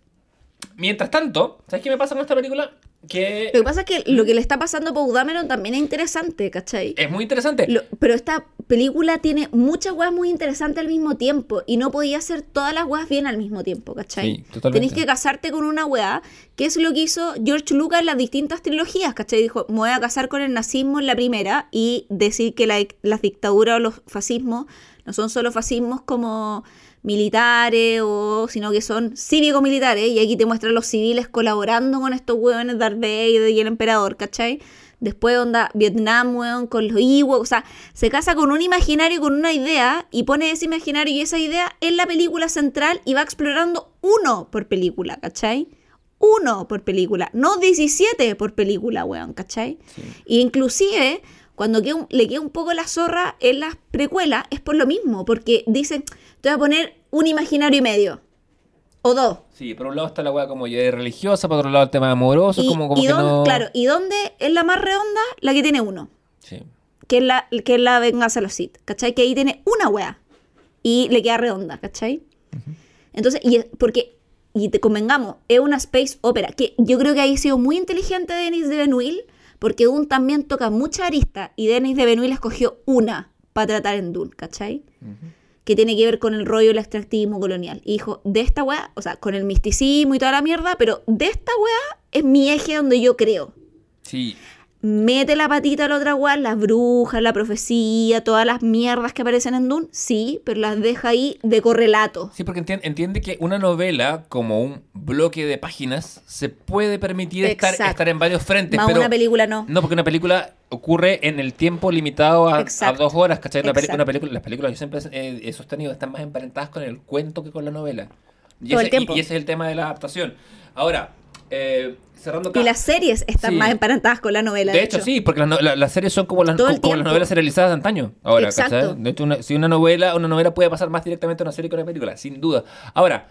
Mientras tanto, ¿sabes qué me pasa con esta película? Que Lo que pasa es que lo que le está pasando a Poe Dameron también es interesante, ¿cachai? es muy interesante. Lo- pero esta película tiene muchas weas muy interesantes al mismo tiempo y no podía hacer todas las weas bien al mismo tiempo, ¿cachai? Sí, totalmente. Tenés que casarte con una wea, que es lo que hizo George Lucas en las distintas trilogías, ¿cachai? Dijo, me voy a casar con el nazismo en la primera y decir que la- las dictaduras o los fascismos no son solo fascismos como militares o sino que son cívico-militares y aquí te muestran los civiles colaborando con estos hueones Darth Vader y el emperador, ¿cachai? Después onda Vietnam, weón, con los Ewoks, o sea, se casa con un imaginario, con una idea y pone ese imaginario y esa idea en la película central y va explorando uno por película, ¿cachai? Uno por película, no 17 por película, weón, ¿cachai? E inclusive, cuando le queda un poco la zorra en las precuelas, es por lo mismo, porque dicen, te voy a poner un imaginario y medio, o dos. Sí, por un lado está la weá como ya religiosa, por otro lado el tema amoroso, Y, como, como y que dónde- no... Claro, ¿y dónde es la más redonda? La que tiene uno. Sí. que es la, que es la venganza de los Sith, ¿cachai? Que ahí tiene una wea y le queda redonda, ¿cachai? Entonces, y es- porque, y te convengamos, es una space opera, que yo creo que ahí ha sido muy inteligente Denis de Benuil, porque Dune también toca mucha arista y Denis de Benuil escogió una para tratar en Dune, ¿cachai? Que tiene que ver con el rollo del extractivismo colonial. Y dijo, de esta wea, o sea, con el misticismo y toda la mierda, pero de esta wea es mi eje donde yo creo Sí, mete la patita a la otra weá, las brujas, la profecía, todas las mierdas que aparecen en Dune, sí, pero las deja ahí de correlato. Sí, porque entien- entiende que una novela, como un bloque de páginas, se puede permitir estar, estar en varios frentes. Más pero una película no. No, porque una película ocurre en el tiempo limitado a, dos horas, ¿cachai? Una, película, las películas yo siempre eh, he sostenido están más emparentadas con el cuento que con la novela. Y, Todo el ese, y- tiempo. y ese es el tema de la adaptación. Ahora, eh, cerrando acá. Y las series están Sí. más emparentadas con la novela. De hecho, sí, porque las, no- la- las series son como las, como las novelas serializadas de antaño. Ahora, Exacto. De hecho, una- si una novela, una novela puede pasar más directamente a una serie que a una película, sin duda. Ahora,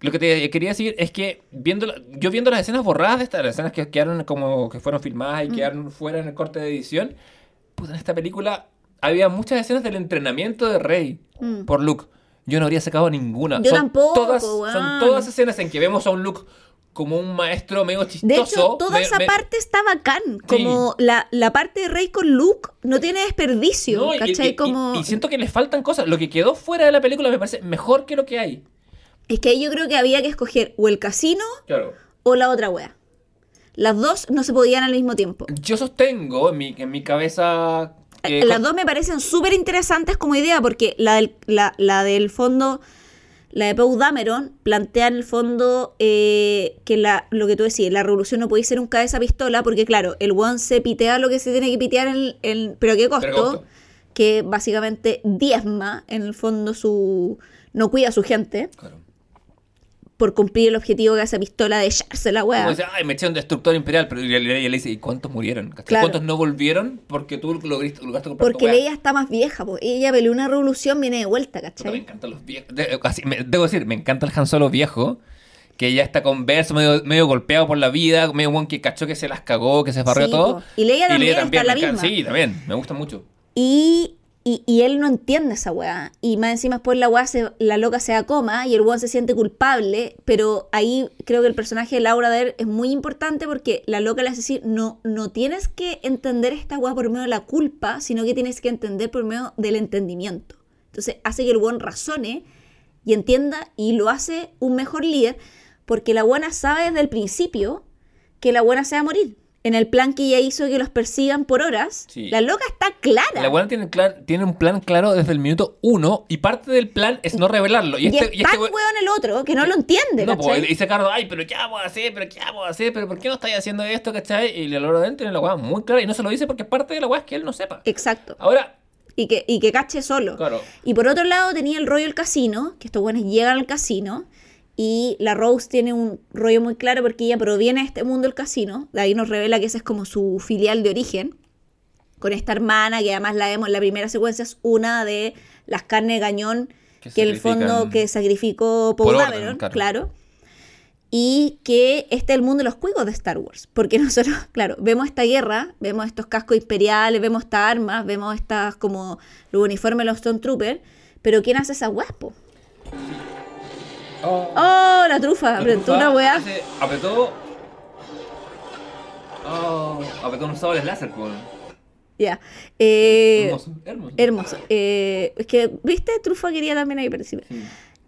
lo que te quería decir es que viendo, yo viendo las escenas borradas de estas, las escenas que quedaron como que fueron filmadas y Mm. quedaron fuera en el corte de edición, puta, en esta película había muchas escenas del entrenamiento de Rey Mm. por Luke. Yo no habría sacado ninguna. Yo son tampoco, todas, son todas escenas en que vemos a un Luke como un maestro medio chistoso. De hecho, toda me- esa me- parte está bacán. Como la, la parte de Rey con Luke no tiene desperdicio, No, ¿cachai? y, y- como... y siento que le faltan cosas. Lo que quedó fuera de la película me parece mejor que lo que hay. Es que ahí yo creo que había que escoger o el casino Claro. o la otra wea. Las dos no se podían al mismo tiempo. Yo sostengo en mi, en mi cabeza. que- Eh, Las dos me parecen súper interesantes como idea porque la del, la, la del fondo, la de Poe Dameron, plantea en el fondo eh, que la, lo que tú decías, la revolución no puede ser un cabeza pistola porque claro, el one se pitea lo que se tiene que pitear, en, en- pero ¿a qué costo? Pero ¿qué costo? Que básicamente diezma en el fondo su... no cuida a su gente Claro. Por cumplir el objetivo que hace pistola de echarse la dice, ay, me eché un destructor imperial, pero ella, le dice, ¿y cuántos murieron? ¿Cachai? Claro. ¿Cuántos no volvieron porque tú lograste, lograste comprar Porque weá? Leia está más vieja, po. ella peleó una revolución, viene de vuelta, Puta, me ¿cachai? encantan los viejos. De- así, me- debo decir, me encanta el Han Solo viejo. Que ya está converso, medio, medio golpeado por la vida, medio buen que cachó que se las cagó, que se barrió Sí, todo. po. Y Leia también está en la me encanta- misma. Sí, también, me gusta mucho. Y, y, él no entiende esa weá. Y más encima después la weá, se- la loca se da coma y el weón se siente culpable. Pero ahí creo que el personaje de Laura Dern es muy importante porque la loca le hace decir, no, no tienes que entender esta weá por medio de la culpa, sino que tienes que entender por medio del entendimiento. Entonces hace que el weón razone y entienda y lo hace un mejor líder porque la buena sabe desde el principio que la buena se va a morir. En el plan que ella hizo de que los persigan por horas, Sí. la loca está clara. La buena tiene, tiene un plan claro desde el minuto uno y parte del plan es no revelarlo. Y, Y, este, es y este tan we- weón el otro que no lo entiende, No, pues, dice Cardo, ay, pero ¿qué vamos a hacer? ¿Pero qué vamos a hacer? ¿Pero por qué no estáis haciendo esto? ¿Cachai? Y la Laura Dern tiene la weá muy clara y no se lo dice porque parte de la weá es que él no sepa. Exacto. Ahora, Y que, y que cache solo. claro, Y por otro lado tenía el rollo del casino, que estos buenos llegan al casino y la Rose tiene un rollo muy claro porque ella proviene de este mundo del casino, de ahí nos revela que ese es como su filial de origen, con esta hermana, que además la vemos en la primera secuencia, es una de las carnes de cañón Que que, en el fondo que sacrificó Paul Dameron, claro. claro. Y que este es el mundo de los cuicos de Star Wars. Porque [LAUGHS] nosotros, claro, vemos esta guerra, vemos estos cascos imperiales, vemos estas armas, vemos estas como los uniformes de los Stormtroopers. Pero ¿quién hace esa weá, po? Oh, ¡Oh, la trufa! Apretó una weá. Hace- Apretó. Oh, apretó unos sables láser, pues. Ya. Eh, hermoso, hermoso. hermoso. Eh, es que, ¿viste? Trufa quería también ahí participar. Sí.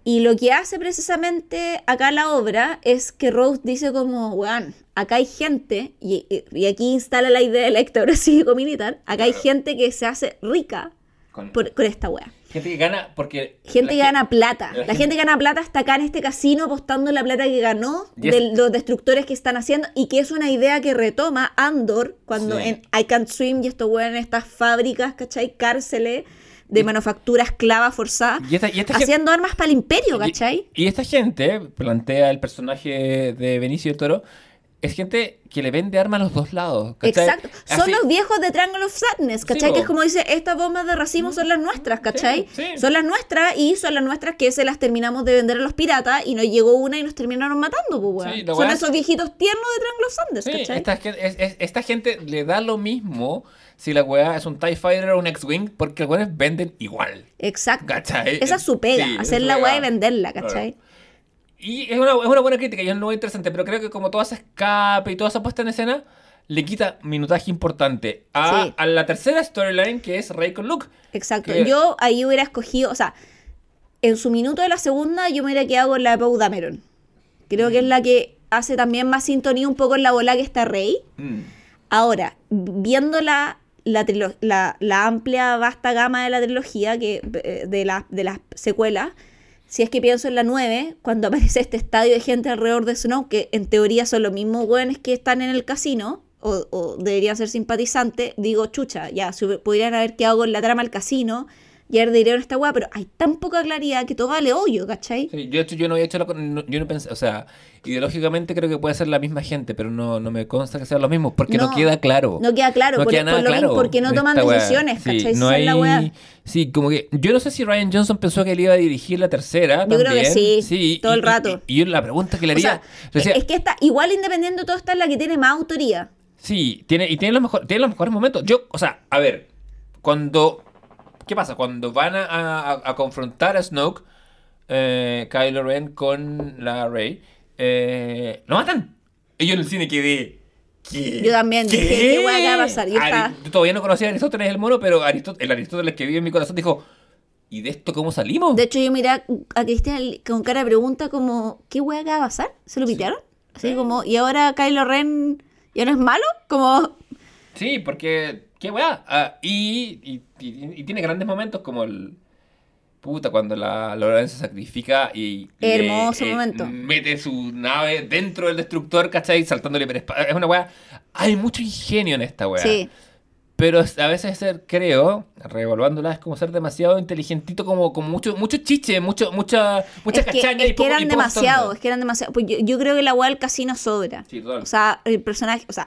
Y lo que hace precisamente acá la obra es que Rose dice como, weón, acá hay gente, y, y- aquí instala la idea del Héctor cívico militar, acá hay Claro. gente que se hace rica Con- por- con esta weá. Gente que gana porque. Gente que gana plata. la La, gente- gente que gana plata está acá en este casino apostando la plata que ganó Y de los destructores que están haciendo y que es una idea que retoma Andor cuando Sí. en I Can't Swim y esto weón en estas fábricas, ¿cachai? Cárceles de manufactura esclava forzada. Y esta, y esta gente- Haciendo armas para el imperio, ¿cachai? Y, y esta gente, plantea el personaje de Benicio del Toro, es gente que le vende armas a los dos lados. ¿cachai? Exacto. Son los viejos de Triangle of Sadness, ¿cachai? Sí, que es como dice, estas bombas de racimo son las nuestras, ¿cachai? Sí, sí. Son las nuestras y son las nuestras que se las terminamos de vender a los piratas y nos llegó una y nos terminaron matando, pues, Son esos viejitos tiernos de Triangle of Sadness, Sí, ¿cachai? esta, es- es- esta gente le da lo mismo si la weá es un TIE Fighter o un X-Wing, porque los weones venden igual. Exacto. ¿Cachai? Esa es su pega, Sí, esa hacer la weá y venderla, Claro. Y es una, es una buena crítica y es muy interesante, pero creo que como toda esa escape y toda esa puesta en escena, le quita minutaje importante a, Sí. a la tercera storyline que es Rey con Luke. Exacto. Que- Yo ahí hubiera escogido, o sea, en su minuto de la segunda yo me hubiera quedado con la de Poe Dameron. Creo que es la que hace también más sintonía un poco en la bola que está Rey. Mm. Ahora, viendo la, la, la amplia, vasta gama de la trilogía, que, eh, de, la- de las secuelas, si es que pienso en la 9, cuando [LAUGHS] aparece este estadio de gente alrededor de Snow, que en teoría son los mismos hueones que están en el casino, o, o deberían ser simpatizantes, digo, chucha, ya, si pudieran haber quedado con la trama al casino y haber en esta weá, pero hay tan poca claridad que todo vale hoyo, ¿cachai? Sí, yo, yo no había hecho la, no- yo no pensé, o sea, ideológicamente creo que puede ser la misma gente, pero no, no me consta que sean los mismos, porque no, No, queda claro. No queda claro, No por, queda por nada lo mismo, claro porque no toman decisiones, Sí, ¿cachai? no hay, la weá. sí, como que yo no sé si Ryan Johnson pensó que él iba a dirigir la tercera. Yo creo que también. sí, todo y- el rato. Y, y la pregunta que le O haría, sea, es que esta, igual independiente de todo, esta es la que tiene más autoría. Sí, tiene, y tiene los, mejor, tiene los mejores momentos. Yo, o sea, a ver, cuando. ¿Qué pasa? Cuando van a, a- a confrontar a Snoke, eh, Kylo Ren con la Rey, eh, lo matan. Y yo en el cine quedé. ¿Qué? Yo también dije, ¿qué hueá va a pasar? Yo Ari- todavía no conocía a Aristóteles el mono, pero Aristóteles, el Aristóteles que vive en mi corazón dijo: ¿Y de esto cómo salimos? De hecho, yo miré a, Cristian con cara de pregunta como, ¿qué hueá va a pasar? ¿Se lo pitearon? Así como, ¿y ahora Kylo Ren ya no es malo? Como, Sí, porque. ¿Qué weá? Ah, y, y, y- y tiene grandes momentos como el. Puta, cuando la Loren se sacrifica y. Hermoso le, eh, momento. Mete su nave dentro del destructor, ¿cachai? Saltándole por Es una weá. Hay mucho ingenio en esta weá. sí, Pero a veces ser, creo, reevaluándola, es como ser demasiado inteligentito, como, como mucho, mucho chiche, mucho, mucha, mucha es que, cachaña es y que poco- eran demasiado, es que eran demasiado. Pues yo, yo creo que la hueá del casino sobra. Sí, total. O sea, el personaje, o sea,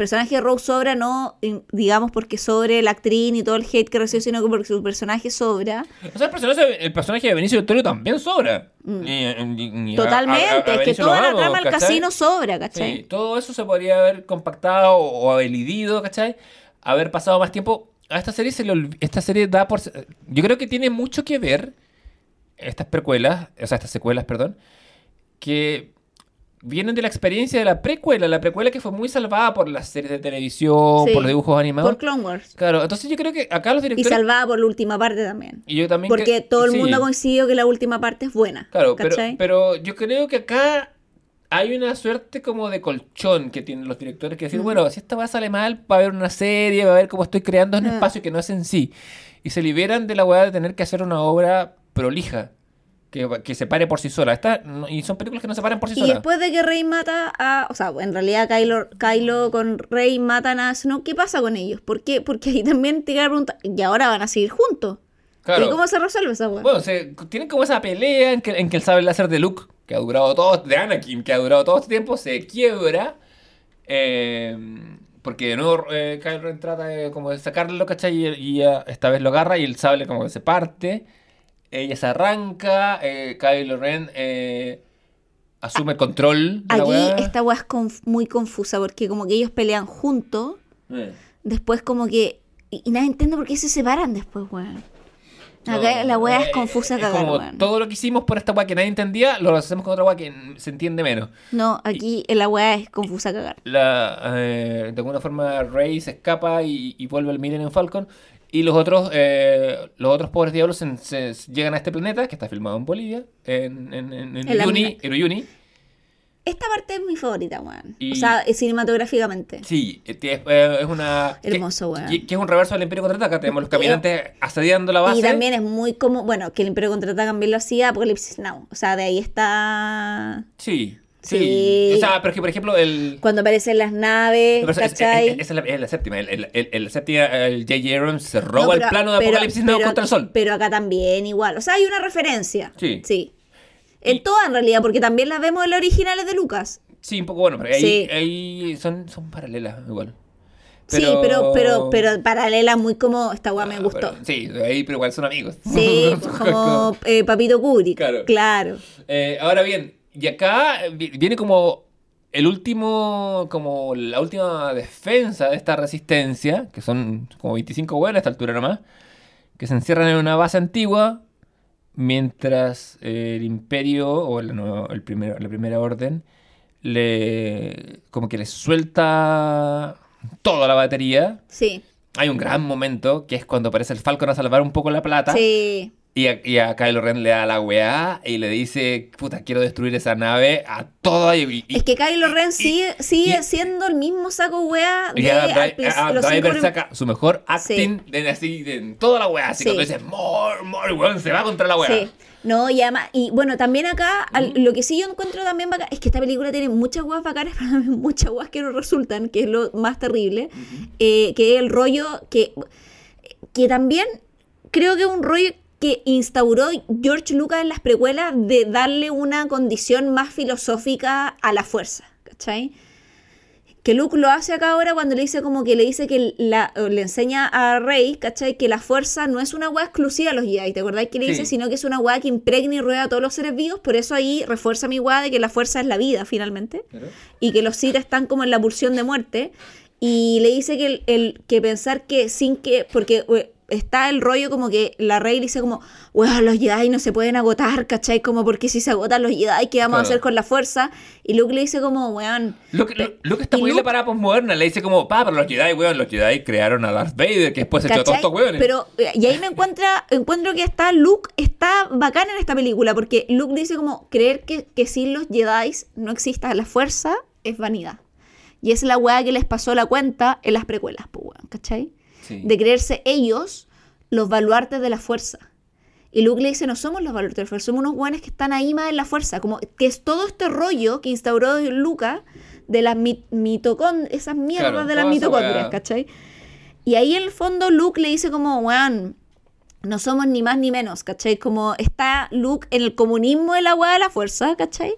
personaje de Rose sobra no, digamos, porque sobre la actriz y todo el hate que recibe, sino que porque su personaje sobra. O sea, el personaje, el personaje de Benicio del Toro también sobra. A- a- Mm. Totalmente, a es que toda la trama del casino sobra, ¿cachai? Sí, todo eso se podría haber compactado o haber elidido, ¿cachai? Haber pasado más tiempo. A esta serie se le esta serie da por yo creo que tiene mucho que ver estas precuelas, o sea, estas secuelas, perdón, que vienen de la experiencia de la precuela, la precuela que fue muy salvada por las series de televisión, Sí, por los dibujos animados. Por Clone Wars. Claro, entonces yo creo que acá los Y directores salvada por la última parte también. y yo también Porque que- todo el sí. mundo ha coincidido que la última parte es buena. Claro, pero, yo creo que acá hay una suerte como de colchón que tienen los directores que decir, bueno, si esta va sale mal, va a haber una serie, va a ver cómo estoy creando un Mm. espacio que no es en sí. Y se liberan de la weá de tener que hacer una obra prolija, que, que se pare por sí sola. Esta, no- y son películas que no se paran por sí Y solas. después de que Rey mata a. O sea, en realidad Kylo, Kylo con Rey matan a Snoke, ¿qué pasa con ellos? ¿Por qué? Porque ahí también te queda la pregunta. ¿Y ahora van a seguir juntos? Claro. ¿Y cómo se resuelve esa weá? Bueno, se, tienen como esa pelea en que, en que el sable láser de Luke, que ha durado todo, de Anakin, que ha durado todo este tiempo, se quiebra. eh, Porque de nuevo eh, Kylo Ren trata de, como de sacarlo, ¿cachai? Y, y ella esta vez lo agarra y el sable como que se parte. Ella se arranca. Eh, Kylo Ren eh, asume el control de la Aquí esta weá es conf- muy confusa porque como que ellos pelean juntos, Eh. después como que... Y, y nadie entiende por qué se separan después, weón. Acá la weá es confusa es cagar, como weón. todo lo que hicimos por esta weá que nadie entendía, lo hacemos con otra weá que se entiende menos. No, aquí la weá es confusa cagar. La, eh, de alguna forma Rey se escapa y, y vuelve al Millennium Falcon. Y los otros, eh, los otros pobres diablos se, se- llegan a este planeta, que está filmado en Bolivia, en, en, en, en Uyuni, Uyuni. Esta parte es mi favorita, weón. Y- O sea, eh, cinematográficamente. Sí, eh, eh, es una... Hermoso, weón. que, que es un reverso del Imperio Contraataca. Tenemos los caminantes asediando la base. Y también es muy como, bueno, que el Imperio Contraataca también lo hacía Apocalipsis Now. O sea, de ahí está Sí, sí. Sí. O sea, pero es que, por ejemplo, el... cuando aparecen las naves, pero es- es- ¿cachai? es- esa es la, es la séptima. El, el, el- séptima, el J.J. Abrams se No, roba pero- el plano de pero- Apocalipsis Now pero- contra el Sol. Pero acá también igual. O sea, hay una referencia. Sí. Sí. En todas en realidad, porque también las vemos en las originales de Lucas. Sí, un poco bueno, pero ahí, Sí. ahí son, son paralelas igual. Sí, pero, pero, pero paralela muy como esta weá me Ah, gustó. pero- sí, ahí pero igual son amigos. [LAUGHS] Sí, pues, como eh, Papito Kubrick. Claro. Claro. Eh, ahora bien, y acá eh, vi- viene como el último, como la última defensa de esta resistencia, que son como 25 huevos a esta altura nomás, que se encierran en una base antigua, mientras el imperio, o la, nueva- el primero, la primera orden, le como que le suelta toda la batería. Sí. Hay un gran momento que es cuando aparece el Falcon a salvar un poco la plata. Sí. Y a, y a Kylo Ren le da la weá y le dice, puta, quiero destruir esa nave a toda y... y- Es que Kylo Ren y- sigue, sigue y- siendo el mismo saco weá y de a Dri- principio, a los Driver saca su mejor acting de, así, de, en toda la weá. Así Sí. cuando dice, more, more, weón, se va contra la weá. Sí. No, y además, y bueno, también acá, al- lo que sí yo encuentro también bacán, es que esta película tiene muchas guas bacanas, [LAUGHS] pero también muchas guas que no resultan, que es lo más terrible, eh, que es el rollo que, que también creo que es un rollo que instauró George Lucas en las precuelas de darle una condición más filosófica a la fuerza, ¿cachai? Que Luke lo hace acá ahora cuando le dice como que le dice que la, le enseña a Rey, ¿cachai? Que la fuerza no es una weá exclusiva a los Jedi, ¿te acordáis que le Sí. dice? Sino que es una weá que impregna y rueda a todos los seres vivos, por eso ahí refuerza mi weá de que la fuerza es la vida, finalmente, y que los Sith están como en la pulsión de muerte, y le dice que, el, el- que pensar que sin que, porque eh, está el rollo como que la Rey le dice como, weón, los Jedi no se pueden agotar, ¿cachai? Como porque si se agotan los Jedi, ¿qué vamos a hacer con la fuerza? Y Luke le dice como, weón... Luke, está muy Luke- la parada postmoderna. Le dice como, pa, pero los Jedi, weón, los Jedi crearon a Darth Vader, que después se echó a todos estos weones. Pero, eh, y ahí me encuentra, encuentro que está Luke, está bacán en esta película, porque Luke dice como, creer que, que sin los Jedi no exista la fuerza es vanidad. Y es la weá que les pasó la cuenta en las precuelas, pues weón, ¿cachai? Sí. De creerse ellos los baluartes de la fuerza. Y Luke le dice, no somos los baluartes de la fuerza, somos unos guanes que están ahí más en la fuerza. Como que es todo este rollo que instauró Lucas de las mit mitocon esas mierdas Claro, de las mitocondrias. ¿cachai? Y ahí en el fondo Luke le dice como, weón, no somos ni más ni menos, ¿cachai? Como está Luke en el comunismo de la weá de la fuerza, ¿cachai?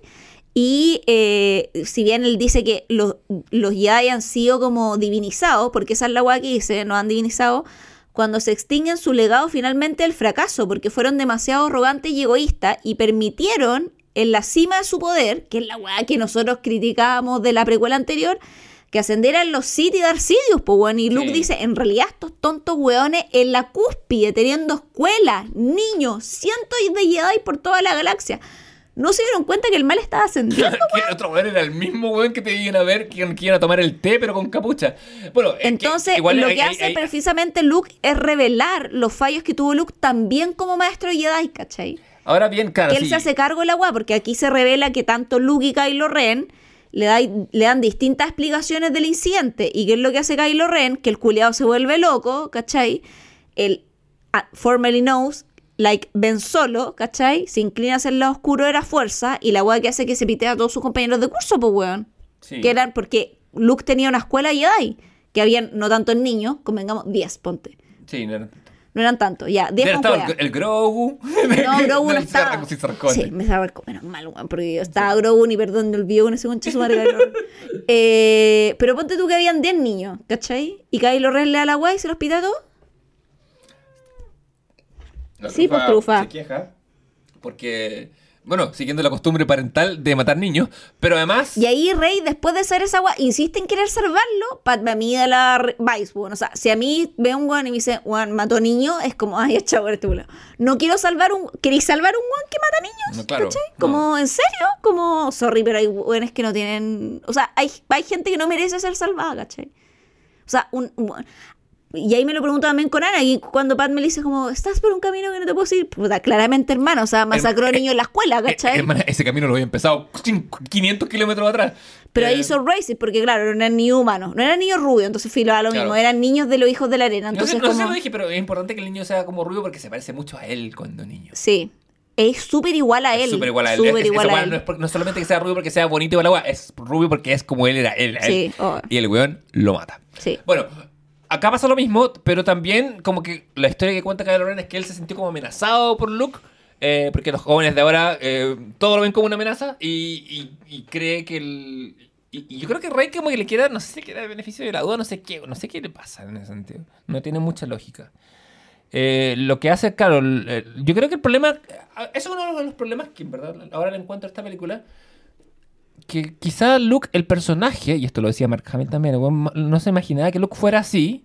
Y eh, si bien él dice que los, los Jedi han sido como divinizados, porque esa es la que dice, nos han divinizado, cuando se extinguen su legado finalmente el fracaso, porque fueron demasiado arrogantes y egoístas y permitieron en la cima de su poder, que es la weá que nosotros criticábamos de la precuela anterior, que ascendieran los Sith y Darth Sidious, pues bueno, y Luke Sí. dice, en realidad estos tontos weones en la cúspide, teniendo escuelas, niños, cientos de Jedi por toda la galaxia, no se dieron cuenta que el mal estaba ascendiendo. [LAUGHS] que otro weón era el mismo weón que te iban a ver que, que iban a tomar el té, pero con capucha. Bueno, que Entonces, igual lo hay- que hay- hace hay- precisamente Luke es revelar los fallos que tuvo Luke también como maestro Jedi, ¿cachai? Ahora bien, claro, que él sí. se hace cargo de la weá, porque aquí se revela que tanto Luke y Kylo Ren le, da- le dan distintas explicaciones del incidente. ¿Y qué es lo que hace Kylo Ren? Que el culiado se vuelve loco, ¿cachai? El ah, formerly knows, like Ben Solo, ¿cachai? Se inclina hacia el lado oscuro de la fuerza y la weá que hace que se pitea a todos sus compañeros de curso, pues weón. Sí. Que eran porque Luke tenía una escuela Jedi, que habían no tantos niños, convengamos 10, ponte. Sí, no era tanto. No eran tantos, ya. 10 Hubiera con estado cueva. el, el Grogu. [LAUGHS] No, [LAUGHS] Grogu no del estaba. Sarko- sí. Sí, me estaba menos mal, weón, porque yo estaba Grogu y perdón, me olvidó con ese concha su madre. [LAUGHS] eh, pero ponte tú que habían 10 niños, ¿cachai? Y Kylo Ren le da la guay y se los pita a todos. La Sí, pues, trufa. Se queja porque, bueno, siguiendo la costumbre parental de matar niños, pero además... Y ahí Rey, después de hacer esa guay, insiste en querer salvarlo. Padme a mí de la Vice, weón. O sea, si a mí ve un guan y me dice, Juan, mató niño, es como, ay, chavo, este culo. No quiero salvar un. ¿Queréis salvar un guan que mata niños? No, claro, ¿Cachai? no. Como, ¿en serio? Como, sorry, pero hay guanes que no tienen. O sea, hay, hay gente que no merece ser salvada, ¿cachai? O sea, un, un Y ahí me lo pregunto también con Ana, y cuando Pat me le dice como, estás por un camino que no te puedo seguir, puta, claramente hermano, o sea, masacró a eh, niños en la escuela, eh, ¿cachai? hermana, ese camino lo había empezado 500 kilómetros atrás. Pero ahí Eh, hizo racist, porque claro, no eran niños humanos, no eran niños rubios, entonces filo a lo mismo, eran niños de los hijos de la arena, entonces no sé si como... lo dije, pero es importante que el niño sea como rubio porque se parece mucho a él cuando niño. Sí, es súper igual a él. Súper igual a él. No, es solamente que sea rubio porque sea bonito y agua, es rubio porque es como él era él. él. Sí, oh. Y el weón lo mata. Sí. Bueno, acá pasa lo mismo, pero también como que la historia que cuenta Kylo Ren es que él se sintió como amenazado por Luke. eh, porque los jóvenes de ahora eh, todo lo ven como una amenaza y, y- y cree que el... Y, yo creo que Rey como que le quiera, no sé, quiere el beneficio de la duda, no sé qué, no sé qué le pasa en ese sentido. No tiene mucha lógica. Eh, lo que hace, claro, yo creo que el problema, eso es uno de los problemas que en verdad ahora le encuentro a esta película, que quizá Luke, el personaje, y esto lo decía Mark Hamill también, no se imaginaba que Luke fuera así,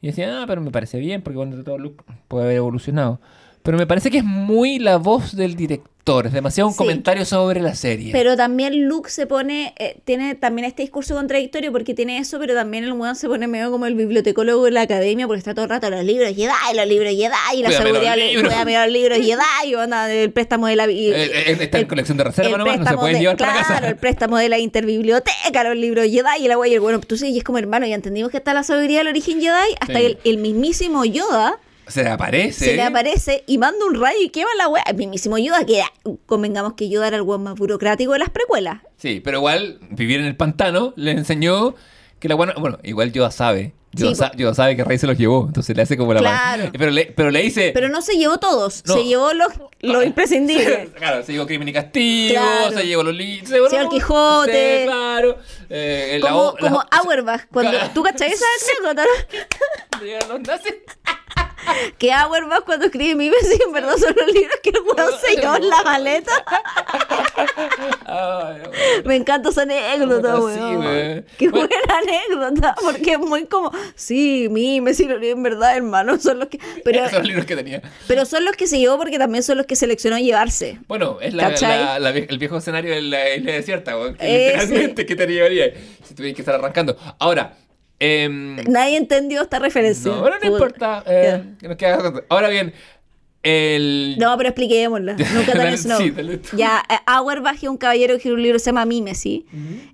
y decía, ah, pero me parece bien, porque bueno, todo Luke puede haber evolucionado. Pero me parece que es muy la voz del director, es demasiado un Sí. comentario sobre la serie. Pero también Luke se pone, eh, tiene también este discurso contradictorio porque tiene eso, pero también el weón se pone medio como el bibliotecólogo de la academia porque está todo el rato los libros Jedi, los libros Jedi, y la Cuídame seguridad, cuídame los libros [LAUGHS] Jedi, onda, el préstamo de la... y- Eh, eh, está en el- colección de reserva nomás, no se pueden de- llevar para claro, casa. el préstamo de la interbiblioteca, los libros Jedi y la wey, bueno, tú sí, y es como hermano, ya entendimos que está la sabiduría del origen Jedi, hasta Sí. el, el mismísimo Yoda Se le aparece. se le aparece y manda un rayo y quema la wea. El mismísimo Yoda, que era- convengamos que Yoda era el weón más burocrático de las precuelas. Sí, pero igual vivir en el pantano le enseñó que la buena. Bueno, igual Yoda sabe. Yoda, Sí, sa- Yoda sabe que Rey se los llevó, entonces le hace como la Claro. Pero le, pero le dice. Pero no se llevó todos, No. se llevó los, los [LAUGHS] imprescindibles. [LAUGHS] claro, se llevó Crimen y Castigo, Claro. se llevó los libros. Se llevó el Quijote. Sí, claro. Eh, la Como, la- como Auerbach, cuando tú cachai esa [LAUGHS] anécdota, los nazis. Que Auerbach cuando escribe Mimes, sí, en verdad son los libros que el weón [LAUGHS] se llevó en la maleta. Ay. Me encanta esa anécdota, Sí, weón. weón. Qué Bueno. buena anécdota, porque es muy como, sí, y los libros en verdad, hermano, son los que... Pero, [LAUGHS] son los libros que tenía. pero son los que se llevó porque también son los que seleccionó llevarse. Bueno, es la, la- la el viejo escenario de la isla desierta, weón, que literalmente que te llevaría si tuvieras que estar arrancando. Ahora, em, Nadie entendió esta referencia. no, no importa. eh, que nos Ahora bien, el. No, pero expliquémosla. [LAUGHS] Nunca tan Snow. sí. Ya, eh, Auerbach es un caballero que un libro que se llama Mímesis,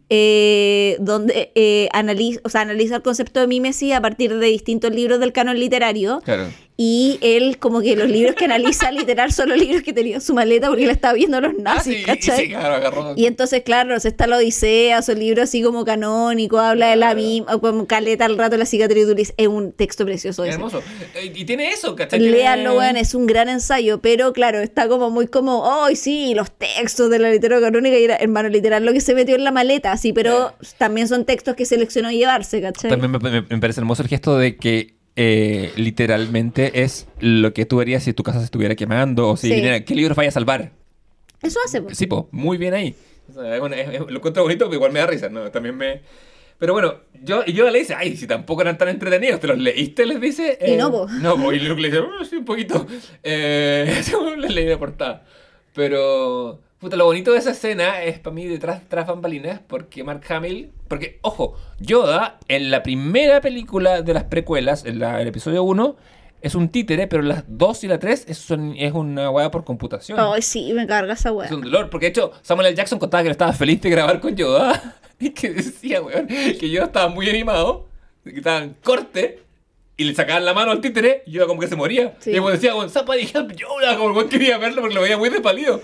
eh, donde eh, analiza, o sea, analiza el concepto de mímesis a partir de distintos libros del canon literario. Claro. Y él, como que los libros que analiza [LAUGHS] literal son los libros que tenía en su maleta porque él estaba viendo a los Ah, nazis, sí, ¿cachai? sí, claro, agarró. Y entonces, claro, está la Odisea, son libros así como canónicos, habla de la misma, como caleta al rato la cicatriz de Ulises. Es un texto precioso Es ese. hermoso. Eh, Y tiene eso, ¿cachai? Léanlo, weón, es un gran ensayo, pero claro, está como muy como, ¡ay, sí! Los textos de la literatura canónica y era, hermano, literal, lo que se metió en la maleta, sí, pero también son textos que seleccionó llevarse, ¿cachai? También me, me- me parece hermoso el gesto de que eh, literalmente es lo que tú harías si tu casa se estuviera quemando o si Sí. viniera- ¿Qué libros vaya a salvar? Eso hace, pues. Sí, po, muy bien ahí. O sea, es una- es- es- lo encuentro bonito, pero igual me da risa, ¿no? También me... Pero bueno, yo, yo le dice, ay, si tampoco eran tan entretenidos, ¿te los leíste? Les dice. Y no, po. No, po, y Luke le dice, "Uh, sí, un poquito. Eh, [LAUGHS] les leí de portada. Pero, puta, lo bonito de esa escena es para mí detrás, tras bambalinas, porque Mark Hamill, porque, ojo, Yoda en la primera película de las precuelas, en la- el episodio 1, es un títere, pero las 2 y la 3 es, es una hueá por computación. Ay, sí, me carga esa weá. Es un dolor, porque de hecho Samuel L. Jackson contaba que estaba feliz de grabar con Yoda [LAUGHS] y que decía, weón, que Yoda estaba muy animado, que estaban corte y le sacaban la mano al títere y Yoda como que se moría. Sí. Y luego decía, somebody help Yoda, como el weón quería verlo porque lo veía muy despalido.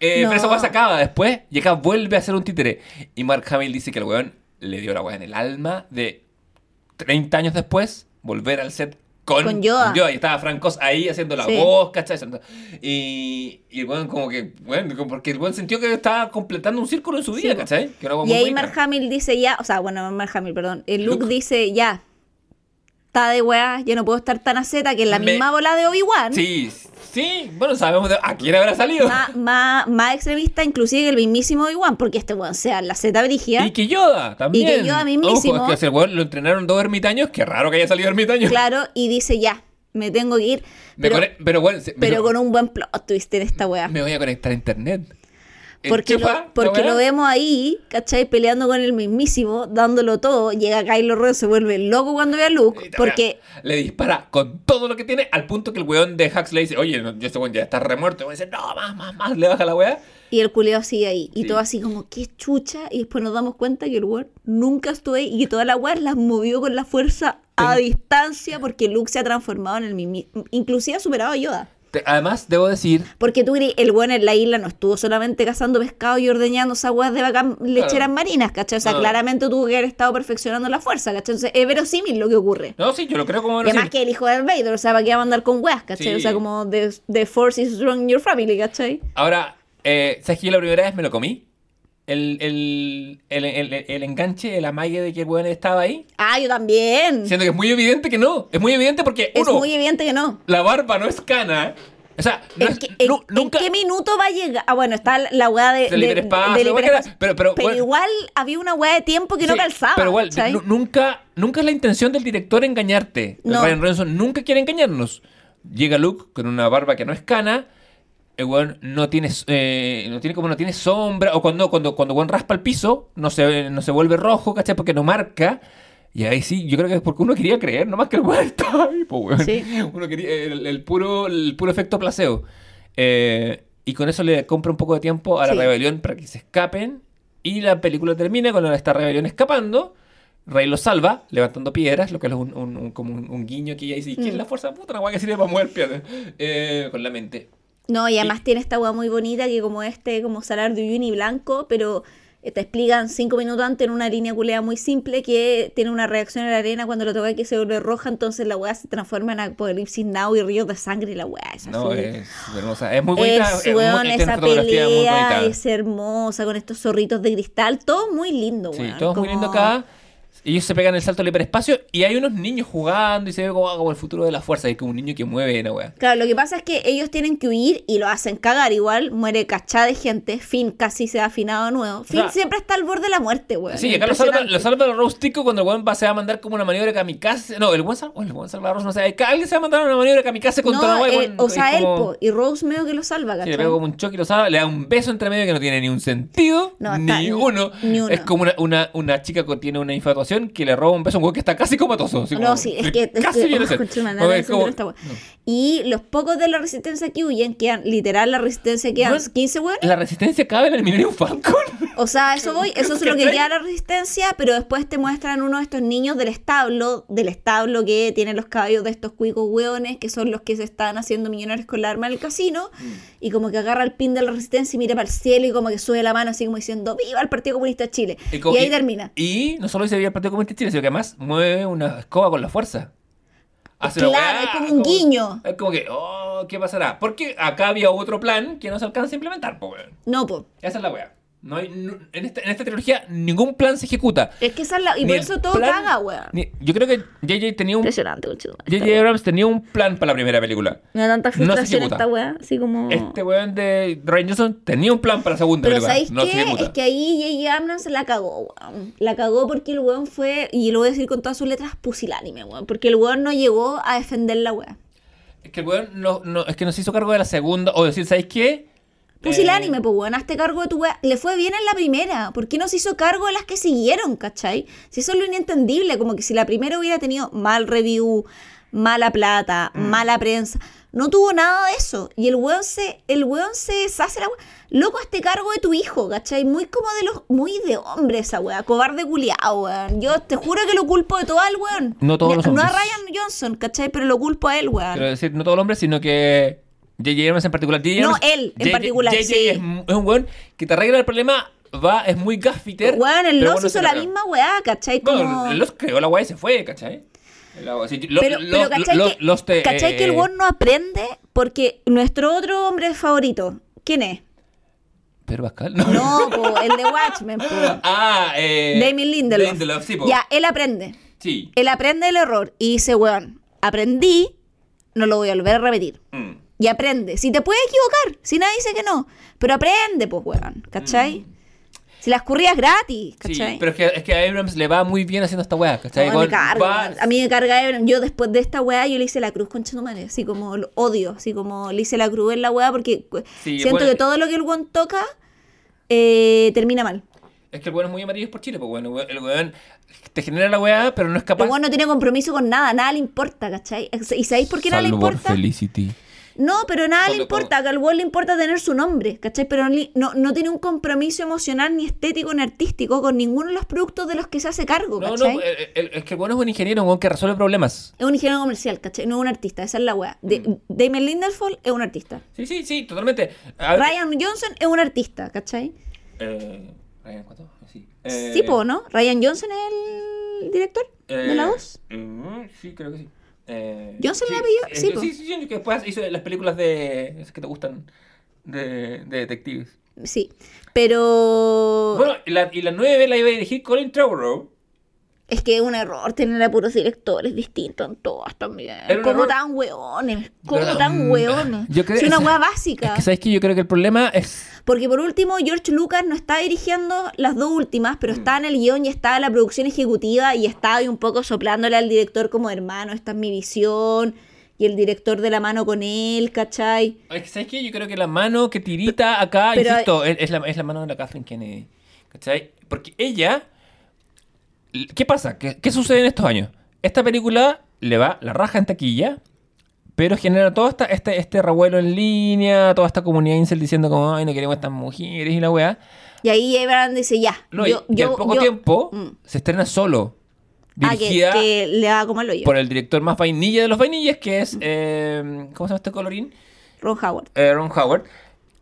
Eh, No. Pero esa weá se acaba después y acá vuelve a ser un títere. Y Mark Hamill dice que el weón le dio la weá en el alma de 30 años después volver al set con, Con Yoda. Y estaba Francos ahí haciendo la Sí. voz, ¿cachai? Y, y el weón como que, bueno, porque el weón sintió que estaba completando un círculo en su vida, po. ¿cachai? Que Y ahí. Mark Hamill dice ya, o sea, bueno, Mark Hamill, perdón. El Luke, Luke. dice ya, está de weá, yo no puedo estar tan a Z que en la Me- misma bola de Obi-Wan. Sí, sí, bueno, sabemos de a quién habrá salido. Más, más, más extremista inclusive que el mismísimo Obi-Wan, porque este weón sea la Z brigia. Y que Yoda también. Y que Yoda mismísimo. Ojo, es que el weón lo entrenaron dos ermitaños, qué raro que haya salido ermitaño. Claro, y dice ya, me tengo que ir. Me Pero, bueno, se- pero con un buen plot twist en esta weá. me voy a conectar a internet. Porque, lo, la porque lo vemos ahí, ¿cachai? Peleando con el mismísimo, dándolo todo. Llega Kylo Ren, se vuelve loco cuando ve a Luke. Te- Porque le dispara con todo lo que tiene al punto que el weón de Hux le dice, oye, no, este weón ya está remuerto. Y weón dice, no, más, más, más, le baja la weá. Y el culeo sigue ahí. Y Sí. todo así como, qué chucha. Y después nos damos cuenta que el weón nunca estuvo ahí y que todas las weas las movió con la fuerza a distancia porque Luke se ha transformado en el mismo. Inclusive ha superado a Yoda. Además, debo decir, Porque tú el weón en la isla no estuvo solamente cazando pescado y ordeñando esas weas de bacán lecheras marinas, ¿cachai? O sea, No. claramente tuvo que haber estado perfeccionando la fuerza, ¿cachai? Entonces es verosímil lo que ocurre. no, sí, yo lo creo como... Y además que el hijo de Vader, o sea, ¿para qué va a andar con weas, cachai? Sí. O sea, como the, the force is strong in your family, ¿cachai? Ahora, eh, ¿sabes que yo la primera vez me lo comí? El, el, el, el, el enganche, el amague de que el weón estaba ahí. Ah, yo también. Siendo que es muy evidente que no. Es muy evidente porque, Es uno, muy evidente que no. la barba no es cana. O sea, no ¿En, es- qué, en- nunca... qué minuto va a llegar? Ah, bueno, está la weá de, de- que hiperespacio. era, pero- pero, bueno. igual había una weá de tiempo que no calzaba. Pero igual, nunca, nunca es la intención del director engañarte. No. Ryan Reynolds nunca quiere engañarnos. Llega Luke con una barba que no es cana. El weón no tiene, eh, no tiene como no tiene sombra. O cuando, cuando, cuando weón raspa el piso, no se, no se vuelve rojo, ¿cachai? Porque no marca. Y ahí sí, yo creo que es porque uno quería creer, nomás que el weón [LAUGHS] estaba ahí, po, weón. Sí. Uno quería el, el puro, el puro efecto placebo. Eh, y con eso le compra un poco de tiempo a la Sí. rebelión para que se escapen. Y la película termina con esta rebelión escapando. Rey los salva, levantando piedras, lo que es un, un- un- como un, un guiño que ella dice, ¿qué es Mm. la fuerza puta? Una guay que sirve para mover piedras. Eh, con la mente. No, y además tiene esta weá muy bonita que como este, como salar de Uyuni blanco, pero eh, te explican cinco minutos antes en una línea culea muy simple que tiene una reacción en la arena cuando lo toca que se vuelve roja, entonces la weá se transforma en Apocalipsis Now y ríos de sangre y la weá es No, así. es hermosa. Es muy bonita. Es, weón, esa muy pelea es hermosa con estos zorritos de cristal, todo muy lindo, Sí, weón. todo es muy lindo acá. Ellos se pegan el salto al hiperespacio y hay unos niños jugando y se ve como, como el futuro de la fuerza. Hay como un niño que mueve una wea. Claro, lo que pasa es que ellos tienen que huir y lo hacen cagar igual, muere cachá de gente, Finn casi se ha afinado de nuevo. Finn sea, siempre está al borde de la muerte, weón. Sí, acá lo salva, lo salva el Rose Tico cuando el weón se va a mandar como una maniobra kamikaze. No, el buen salva, el buen salva a Rose, no sé. Alguien se va a mandar una maniobra kamikaze contra No, wea. eh, o sea, él, como- y Rose medio que lo salva, Sí, ¿cachai? le pega como un choque y lo salva, le da un beso entre medio que no tiene ni un sentido, No, ni, está- ni- uno. ni uno. Es como una, una, una chica que tiene una infatuación que le roba un beso a un weón que está casi comatoso. No, como- sí, es que, es casi que- viene a oh, ser. conchetumare, Como es no. Y los pocos de la resistencia que huyen, quedan, literal, la resistencia quedan Bueno, 15 weones. La resistencia cabe en el Millennium Falcon. O sea, eso voy, eso es lo que queda la resistencia, pero después te muestran uno de estos niños del establo, del establo que tiene los caballos de estos cuicos hueones, que son los que se están haciendo millonarios con la arma del casino, Mm. y como que agarra el pin de la resistencia y mira para el cielo y como que sube la mano así como diciendo, ¡Viva el Partido Comunista de Chile! Y, como- ahí termina. Y no solo se veía el Partido Comunista de Chile, sino que además mueve una escoba con la fuerza. Hace Claro, es como un guiño. Es como que, oh, ¿qué pasará? Porque acá había otro plan que no se alcanza a implementar, po, weón. No, po. Esa es la weá. No hay, no- en, esta, en esta trilogía ningún plan se ejecuta. Es que esa es la... Y Ni por eso todo plan- caga, weón. ni- yo creo que JJ tenía un Impresionante, J.J. Abrams tenía un plan para la primera película. Me da tanta No se frustración ejecuta. esta weá, así como... Este weón de Ryan Johnson tenía un plan para la segunda Pero película. ¿sabéis no se qué? Es que ahí J.J. Abrams la cagó, weón. La cagó porque el weón fue, y lo voy a decir con todas sus letras, pusilánime, weón. Porque el weón no llegó a defender la weá. Es que el weón no, no, es que no se hizo cargo de la segunda. O decir, ¿sabéis qué? Pusilánime, Eh, pues weón, hazte cargo de tu weá. Le fue bien en la primera. ¿Por qué no se hizo cargo de las que siguieron, cachai? Si eso es lo inentendible, como que si la primera hubiera tenido mal review, mala plata, Mm. mala prensa. No tuvo nada de eso. Y el weón se, el weón se deshace la weá. Loco, hazte cargo de tu hijo, ¿cachai? Muy como de los, muy de hombre esa weá. Cobarde culiao, weón. Yo te juro que lo culpo de todo al weón. No todos los No a hombres. Ryan Johnson, ¿cachai? Pero lo culpo a él, weón. Quiero decir, no todo el hombre, sino que J.J. Abrams en particular. J.J. No, Abrams- él en particular, J.J. sí. es, es un weón que te arregla el problema, va, es muy gaffiter. Weón, el Lost bueno, hizo la carga. misma weá, ¿cachai? Como... Bueno, el Lost creó la weá y se fue, ¿cachai? Sí, lo- Pero, lo- pero ¿cachai, lo- que, los te- ¿cachai que el eh, weón no aprende? Porque nuestro otro hombre favorito, ¿quién es? Pedro Pascal, no. No, [LAUGHS] po, el de Watchmen, po. Ah, eh. Damien Lindelof. Lindelof, sí. Ya, él aprende. Sí. Él aprende el error y dice, weón, aprendí, no lo voy a volver a repetir. Mm. Y aprende. Si te puedes equivocar, si nadie dice que no. Pero aprende, pues, weón. ¿Cachai? Si las currías gratis, Mm. Sí, ¿cachai? pero es que, es que a Abrams le va muy bien haciendo esta weá, ¿cachai? No, me Igual carga, va- weón. A mí me carga Ebron. Yo después de esta weá, yo le hice la cruz con Chetumare. Así como lo odio. Así como le hice la cruz en la weá porque Sí, siento bueno. que todo lo que el weón toca eh, termina mal. Es que el weón es muy amarillo por Chile, pues bueno, el weón te genera la weá, pero no es capaz. El weón no tiene compromiso con nada. Nada le importa, ¿cachai? ¿Y sabéis por qué nada le Salvo por importa? Felicity. No, pero nada le importa, que al weón le importa tener su nombre, ¿cachai? Pero no, no tiene un compromiso emocional, ni estético, ni artístico con ninguno de los productos de los que se hace cargo, No, ¿cachai? no, el- el- es que el weón es un ingeniero, un que resuelve problemas. Es un ingeniero comercial, ¿cachai? No es un artista, esa es la weá. De- Mm. Damien Lindelof es un artista. Sí, sí, sí, totalmente. A Ryan Johnson es un artista, ¿cachai? Eh, Ryan, ¿cuánto? Sí. sí, po, ¿no? Ryan Johnson es el director de la voz. eh, sí, creo que sí. Eh, ¿Johnson sí, el apellido? eh, Sí, sí, sí, sí, que después hizo las películas de esas que te gustan de, de detectives. Sí. Pero Bueno, y la, y la 9 la iba a dirigir Colin Trevorrow. Es que es un error tener a puros directores distintos en todas también. Como error- tan hueones, como Pero, tan mm, hueones. yo creo- es una hueá básica. Es que sabes que yo creo que el problema es. Porque por último, George Lucas no está dirigiendo las dos últimas, Mm. pero está en el guion y está en la producción ejecutiva y está ahí un poco soplándole al director como hermano, esta es mi visión, y el director de la mano con él, ¿cachai? Sabes que yo creo que la mano que tirita acá, Pero- insisto, es, es la, es la mano de la Kathleen Kennedy. ¿Cachai? Porque ella. ¿Qué pasa? ¿Qué, qué sucede en estos años? Esta película le va la raja en taquilla, pero genera todo esta, este, este revuelo en línea, toda esta comunidad incel diciendo como, ay, no queremos estas mujeres y la weá. Y ahí Abraham dice, ya, No, y- yo, y, yo, al poco yo- tiempo Mm. se estrena solo. Ah, que, Dirigida que le va como el hoyo. por el director más vainilla de los vainillas, que es. eh, ¿Cómo se llama este colorín? Ron Howard, Eh, Ron Howard.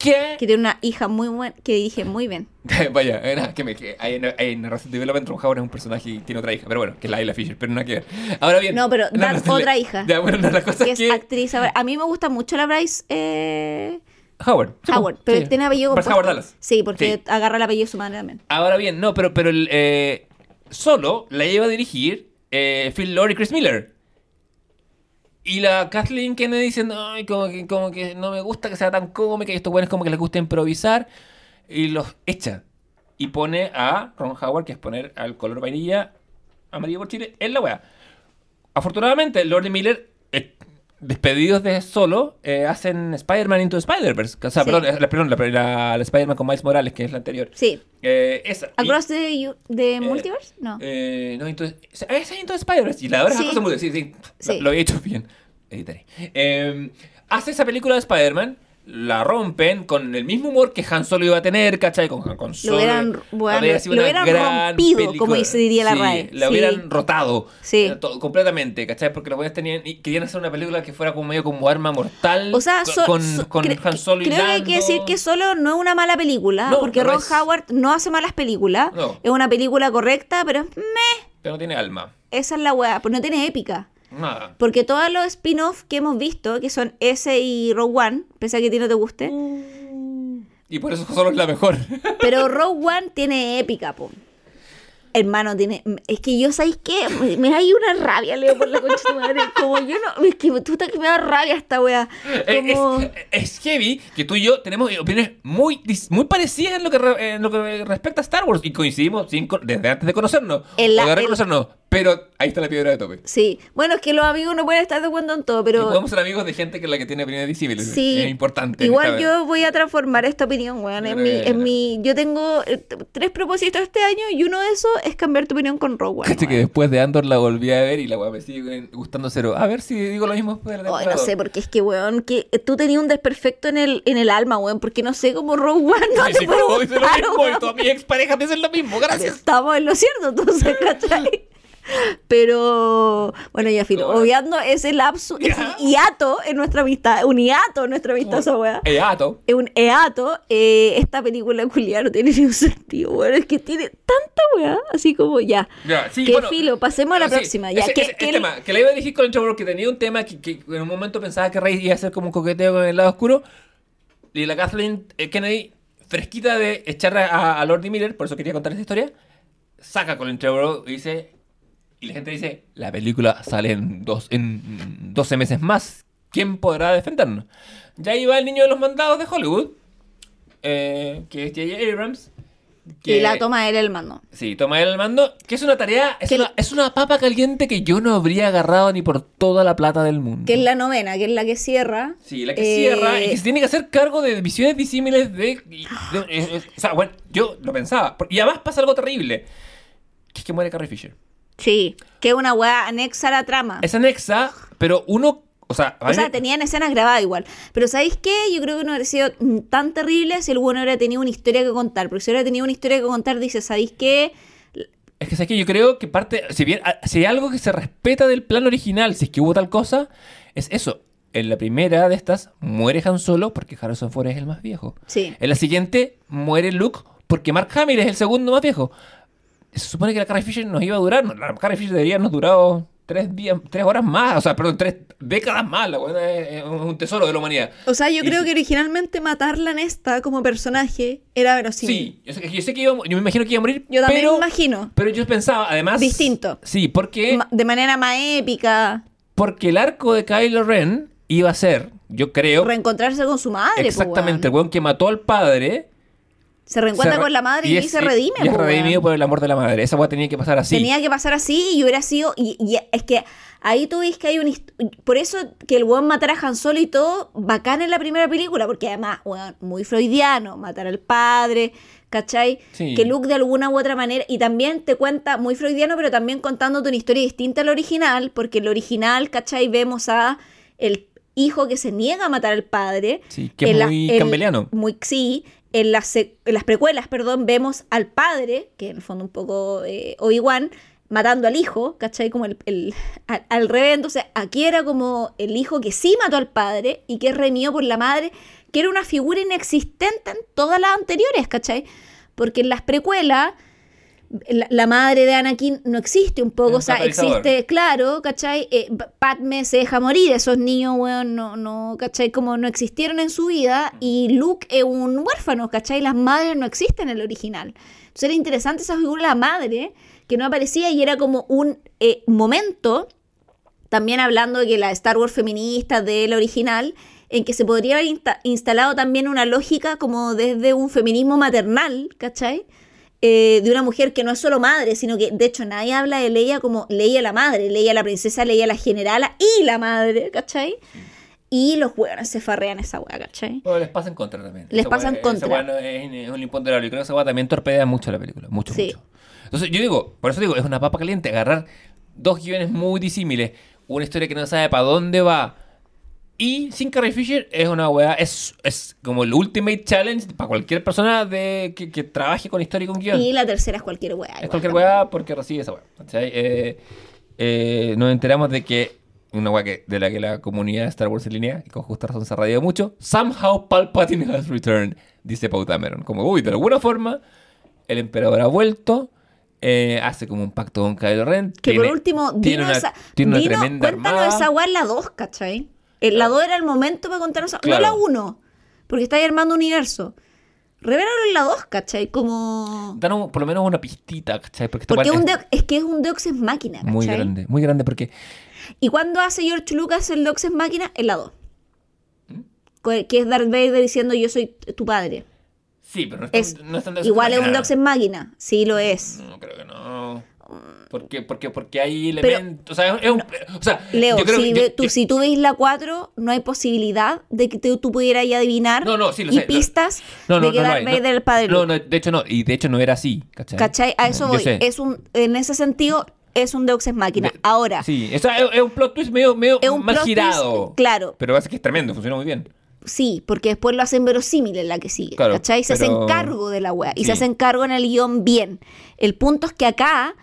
Que. que tiene una hija muy buena, que dirige muy bien. [LAUGHS] Vaya, que me que hay, hay en Arrested Development Ron Howard es un personaje y tiene otra hija, pero bueno, que es la Isla Fisher, pero nada que ver. Ahora bien. No, pero [LAUGHS] no, otra hija. Ya, bueno, no, la cosa Que es que. actriz. ahora- A mí me gusta mucho la Bryce eh, Howard. Howard, pero sí. tiene apellido Bryce compuesto. Howard Dallas. Sí, porque Sí. agarra el apellido de su madre también. Ahora bien, no, pero, pero el, eh, solo la iba a dirigir eh, Phil Lord y Chris Miller. Y la Kathleen Kennedy diciendo, ay, como que, como que no me gusta que sea tan cómica y estos buenos como que les gusta improvisar. Y los echa. Y pone a Ron Howard, que es poner al color vainilla amarillo por Chile, en la weá. Afortunadamente, Lord Miller, despedidos de solo, eh, hacen Spider-Man into Spider-Verse. O sea, Sí. perdón, eh, la, perdón, la, la- la Spider-Man con Miles Morales, que es la anterior. Sí. Eh, esa. Y- ¿Across the, Multiverse? No. eh, no, entonces. Esa es Into Spider-Verse. Y la verdad Sí. es cosa muy. Sí, sí. Sí. Lo, lo he hecho bien. Editaré. Eh, hace esa película de Spider-Man. La rompen con el mismo humor que Han Solo iba a tener, ¿cachai? Con, con Solo. hubieran- bueno, lo hubieran rompido, película. como se diría la Sí, RAE. La Sí. hubieran rotado. Sí. Eh, todo- completamente, ¿cachai? Porque los buenos tenían. y querían hacer una película que fuera como medio como arma mortal. O sea, so- con, so- con cre- Han Solo y creo que hay que Lando. decir que solo no es una mala película, No, porque no Ron es. Howard no hace malas películas. No. Es una película correcta, pero es meh, Pero no tiene alma. esa es la weá, pues no tiene épica. Nada. Porque todos los spin-off que hemos visto, que son ese y Rogue One, pese a que a ti no te guste, Y por eso solo es la mejor. [LAUGHS] pero Rogue One tiene épica, po. Hermano, tiene. Es que yo, ¿sabéis qué? Me, me hay una rabia, Leo, por la concha de tu madre. Como yo no. Es que puta que me da rabia esta wea. Es, Como. es- es heavy que tú y yo tenemos opiniones muy, muy parecidas en lo, que en lo que respecta a Star Wars y coincidimos sin desde antes de conocernos. En la- o de en- reconocernos. Pero ahí está la piedra de tope. Sí. Bueno, es que los amigos no pueden estar de acuerdo en todo, Y pero. podemos ser amigos de gente que es la que tiene opiniones disímiles. Sí. Es importante. Igual yo voy a transformar esta opinión, weón. En mi, en mi, yo tengo eh, tres propósitos este año y uno de esos es cambiar tu opinión con Rogue. Caché que weón. después de Andor la volví a ver y la weá me sigue gustando cero. A ver si digo lo mismo después de la Ay, no sé, porque es que, weón, que tú tenías un desperfecto en el, en el alma, weón, porque no sé cómo Rogue One no te puede dice lo gustar, mismo weón. y todas mis exparejas dicen lo mismo. Gracias. Estamos en lo cierto, entonces, [LAUGHS] ¿cachai? Pero, bueno, ya filo, obviando ese lapso, ese hiato en nuestra amistad, un hiato en nuestra amistad, esa weá. Ato. Es un hiato, eh, esta película culiada no tiene [LAUGHS] ni un sentido, weón. Es que tiene tanta weá, así como ya. Ya, sí, Qué bueno, filo, pasemos a la sí, próxima. Ya, ese- que, ese- que el el- tema, que la iba a dirigir con el Trevor, que tenía un tema que, que en un momento pensaba que Rey iba a ser como un coqueteo con el lado oscuro. Y la Kathleen eh, Kennedy, fresquita de echar a, a Lordy Miller, por eso quería contar esta historia, saca a Colin Trevor y dice. Y la gente dice: La película sale en, dos, en 12 meses más. ¿Quién podrá defendernos? Ya iba el niño de los mandados de Hollywood, eh, que es J.J. Abrams. y la toma él el mando. Sí, toma él el mando, que es una tarea, es Que una, es una papa caliente que yo no habría agarrado ni por toda la plata del mundo. Que es la novena, que es la que cierra. Sí, la que Eh, cierra y que se tiene que hacer cargo de visiones disímiles de... y- de- eh, eh, o sea, bueno, yo lo pensaba. Y además pasa algo terrible, que es que muere Carrie Fisher. Sí, que es una weá anexa a la trama. Es anexa, pero uno... O sea, O tenían escenas grabadas igual. Pero ¿sabéis qué? Yo creo que no habría sido mm, tan terrible si el bueno hubiera tenido una historia que contar. Porque si hubiera tenido una historia que contar, dice, ¿sabéis qué? Es que, ¿sabes qué? yo creo que parte, si bien ah, si hay algo que se respeta del plan original, si es que hubo tal cosa, es eso. En la primera de estas muere Han Solo porque Harrison Ford es el más viejo. Sí. En la siguiente muere Luke porque Mark Hamill es el segundo más viejo. Se supone que la Carrie Fisher nos iba a durar. La Carrie Fisher debería habernos durado tres días, tres horas más. O sea, perdón, tres décadas más. La buena es, un tesoro de la humanidad. O sea, yo Y creo que originalmente matarla en esta como personaje era verosímil. Sí, yo sé, yo sé que iba, yo me imagino que iba a morir. Yo también pero, me imagino. Pero yo pensaba, además. Distinto. Sí, porque. Ma- De manera más épica. Porque el arco de Kylo Ren iba a ser, yo creo, Reencontrarse con su madre. exactamente, el weón que mató al padre. Se reencuentra se re- con la madre y, es- se redime. Y es redimido por el amor de la madre. Esa weá tenía que pasar así. Tenía que pasar así y hubiera sido. Y, y es que ahí tú ves que hay un. Por eso que el weón matara a Han Solo y todo, bacán en la primera película, porque además, weón, muy freudiano, matar al padre, ¿cachai? Sí. Que Luke de alguna u otra manera. Y también te cuenta, muy freudiano, pero también contándote una historia distinta al original, porque en el original, ¿cachai? Vemos a el hijo que se niega a matar al padre. Sí, que es muy en- campbelliano. Muy, sí. En las, en las precuelas, perdón, vemos al padre, que en el fondo un poco eh, Obi-Wan, matando al hijo, ¿cachai? Como el, el- al, al revés. Entonces, aquí era como el hijo que sí mató al padre y que es remido por la madre, que era una figura inexistente en todas las anteriores, ¿cachai? Porque en las precuelas, la, la madre de Anakin no existe un poco, un o sea, existe, claro, ¿cachai? Eh, Pa- Padme se deja morir, esos niños, weón, no, no, ¿cachai? Como no existieron en su vida, y Luke es un huérfano, ¿cachai? Las madres no existen en el original. Entonces era interesante esa figura la madre, que no aparecía y era como un eh, momento, también hablando de que la Star Wars feminista del original, en que se podría haber insta- instalado también una lógica como desde un feminismo maternal, ¿cachai? Eh, de una mujer que no es solo madre, sino que de hecho nadie habla de Leia como Leia la madre, Leia la princesa, Leia la generala y la madre, ¿cachai? Y los hueones se farrean esa hueá, ¿cachai? Pero les pasa en contra también. Les Esa pasa en weá- contra. Esa no es, es un imponderable. Y creo que esa weá también torpedea mucho la película. Mucho, Sí. mucho. Entonces, yo digo, por eso digo, es una papa caliente. Agarrar dos guiones muy disímiles, una historia que no sabe para dónde va. Y sin Carrie Fisher es una weá, es, es como el ultimate challenge para cualquier persona de, que, que trabaje con historia y con guion. Y la tercera es cualquier hueá. Es cualquier weá porque recibe esa weá. Eh, eh, nos enteramos de que una weá que, de la que la comunidad de Star Wars en línea, y con justa razón se ha radiado mucho, somehow Palpatine has returned, dice Paul Dameron. Como, uy, de alguna forma, el emperador ha vuelto, eh, hace como un pacto con Kylo Ren. Que tiene- por último, tiene dinos una, esa, tiene una dinos- tremenda cuéntanos armada. esa weá en la 2, ¿cachai? En la 2 era el momento para contarnos Claro. No la 1, porque estáis armando universo. Revélalo en la 2, ¿cachai? Como... Danos por lo menos una pistita, ¿cachai? Porque esta Porque un es es que es un Deus Ex Máquina, ¿cachai? muy grande, muy grande porque ¿Y cuando hace George Lucas el Deus Ex Máquina? En la 2. ¿Mm? Que es Darth Vader diciendo yo soy tu padre. sí, pero no es, Es, tan- no es tan igual es un. Deus Ex Máquina. Sí lo es. No, creo que no. Porque, porque, porque hay Pero- elementos. o sea, es un- o sea, Leo, yo creo si, yo- tú, yo- si tú veis la 4, no hay posibilidad de que te- tú pudieras adivinar No, no, sí, lo y sé, pistas de que Darth. Vader es el padre No, no, de hecho no. Y de hecho no era así. ¿Cachai? ¿Cachai? A eso voy. Es un, en ese sentido, es un Deus Ex Máquina. Ahora, Sí, es, es un plot twist medio, medio es un mal plot twist, girado. claro, Pero pasa que es tremendo, funciona muy bien. sí, porque después lo hacen verosímil en la que sigue. Claro, ¿Cachai? Se pero- hacen cargo de la wea y Sí. se hacen cargo en el guion bien. El punto es que acá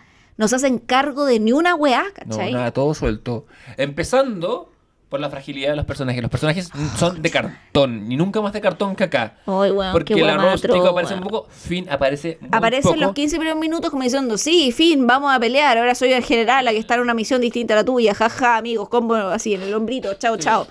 no se hacen cargo de ni una weá, No, ¿cachai? nada, todo suelto. Empezando por la fragilidad de los personajes. Los personajes son de cartón, y nunca más de cartón que acá. Ay, weón, Porque el rústico atroz, aparece un poco, Finn aparece muy Aparece en los 15 primeros minutos como diciendo, sí, fin, vamos a pelear, ahora soy el general, la que está en una misión distinta a la tuya, jaja, amigos, combo así en el hombrito, chao, chao.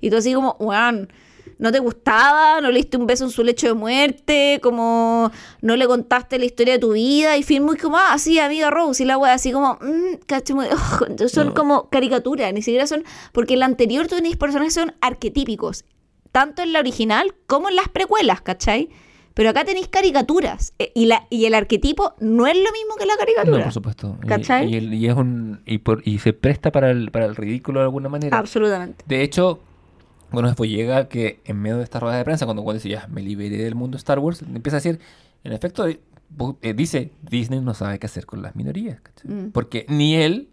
Y tú así como, weón, ¿no te gustaba? ¿No le diste un beso en su lecho de muerte? Como, ¿no le contaste la historia de tu vida? Y Finn muy como, ah, sí, amiga Rose, y la wea así como, mmm, cacho, muy- [LAUGHS] son No. como caricaturas, ni siquiera son, porque en la anterior tú tenéis personajes que son arquetípicos, tanto en la original como en las precuelas, ¿cachai? Pero acá tenéis caricaturas. eh, Y, la, y el arquetipo no es lo mismo que la caricatura. No, por supuesto. Y- ¿Cachai? Y, el- y es un, y, por- y se presta para el, para el ridículo de alguna manera. Absolutamente. De hecho, bueno, después llega que en medio de esta rueda de prensa, cuando Walt dice, ya, me liberé del mundo Star Wars, empieza a decir, en efecto, eh, eh, dice, Disney no sabe qué hacer con las minorías. Mm. Porque ni él,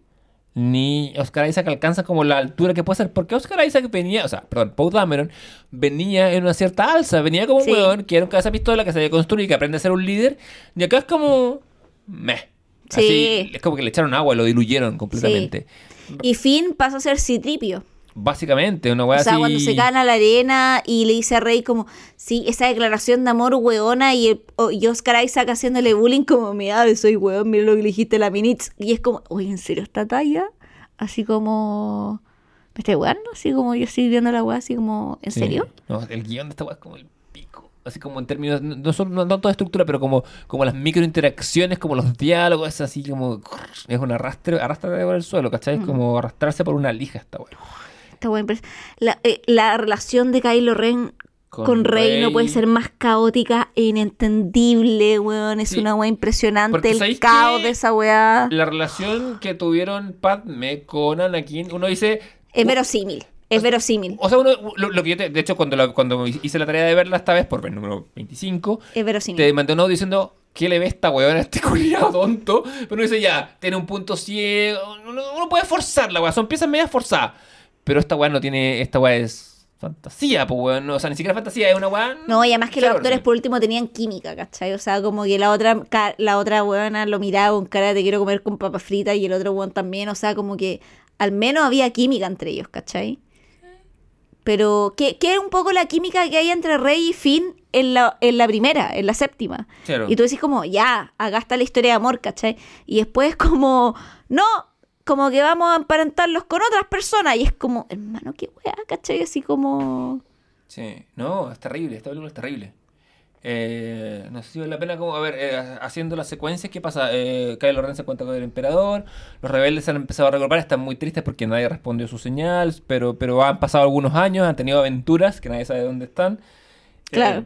ni Oscar Isaac alcanza como la altura que puede ser. Porque Oscar Isaac venía, o sea, perdón, Paul Dameron venía en una cierta alza, venía como un Sí. weón que era un cabeza pistola que se había construido y que aprende a ser un líder. Y acá es como, meh. Sí. Así, es como que le echaron agua, lo diluyeron completamente. Y Finn pasa a ser Citripio. Básicamente, una O weá sea, así. cuando se caen a la arena y le dice a Rey como, sí, esa declaración de amor hueona y, el- o- y Oscar Isaac haciéndole bullying como, mira, soy hueón, mira lo que le dijiste a la Minitz. Y es como, oye, ¿en serio esta talla? Así como, ¿me estás hueando? Así como yo estoy viendo la weá, así como, ¿en Sí. serio? No, el guion de esta weá es como el pico. Así como en términos, no, no solo no tanto de estructura, pero como, como las microinteracciones, como los diálogos, es así como. Es un arrastre, arrastre por el suelo, ¿cachai? Mm. Es como arrastrarse por una lija esta weá. Esta weá impres- la, eh, la relación de Kylo Ren con, Rey, no puede ser más caótica e inentendible, weón. Es Sí. una weá impresionante Porque el ¿sabéis caos de esa weá. La relación que tuvieron Padme con Anakin, uno dice. Es verosímil. Es verosímil. O sea, uno, lo, lo que yo te- de hecho, cuando, la- cuando hice la tarea de verla esta vez, por el número 25, Es verosímil. te mandé un audio diciendo ¿qué le ve esta weón a este [LAUGHS] culiado tonto? Pero uno dice ya, tiene un punto ciego, uno, uno puede forzar la weá, son piezas medias forzadas. Pero esta weá no tiene, esta weá es fantasía, pues weón, no, o sea, ni siquiera fantasía, es una weá... No, y además que los actores por último tenían química, ¿cachai? O sea, como que la otra la otra weona lo miraba con cara de te quiero comer con papas fritas y el otro weón también, o sea, como que al menos había química entre ellos, ¿cachai? Pero, ¿qué, qué es un poco la química que hay entre Rey y Finn en la, en la primera, en la séptima? Claro. Y tú decís como, ya, acá está la historia de amor, ¿cachai? Y después como, no, como que vamos a emparentarlos con otras personas. Y es como, hermano, qué weá, ¿cachai? Así como... Sí, no, es terrible, esta película es terrible. Eh, no sé si vale la pena como, a ver, eh, haciendo las secuencias, ¿qué pasa? Eh, Kylo Ren se cuenta con el emperador, los rebeldes se han empezado a regrupar, están muy tristes porque nadie respondió su señal, pero, pero han pasado algunos años, han tenido aventuras que nadie sabe dónde están. Claro.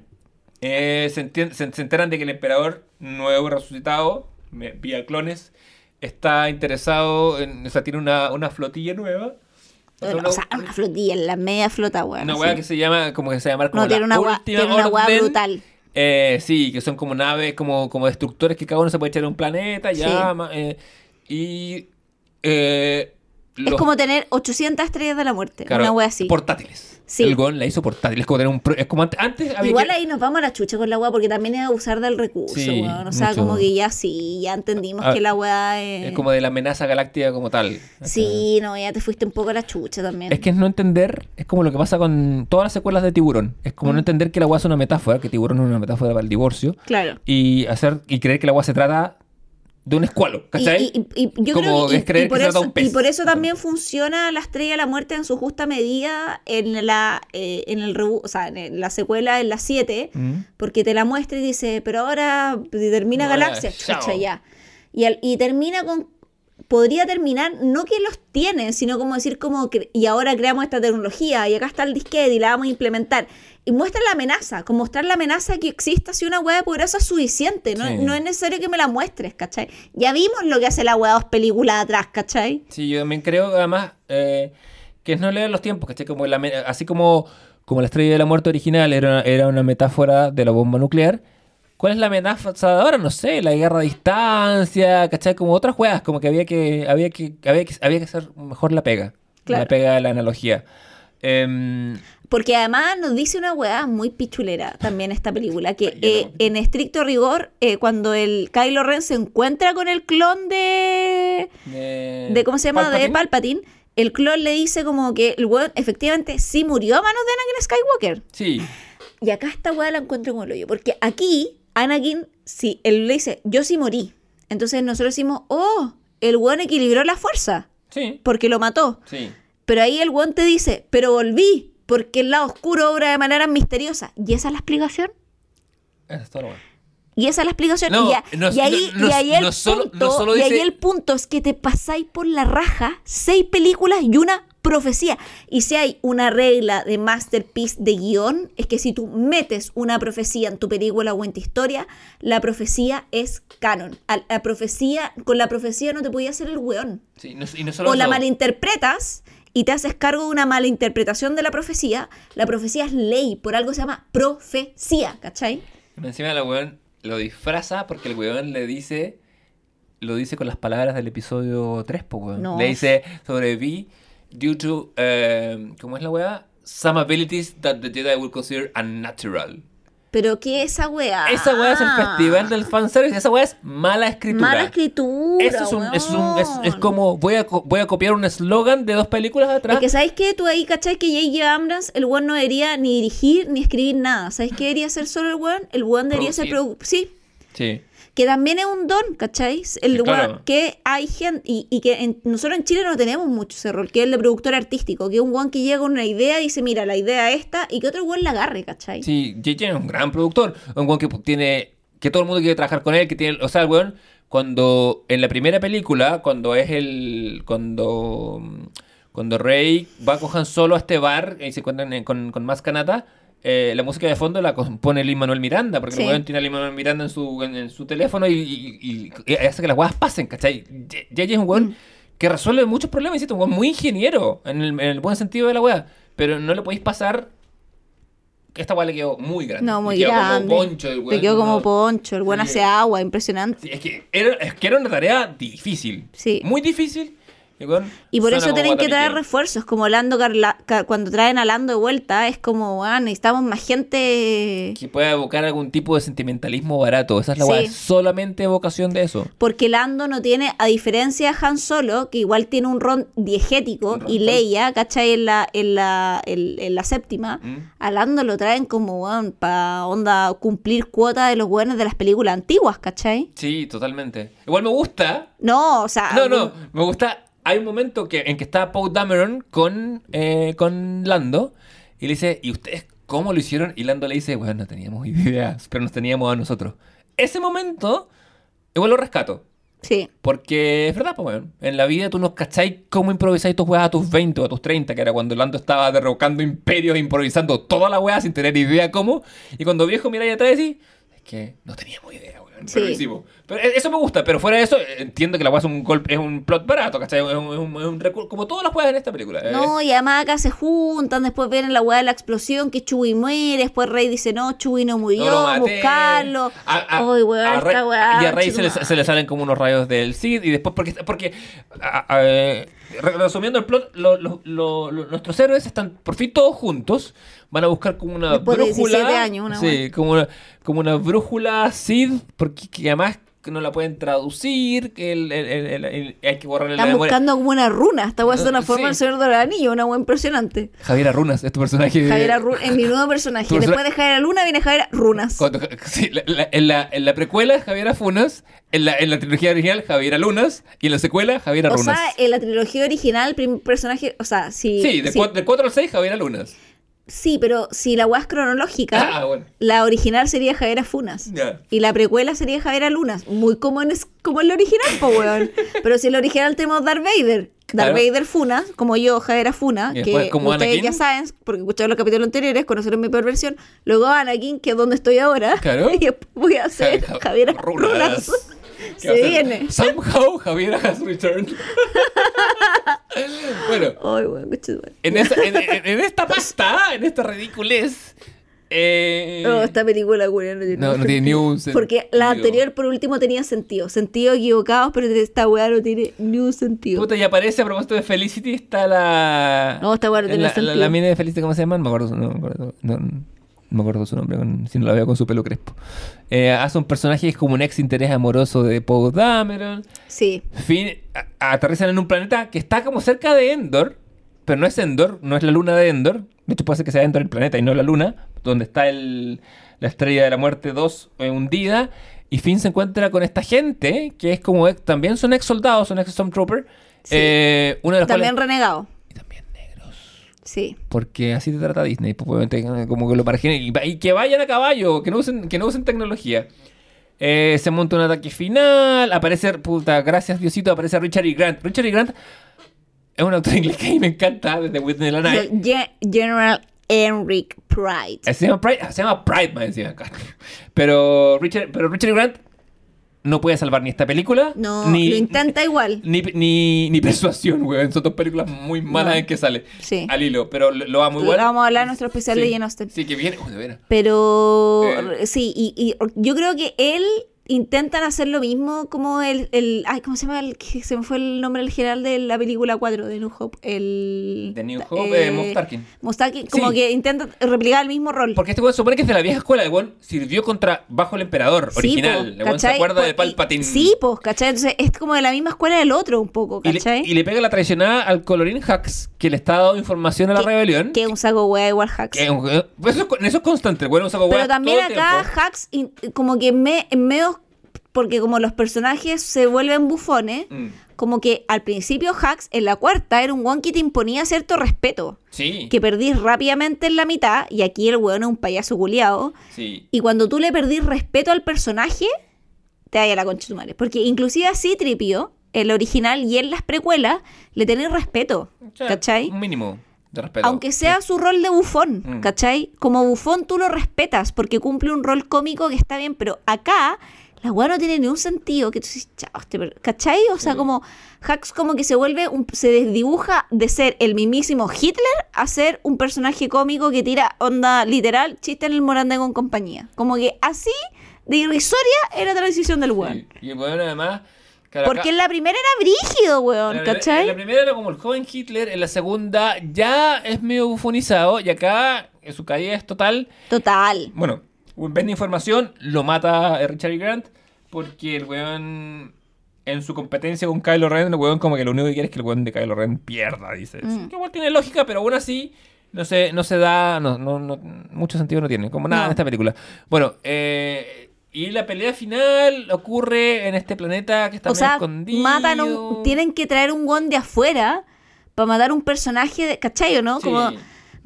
Eh, eh, se, entien- se- se enteran de que el emperador nuevo resucitado, me- vía clones, está interesado en, o sea, tiene una, una flotilla nueva. O sea, O sea, una flotilla, la media flota, weón. una weá que se llama, como que se llama como No, tiene la una weá, tiene una brutal. Eh, sí, que son como naves, como, como destructores que cada uno se puede echar a un planeta, Sí. llama. eh, y. eh, Es como tener 800 estrellas de la muerte. claro, una wea así. Portátiles. Sí. El Gon la hizo portátil. Es como tener un. pro- Es como antes. antes había Igual que- ahí nos vamos a la chucha con la weá porque también es abusar del recurso, Sí, weón. O sea, mucho. como que ya sí, ya entendimos Ah, que la weá es. Es como de la amenaza galáctica como tal. Sí, no, ya te fuiste un poco a la chucha también. Es que es no entender, es como lo que pasa con todas las secuelas de Tiburón. Es como Mm. no entender que la agua es una metáfora, que Tiburón es una metáfora para el divorcio. Claro. Y hacer y creer que la agua se trata de un escualo, Y, ¿cachai? y- y- y yo Como creo que, y- es creer y por que se trata eso, un pez. y por eso también funciona la estrella de la muerte en su justa medida en la eh, en el rebu- o sea, en la secuela en la 7 Mm. porque te la muestra y dice, pero ahora termina Galaxia, chucha, ya. Y, al- y termina con, podría terminar, no que los tienen, sino como decir como, que, y ahora creamos esta tecnología, y acá está el disquete y la vamos a implementar. Y muestra la amenaza, con mostrar la amenaza que exista si una hueá de poderosa es suficiente, no, Sí. no es necesario que me la muestres, ¿cachai? Ya vimos lo que hace la hueá dos películas atrás, ¿cachai? Sí, yo también creo, además, eh, que es no leer los tiempos, ¿cachai? Como la así como, como la estrella de la muerte original era, era una metáfora de la bomba nuclear. ¿Cuál es la amenaza de ahora? No sé, la guerra a distancia, ¿cachai? Como otras juegas, como que había que, había que, había que, había que hacer mejor la pega. Claro. La pega de la analogía. Em, Porque además nos dice una weá muy pichulera también esta película, que eh, en estricto rigor, eh, cuando el Kylo Ren se encuentra con el clon de, de, ¿cómo se llama? de Palpatine. Palpatine, el clon le dice como que el weón efectivamente sí murió a manos de Anakin Skywalker. Sí. Y acá esta weá la encuentro como el hoyo. Porque aquí, Anakin, sí, él le dice, yo sí morí. Entonces nosotros decimos, oh, el weón equilibró la fuerza. Sí. Porque lo mató. Sí. Pero ahí el weón te dice, pero volví. Porque el lado oscuro obra de manera misteriosa. ¿Y esa es la explicación? Eso es todo lo bueno. Y esa es la explicación. No, y, a- no, y ahí, no, y ahí el solo- punto, no solo y ahí dice- el punto es que te pasáis por la raja seis películas y una profecía. Y si hay una regla de masterpiece de guion, es que si tú metes una profecía en tu película o en tu historia, la profecía es canon. A- La profecía, con la profecía no te podía hacer el weón. Sí, y O la malinterpretas y te haces cargo de una malinterpretación de la profecía. La profecía es ley, por algo se llama profecía, ¿cachai? Encima el weón lo disfraza porque el weón le dice. Lo dice con las palabras del episodio 3, po, weón. No. Le dice sobreviví due to. eh, ¿Cómo es la weá? Some abilities that the Jedi will consider unnatural. Pero ¿qué es esa weá? Esa weá es el festival del fanservice. Esa weá es mala escritura. Mala escritura. Eso es, un, es, un- es, como. Voy a, voy a copiar un eslogan de dos películas atrás. Es que ¿sabes qué? Tú ahí, ¿cachai? Que J.J. Abrams, el weón no debería ni dirigir ni escribir nada. ¿Sabes qué debería ser solo el weón? El weón debería ser Producir. Sí. Sí. Que también es un don, ¿cachai? El claro. que hay gente... Y, y que en- nosotros en Chile no tenemos mucho ese rol, que es el de productor artístico. Que es un weón que llega con una idea y dice, mira, la idea esta, y que otro weón la agarre, ¿cachai? Sí, JJ es un gran productor. Un weón que tiene. Que todo el mundo quiere trabajar con él. Que tiene. O sea, el weón. Cuando. En la primera película. Cuando es el. Cuando. Cuando Rey va con Han Solo a este bar. Y se encuentran en- con, con más canata. Eh, la música de fondo la compone Lin Manuel Miranda. Porque Sí. el weón tiene a Lin Manuel Miranda en su, en, en su teléfono. Y, y- y- y hace que las weas pasen, ¿cachai? JJ es un Mm. weón. Que resuelve muchos problemas, insisto, un weón muy ingeniero, en el, en el buen sentido de la wea. Pero no le podéis pasar esta weá le quedó muy grande. No, muy Le quedó grande. Como poncho, el weón, quedó como no- poncho. El weón Sí. hace agua, impresionante. Sí, es, que era, es que era una tarea difícil. Sí. Muy difícil. Y, por eso tienen que traer refuerzos, como Lando Carla- cuando traen a Lando de vuelta, es como, ah, necesitamos más gente. Que pueda evocar algún tipo de sentimentalismo barato. Esa es la Sí. solamente evocación de eso. Porque Lando no tiene, a diferencia de Han Solo, que igual tiene un ron diegético, Un ron y Leia, ¿cachai? En la, en la, en, en la séptima, Mm. a Lando lo traen como, weón, para onda cumplir cuota de los buenos de las películas antiguas, ¿cachai? Sí, totalmente. Igual me gusta. No, o sea. No, no. Me gusta. Hay un momento que, en que está Paul Dameron con, eh, con Lando. Y le dice, ¿y ustedes cómo lo hicieron? Y Lando le dice, bueno, no teníamos ideas, pero nos teníamos a nosotros. Ese momento, igual lo rescato. Sí. Porque es verdad, pues, weón. En la vida tú no cacháis cómo improvisáis tus weas a tus 20 o a tus 30, que era cuando Lando estaba derrocando imperios, improvisando toda la wea sin tener idea cómo. Y cuando viejo miráis atrás y decís, es que no teníamos idea, weón. Sí. Pero lo hicimos. Pero e- eso me gusta, pero fuera de eso, eh, entiendo que la wea es un golpe, es un plot barato, ¿cachai? Es un, es un- recurso, como todas las weas en esta película. eh. No, y además acá se juntan, después ven la weá de la explosión, que Chewie muere, después Rey dice, no, Chewie no murió, No buscarlo. A- a- a esta weá, Y a Rey se le, chetumare. se le salen como unos rayos del Cid. Y después, porque. porque a- eh, resumiendo el plot, lo- lo- lo- lo- nuestros héroes están por fin todos juntos. Van a buscar como una Después brújula. 17 años, una sí, como una, como una brújula Cid. Porque que además que no la pueden traducir. Que el- el- el- el- el- hay que borrarle la Están memoria. buscando como una runa. Esta weá es una [LAUGHS] forma sí. del Señor del Anillo, una weá impresionante. Javier Runas, este personaje. de- Javier Arru- es mi nuevo personaje. [LAUGHS] Tu persona- Después de Javier Luna viene Javier Runas. Cuando- sí, la- la- en, la, en la precuela es Javier Funas, en la, en la trilogía original Javier Lunas y en la secuela Javier O Runas. sea, en la trilogía original, el primer personaje, o sea, si... sí, de si- cua- del 4 al 6 Javier Lunas. Sí, pero si la weá es cronológica, Ah, bueno. la original sería Javier Funas. Y la precuela sería Javier Lunas. Muy como en, como en la original, po, weón. [LAUGHS] Pero si en la original tenemos Darth Vader. Darth Claro. Vader Funas, como yo, Javier Funa, Y después que como ustedes Anakin. ya saben, porque escucharon los capítulos anteriores, conocieron mi perversión. Luego Anakin, que es donde estoy ahora. Claro. [LAUGHS] Y después voy a hacer Ja- Javier Runas. Runas. ¿Qué Se viene. Somehow Javier has returned. [LAUGHS] bueno, Ay, chido. en, esa- en- en- en esta pasta, en esta ridiculez. Eh, No, esta película, weón, no tiene, no, no tiene ni un sentido. Porque la anterior, por último, tenía sentido. Sentido equivocados, pero esta weá no tiene ni un sentido. Puta, y aparece a propósito de Felicity, está la. No, esta weá no tiene la, la, sentido. la mina de Felicity, ¿cómo se llama? No me acuerdo. No, me acuerdo, no, no me acuerdo su nombre, con- si no la veo con su pelo crespo. Eh, hace un personaje que es como un ex interés amoroso de Poe Dameron. Sí. Fin, a- aterrizan en un planeta que está como cerca de Endor, pero no es Endor, no es la luna de Endor. De hecho, puede ser que sea Endor el planeta y no la luna, donde está el, la estrella de la muerte 2 eh, hundida. Y Finn se encuentra con esta gente, que es como ex- también son ex soldados, son ex Stormtrooper. Sí. Eh, uno de los También cuales- renegado. Y. Sí. Porque así te trata Disney, pues, eh, como que lo marginen. Y, y que vayan a caballo, que no usen, que no usen tecnología. Eh, se monta un ataque final. Aparece, puta, gracias Diosito, aparece Richard E. Grant. Richard E. Grant es un actor [LAUGHS] inglés que a mí me encanta desde Whitney la General Enric Pride. Se llama Pride, se llama Pride, más encima. [LAUGHS] Pero Richard, pero Richard E. Grant no puede salvar ni esta película. No, ni, lo intenta igual. Ni, ni, ni persuasión, weón. Son dos películas muy malas No. en que sale. Sí. Al hilo, pero lo, lo va muy Lo bueno. vamos a hablar en nuestro especial Sí. de Jane Austen. Sí, que viene. Pero Eh. sí, y, y yo creo que él intentan hacer lo mismo como el, el ay, ¿cómo se llama? El, que se me fue el nombre del general de la película 4 de New Hope, el De New Hope, eh, Moff Tarkin. Moff Tarkin, como Sí. que intenta replicar el mismo rol. Porque este weón supone que es de la vieja escuela. El weón sirvió contra bajo el emperador Sí, original. po, el weón se acuerda de Pues, Palpatine. y- Sí, pues, ¿cachai? Entonces es como de la misma escuela del otro un poco, Y le, ¿cachai? y le pega la traicionada al colorín Hux, que le está dando información a la Que- rebelión. Que es un saco hueá igual Hacks. Que es un- eso, es, con- eso es constante. El weón usa como Pero también todo acá. Hacks como que me, en medio, porque como los personajes se vuelven bufones, Mm. como que al principio Hacks en la cuarta era un one que te imponía cierto respeto. Sí. Que perdís rápidamente en la mitad, y aquí el weón es un payaso culiado. Sí. Y cuando tú le perdís respeto al personaje, te vaya a la concha de tu madre. Porque inclusive así Tripio, el original y en las precuelas, le tenés respeto. O sea, ¿Cachai? Un mínimo de respeto. Aunque sea su rol de bufón, Mm. ¿cachai? Como bufón tú lo respetas porque cumple un rol cómico que está bien, pero acá la weá no tiene ni un sentido. Que tú dices, chao, este ¿cachai? O sea, como Hacks como que se vuelve, un- se desdibuja de ser el mismísimo Hitler a ser un personaje cómico que tira onda literal, chiste en el Morandé con compañía. Como que así de irrisoria era la transición del weón. Sí. Y bueno, además. claro, Porque en la primera era brígido, weón, la- ¿cachai? En la primera era como el joven Hitler, en la segunda ya es medio bufonizado y acá en su caída es total. Total. Bueno, vende información, lo mata Richard E. Grant porque el weón en su competencia con Kylo Ren, el weón como que lo único que quiere es que el weón de Kylo Ren pierda, dice. Mm. Que igual tiene lógica, pero aún así no se, no se da, no, no, no- mucho sentido no tiene, como nada No. en esta película. Bueno, eh, y la pelea final ocurre en este planeta que está O sea, escondido. matan un, tienen que traer un guan de afuera para matar un personaje, de, ¿cachai o no? Sí. Como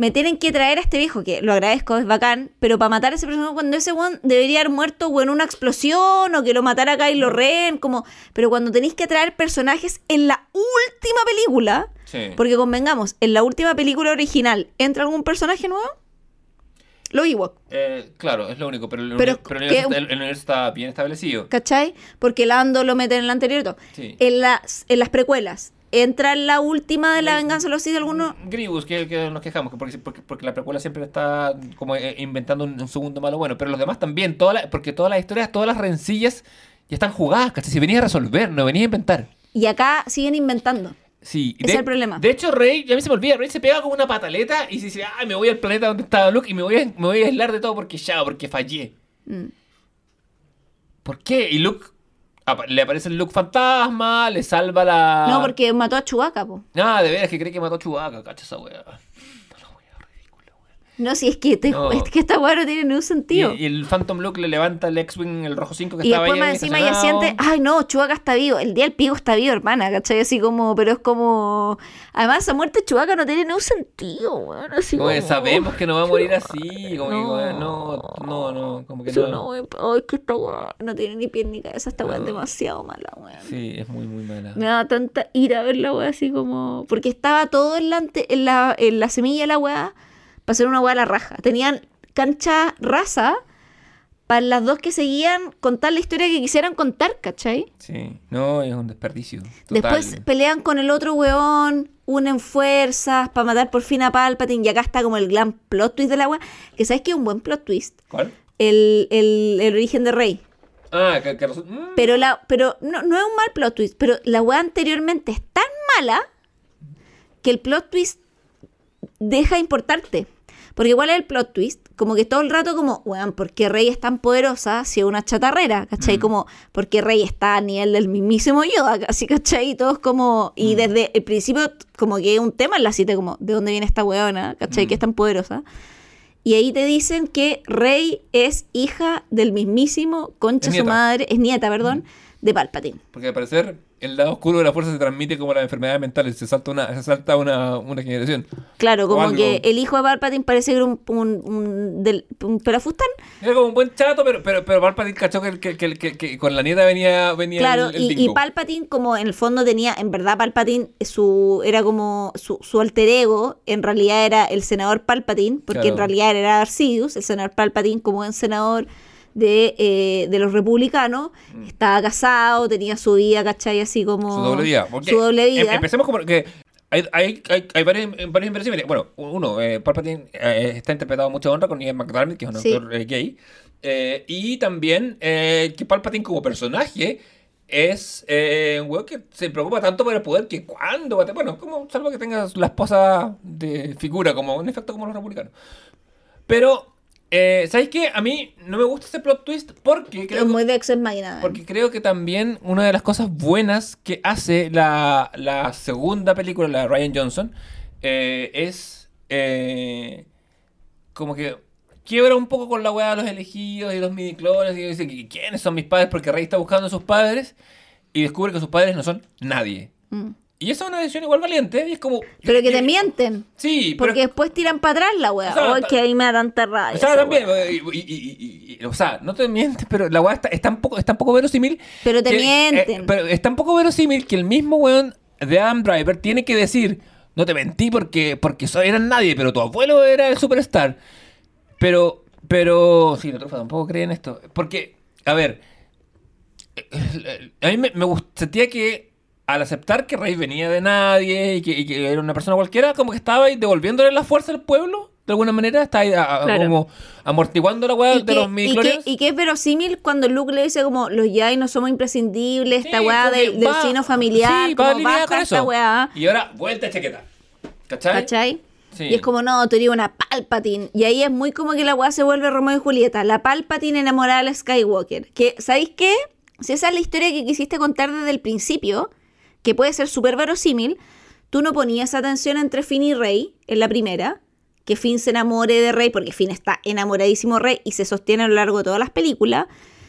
me tienen que traer a este viejo, que lo agradezco, es bacán, pero para matar a ese personaje cuando ese guan debería haber muerto o en una explosión o que lo matara Kylo Ren, como, pero cuando tenéis que traer personajes en la última película, Sí. porque convengamos, en la última película original, ¿entra algún personaje nuevo? Lo Ewok. Eh, claro, es lo único, pero el, Pero pero el que- universo, el- el universo está bien establecido. ¿Cachai? Porque Lando lo mete en el anterior y todo. Sí. En, las, en las precuelas, ¿entra en la última de la venganza de los Sith alguno? Grievous, que, que nos quejamos, que porque, porque, porque la precuela siempre está como eh, inventando un, un segundo malo bueno, pero los demás también, toda la- porque todas las historias, todas las rencillas ya están jugadas, ¿cachai? Si venías a resolver, no venías a inventar. Y acá siguen inventando. Sí, Ese es el problema. De hecho, Rey, ya a mí se me olvida, Rey se pega con una pataleta y se dice, ay, me voy al planeta donde estaba Luke y me voy a, me voy a aislar de todo porque ya, porque fallé. Mm. ¿Por qué? Y Luke, le aparece el Luke fantasma, le salva la... No, porque mató a Chewbacca, po. Ah, de veras que cree que mató a Chewbacca, cacha esa wea. No, si es que, te- No. [LAUGHS] es que esta weá no tiene ningún Y, sentido. y el Phantom Luke le levanta el X-Wing, el rojo 5 que Y, estaba después ahí más encima ella siente, ay no, Chewbacca está vivo. El día del pico está vivo, hermana, ¿cachai? Así como, pero es como. Además, esa muerte de Chewbacca no tiene ningún sentido, weón. Así Como como. sabemos que no va a morir así, como No. no, no, no, como que no. no, weón, ay, que esta weá no tiene ni pie ni cabeza. Esta weá es demasiado mala, weón. Sí, es muy, muy mala. Me daba tanta ira ver la weá así como. Porque estaba todo en la, en la, en la semilla de la weá para hacer una weá a la raja. Tenían cancha raza para las dos que seguían contar la historia que quisieran contar, ¿cachai? Sí, no, es un desperdicio. Total. Después pelean con el otro weón, unen fuerzas para matar por fin a Palpatine y acá está como el gran plot twist de la weá. Que sabes que es un buen plot twist. ¿Cuál? El, el, el origen de Rey. Ah, que, que mm, Pero la, pero no, no es un mal plot twist, pero la weá anteriormente es tan mala que el plot twist deja de importarte. Porque igual es el plot twist, como que todo el rato como, weón, ¿por qué Rey es tan poderosa si es una chatarrera? ¿Cachai? Como, ¿por qué Rey está a nivel del mismísimo Yoda? Casi, ¿cachai? Y todos como, y desde el principio como que un tema en la cita, como, ¿de dónde viene esta weona? ¿Cachai? Que es tan poderosa. Y ahí te dicen que Rey es hija del mismísimo, concha su madre, es nieta, perdón, de Palpatine. Porque al parecer el lado oscuro de la fuerza se transmite como las enfermedades mentales, se salta una, se salta una, una generación. Claro, como que el hijo de Palpatine parece que era un, un, un, del, un pelafustán. Era como un buen chato, pero, pero, pero Palpatine cachó que, que, que, que- que con la nieta venía, venía Claro, el, el y, y. Palpatine como en el fondo tenía, en verdad Palpatine su, era como su, su alter ego, en realidad era el senador Palpatine, porque en realidad era Darth Sidious, el senador Palpatine como buen senador de, eh, de los republicanos, estaba casado, tenía su vida, ¿cachai? Así como... Mm. Su doble vida. porque Su doble em- vida. empecemos como que hay, hay, hay, hay varios, varios inverosímiles. Bueno, uno, eh, Palpatine eh, está interpretado mucha honra con Ian McDermott, que es un Sí. actor eh, gay. Eh, y también eh, que Palpatine como personaje es eh, un weón que se preocupa tanto por el poder que cuando... va a te- Bueno, como salvo que tenga la esposa de figura, como en efecto como los republicanos. Pero, eh, ¿sabéis qué? A mí no me gusta ese plot twist porque creo es que muy de Ex Machina. porque creo que también una de las cosas buenas que hace la, la segunda película, la de Ryan Johnson, eh, es eh, como que quiebra un poco con la weá de los elegidos y los midiclones y dice quiénes son mis padres porque Rey está buscando a sus padres y descubre que sus padres no son nadie. Mm. Y esa es una decisión igual valiente y es como... Pero que yo- te mienten. Sí, pero... Porque después tiran para atrás la weá. O sea, Oh, que ahí me da tanta rabia. O sea, también, y, o sea, no te mientes, pero la weá está, está un poco, está un poco verosímil. Pero te que- mienten. eh, pero está un poco verosímil que el mismo weón de Adam Driver tiene que decir, no te mentí porque, porque eran nadie, pero tu abuelo era el superstar. Pero, pero, sí, la trufa tampoco cree en esto. Porque, a ver, a mí me, me gust- sentía que al aceptar que Rey venía de nadie y que, y que era una persona cualquiera, como que estaba ahí devolviéndole la fuerza al pueblo, de alguna manera, está ahí a- a- Claro. como amortiguando la weá de que, los y, que, midichlorians. y que es verosímil cuando Luke le dice como los Jedi no somos imprescindibles, esta weá del, del sino familiar, sí, como baja esta weá, Y ahora, vuelta de chaqueta. ¿Cachai? ¿cachai? Sí. Y es como, no, tú eres una Palpatine. Y ahí es muy como que la weá se vuelve Romeo y Julieta. La Palpatine enamorada de Skywalker. Que, ¿sabéis qué? Si esa es la historia que quisiste contar desde el principio, que puede ser súper verosímil, tú no ponías atención entre Finn y Rey en la primera, que Finn se enamore de Rey, porque Finn está enamoradísimo de Rey y se sostiene a lo largo de todas las películas,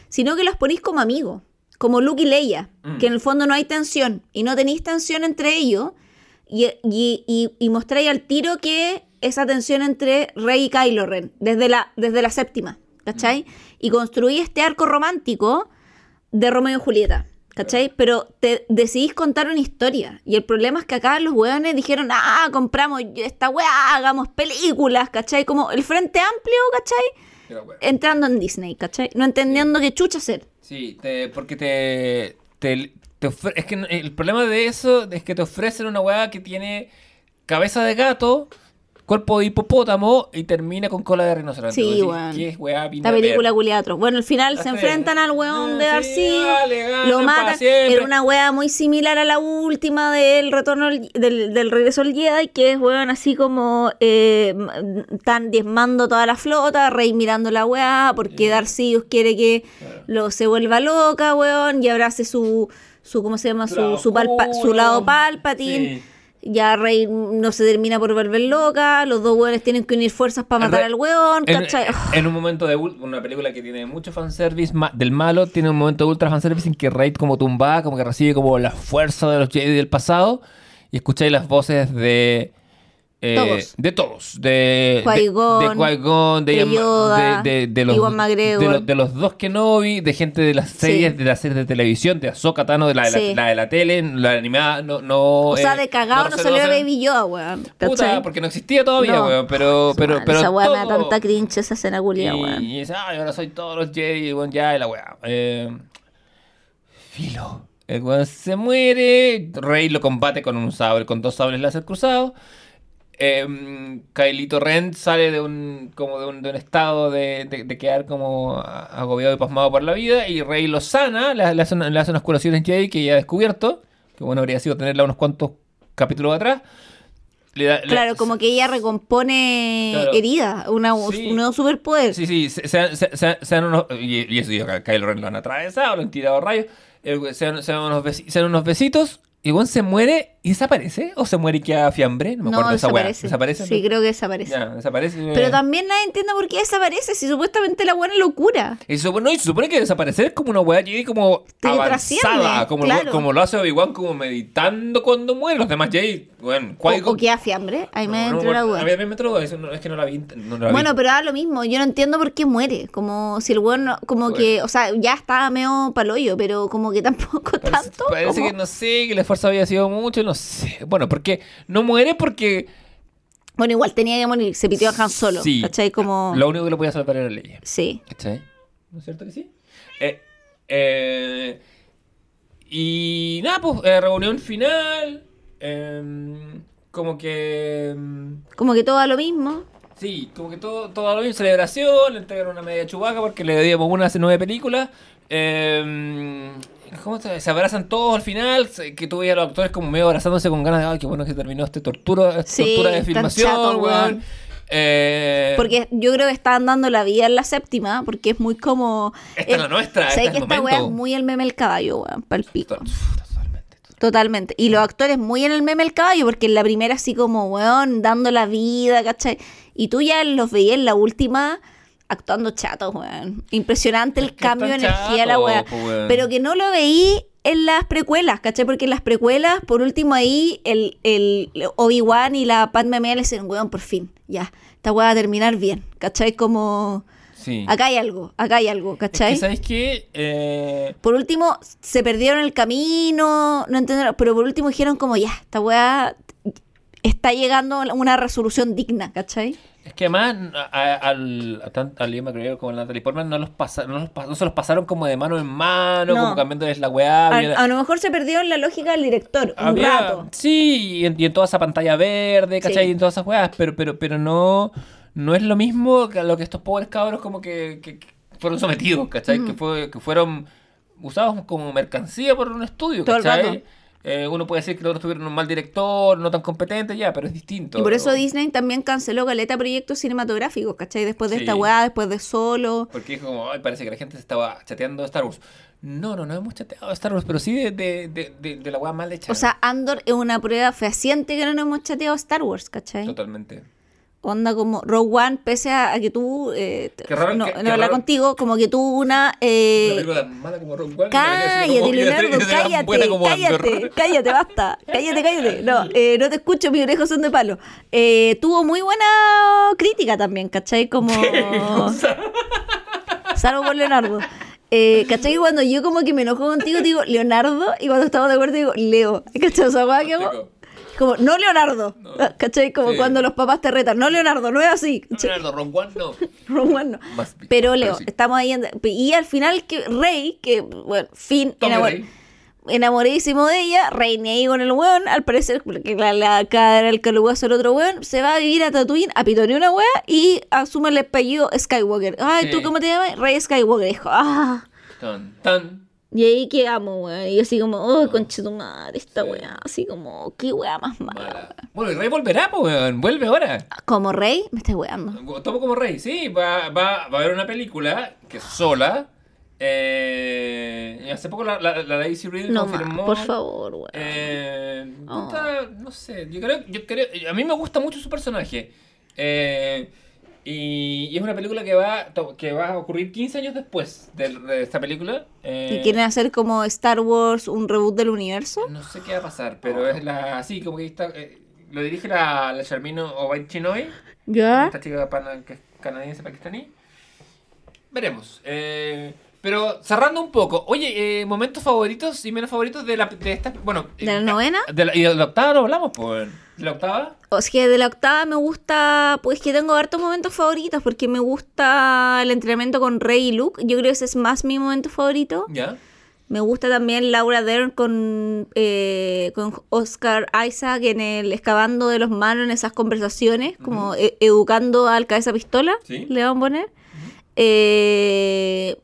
sino que los ponís como amigos, como Luke y Leia, Mm. que en el fondo no hay tensión, y no tenéis tensión entre ellos, y, y, y, y mostráis al tiro que esa tensión entre Rey y Kylo Ren, desde la, desde la séptima, ¿cachai? Y construí este arco romántico de Romeo y Julieta, ¿cachai? Pero te decidís contar una historia. Y el problema es que acá los hueones dijeron, ah, compramos esta weá, hagamos películas, ¿cachai? Como el frente amplio, ¿cachai? Entrando en Disney, ¿cachai? No entendiendo qué chucha hacer. Sí, te- porque te, te, te ofre- es que el problema de eso es que te ofrecen una weá que tiene cabeza de gato, cuerpo de hipopótamo y termina con cola de rinoceronte. Sí, weón. ¿Qué es weá? vine La película culiatro. Bueno, al final se enfrentan al weón de Ah, Darcy, vale, ganan lo matan. Era una wea muy similar a la última del retorno del, del regreso al Jedi, que es weón así como eh, están diezmando toda la flota, Rey mirando la wea, porque Darcy quiere que lo se vuelva loca, weón, y abrace su su ¿cómo se llama? Su Su, su, palpa- su oscuro. lado Palpatine. Ya Rey no se termina por volver loca, los dos weones tienen que unir fuerzas para matar Rey- al weón, En, ¿cachai? en un momento de una película que tiene mucho fanservice ma- del malo, tiene un momento de ultra fanservice en que Raid como tumba, como que recibe como la fuerza de los Jedi del pasado y escucháis las voces de eh, Todos. de todos, de Qui-Gon, de, de de, de Yoda, de, los de, los- de los dos Kenobi, de gente de las series, de las series de televisión, de Ahsoka Tano, de la, de la- Sí. la de la tele, la animada, no, no O sea, eh, de cagado no, salió Baby Yoda, weón. Puta, porque no existía todavía, weón, pero, pero, pero esa weá me da tanta cringe esa escena culia, y, weón. y dice, ay, ahora soy todos los Jedi, weón, ya, y la weá. Eh, filo. El weón se muere. Rey lo combate con un sable, con dos sables láser cruzados. Eh, Kylito Ren sale de un como de un, de un estado de, de- de quedar como agobiado y pasmado por la vida y Rey lo sana, le, le hace, una- le hace unas curaciones Jedi que ya ha descubierto, que bueno habría sido tenerla unos cuantos capítulos atrás le da- le- Claro, como que ella recompone Claro. herida, una, Sí. un nuevo superpoder. Sí, sí, se, se, se- se- dan unos. Y, y eso, a Kylo Ren lo han atravesado, lo han tirado rayos. el güey se, dan, se dan unos besi- se dan unos besitos. Y Gon se muere y desaparece. ¿O se muere y queda fiambre? No me No, acuerdo de esa weá. desaparece. ¿Desaparece? Sí, creo que desaparece. Ya, desaparece. Pero también nadie entiende por qué desaparece si supuestamente la buena locura. Y se no, y se supone que desaparecer es como una weá Jedi como Que avanzada, como, claro. como lo hace Obi-Wan como meditando cuando muere. Los demás Jedi, bueno, O, o queda fiambre. Ahí me entró la duda. A mí me entró eso no- es que no la vi. no la vi. Bueno, pero da lo mismo. Yo no entiendo por qué muere. Como si el bueno, como Bueno. que, o sea, ya estaba medio paloyo, pero como que tampoco Parece, tanto. parece como- que no sé, que el esfuerzo había sido mucho, no sé. Bueno, porque no muere porque. Bueno, igual tenía que morir. Se pitió a Han Solo. Sí. ¿Cachai? Como. Lo único que lo podía salvar era Leia. Sí. ¿Cachai? ¿No es cierto que sí? Eh, eh, y nada, pues, eh, reunión final. em, como que. em, Como que todo da lo mismo. Sí, como que todo, todo lo mismo, celebración, le entregaron una media chubaca porque le debíamos una hace nueve películas. Eh, ¿Cómo se, se abrazan todos al final? se- Que tú veías a los actores como medio abrazándose con ganas de, ay, qué bueno que terminó este tortura, esta Sí, tortura de filmación, chato, weón. Eh, Porque yo creo que estaban dando la vida en la séptima, porque es muy como. Esta es la nuestra, ¿Sabes este que es esta weá es muy el meme el caballo, weón? Pal pico. to- Totalmente. Totalmente. Y los actores muy en el meme el caballo, porque en la primera así como, weón, dando la vida, ¿cachai? Y tú ya los veías en la última actuando chatos, weón. Impresionante el Es que cambio de energía la weá. Pero que no lo veí en las precuelas, ¿cachai? Porque en las precuelas, por último ahí, el, el Obi-Wan y la Padme Amidala le dicen, weón, por fin, ya, esta weá va a terminar bien, ¿cachai? Como, Sí. acá hay algo, acá hay algo, Es ¿cachai? que, ¿sabes qué? Eh, Por último, se perdieron el camino, no entendieron, pero por último dijeron como, ya, esta weá está llegando a una resolución digna, ¿cachai? Es que además al, a Ian McGregor como a Natalie Portman no, los pasa, no, los pas- no se los pasaron como de mano en mano, No. como cambiándoles la weá. A, lo mejor se perdió en la lógica del director, un rato. Sí, y en, y en toda esa pantalla verde, ¿cachai? Sí. Y en todas esas weas, pero, pero, pero no, no es lo mismo que a lo que estos pobres cabros como que, que- que fueron sometidos, ¿cachai? Que, fue, que fueron usados como mercancía por un estudio, Todo el ¿cachai? rato. Eh, uno puede decir que los otros tuvieron un mal director, no tan competente, ya, pero es distinto. Y por eso Disney también canceló caleta proyectos cinematográficos, ¿cachai? Después de Sí. esta weá, después de Solo. Porque es como, ay, parece que la gente se estaba chateando de Star Wars. No, no, no hemos chateado de Star Wars, pero sí de, de, de, de- de la weá mal hecha. O sea, Andor es una prueba fehaciente que no nos hemos chateado Star Wars, ¿cachai? Totalmente. Onda como Rogue One, pese a, a que tú, eh, Qué raro, no, qué- no qué hablar contigo, como que tuvo una... Eh, mala como Rogue One. cállate, [LAUGHS] Leonardo, cállate, cállate, cállate, basta, cállate, cállate. No, eh, no te escucho, mis orejos son de palo. Eh, tuvo muy buena crítica también, ¿cachai? Como... [LAUGHS] Salvo por Leonardo. Eh, ¿Cachai? Cuando yo como que me enojo contigo, digo Leonardo, y cuando estamos de acuerdo digo Leo. ¿Cachai? O sea, que hago? Como, no Leonardo. ¿Cachai? Como Sí. cuando los papás te retan, no Leonardo, no es así. ¿cachai? Leonardo, Rogue One no. [LAUGHS] Rogue One no. Pero Leo, sí. estamos ahí. en- y al final, que Rey, que, bueno, fin, enamor- enamoradísimo de ella, Rey ni ahí con el weón, al parecer, porque la, la acá era el calugazo el otro weón, se va a vivir a Tatooine, a pitonear una wea y asume el apellido Skywalker. Ay, Sí. ¿tú cómo te llamas? Rey Skywalker. Dijo, ah. Tan, tan. Y ahí quedamos, weón. Y así como, oh, conchetumare, esta Sí. weá. Así como, qué weá más mala. Bueno, el rey volverá, pues, weón. Vuelve ahora. Como Rey, me estás weando. Tomo como rey, sí. Va, va, va a haber una película que es sola. Eh, hace poco la, la, la Daisy Ridley No confirmó. por favor, weón. Eh, Oh. no sé, yo creo, yo creo, a mí me gusta mucho su personaje. Eh, y, y es una película que va, que va a ocurrir 15 años después de, de esta película. Eh, ¿Y quieren hacer como Star Wars un reboot del universo? No sé qué va a pasar, pero es la, así como que está, eh, lo dirige la, la Sharmino Obaid Chinoy, ¿Ya? esta chica pana- que es canadiense pakistaní. Veremos. Eh, pero cerrando un poco, oye, eh, momentos favoritos y menos favoritos de la de esta, bueno, ¿De la eh, novena? de la- y de la octava no hablamos, pues. ¿De la octava? O sea, de la octava me gusta, pues que tengo hartos momentos favoritos, porque me gusta el entrenamiento con Rey y Luke. Yo creo que ese es más mi momento favorito. Ya. Me gusta también Laura Dern con, eh, con Oscar Isaac en el excavando de los manos en esas conversaciones, como e- educando al cabeza pistola, Sí. le van a poner. Eh,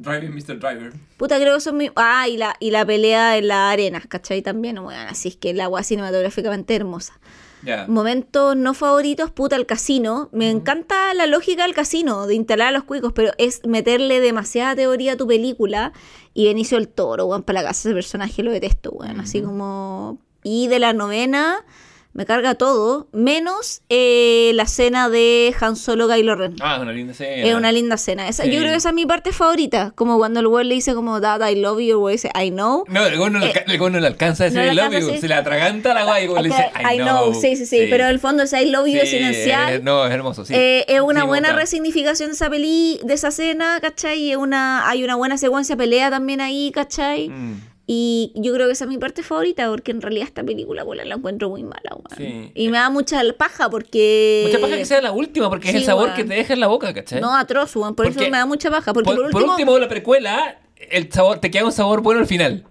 Driving Mr. Driver. Puta, creo que son mi... Ah, y la, y la pelea en las arenas, ¿cachai? También, bueno, así es que el agua cinematográficamente hermosa. Ya. Momentos no favoritos, puta, el casino. Me encanta la lógica del casino, de instalar a los cuicos, pero es meterle demasiada teoría a tu película. Y Benicio el Toro, weón, para la casa ese personaje lo detesto, weón. Así como. Y de la novena, me carga todo, menos eh, la escena de Han Solo Kylo Ren. Ah, es una linda escena. Es una linda escena. Esa, Sí. Yo creo que esa es mi parte favorita. Como cuando el güey le dice como, Dad, I love you, el güey dice, I know. No, el gol no, gol no le alcanza a decir Eh, no le love you. sí. Se le atraganta la guay y como le dice Ok, I, know. Sí, sí, sí, Pero el fondo es I love you, es Sí, silencial. eh, no, es hermoso, sí. Eh, es una Sí, buena bacán. resignificación de esa peli, de esa escena, ¿cachai? Es una, hay una buena secuencia pelea también ahí, ¿cachai? Mm. Y yo creo que esa es mi parte favorita, porque en realidad esta película bueno, la encuentro muy mala. Sí. Y me da mucha paja porque. Mucha paja que sea la última porque es el sabor que te deja en la boca, ¿cachai? No, atroz, weón. Por Porque- eso me da mucha paja. Porque por, por, por último, último, la precuela, el sabor, te queda un sabor bueno al final.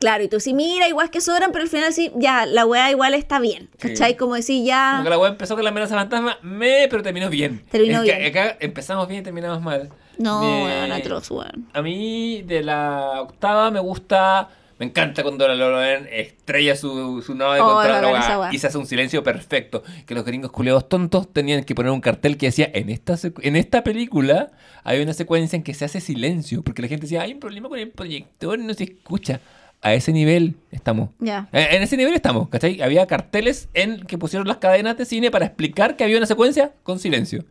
Claro, y tú sí, mira, igual que sobran, pero al final sí, ya, la weá igual está bien. Sí. ¿Cachai? Como decir, ya. Como que la weá empezó con la amenaza fantasma, me, pero terminó bien. Terminó Es que bien. Acá empezamos bien y terminamos mal. No, weón, atroz, weón. A mí, de la octava, me gusta. Me encanta cuando la Loren estrella su, su nave Oh, contra la y se hace un silencio perfecto. Que los gringos culeados tontos tenían que poner un cartel que decía: en esta, en esta película hay una secuencia en que se hace silencio. Porque la gente decía: hay un problema con el proyector y no se escucha. A ese nivel estamos. Ya. Eh, En ese nivel estamos, ¿cachai? Había carteles en que pusieron las cadenas de cine para explicar que había una secuencia con silencio.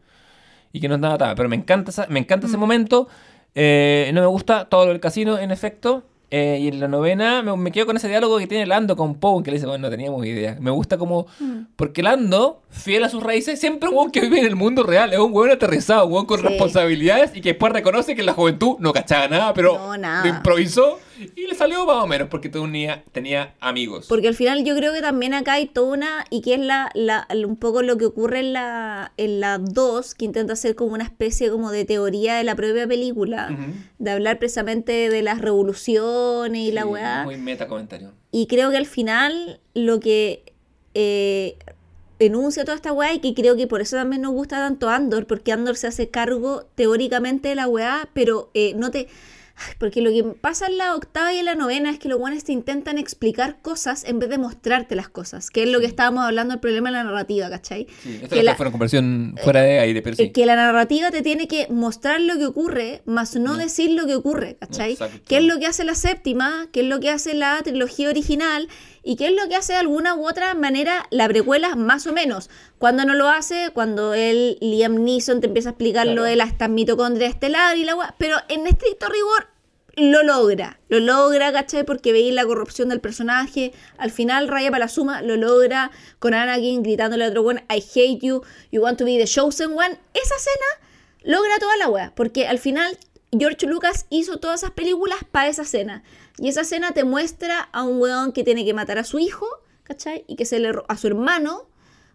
Y que no nada nada. Pero me encanta, esa- me encanta Mm. ese momento. Eh, no me gusta todo lo del casino, en efecto. Eh, y en la novena me, me quedo con ese diálogo que tiene Lando con Poe, que le dice, bueno, no teníamos idea. Me gusta como... Mm. Porque Lando, fiel a sus raíces, siempre un que vive en el mundo real. Es un hueón aterrizado, un hueón con Sí. responsabilidades y que después reconoce que en la juventud no cachaba nada, pero No, nada. improvisó y le salió más o menos porque tenía, tenía amigos. Porque al final yo creo que también acá hay toda una, y que es la, la- un poco lo que ocurre en la, en la 2, que intenta hacer como una especie como de teoría de la propia película, Ujú. de hablar precisamente de las revoluciones y la Sí, weá. Muy meta comentario. Y creo que al final lo que eh, enuncia toda esta weá y que creo que por eso también nos gusta tanto Andor, porque Andor se hace cargo teóricamente de la weá, pero eh, no te... Porque lo que pasa en la octava y en la novena es que los guanes te intentan explicar cosas en vez de mostrarte las cosas, que es lo que estábamos hablando del problema de la narrativa, ¿cachai? Sí, esto Que la- fue una conversión fuera de aire, pero Eh, sí. que la narrativa te tiene que mostrar lo que ocurre, más no No. decir lo que ocurre, ¿cachai? Exacto. ¿Qué es lo que hace la séptima? ¿Qué es lo que hace la trilogía original? ¿Y qué es lo que hace de alguna u otra manera la precuela, más o menos? Cuando no lo hace, cuando él, Liam Neeson, te empieza a explicar lo de las mitocondrias estelar y la weá, pero en estricto rigor lo logra, lo logra, ¿cachai? Porque veis la corrupción del personaje, al final raya para la suma, lo logra con Anakin gritándole a otro one, I hate you, you want to be the chosen one. Esa escena logra toda la wea, porque al final George Lucas hizo todas esas películas para esa escena. Y esa escena te muestra a un weón que tiene que matar a su hijo, ¿cachai? Y que se le a su hermano,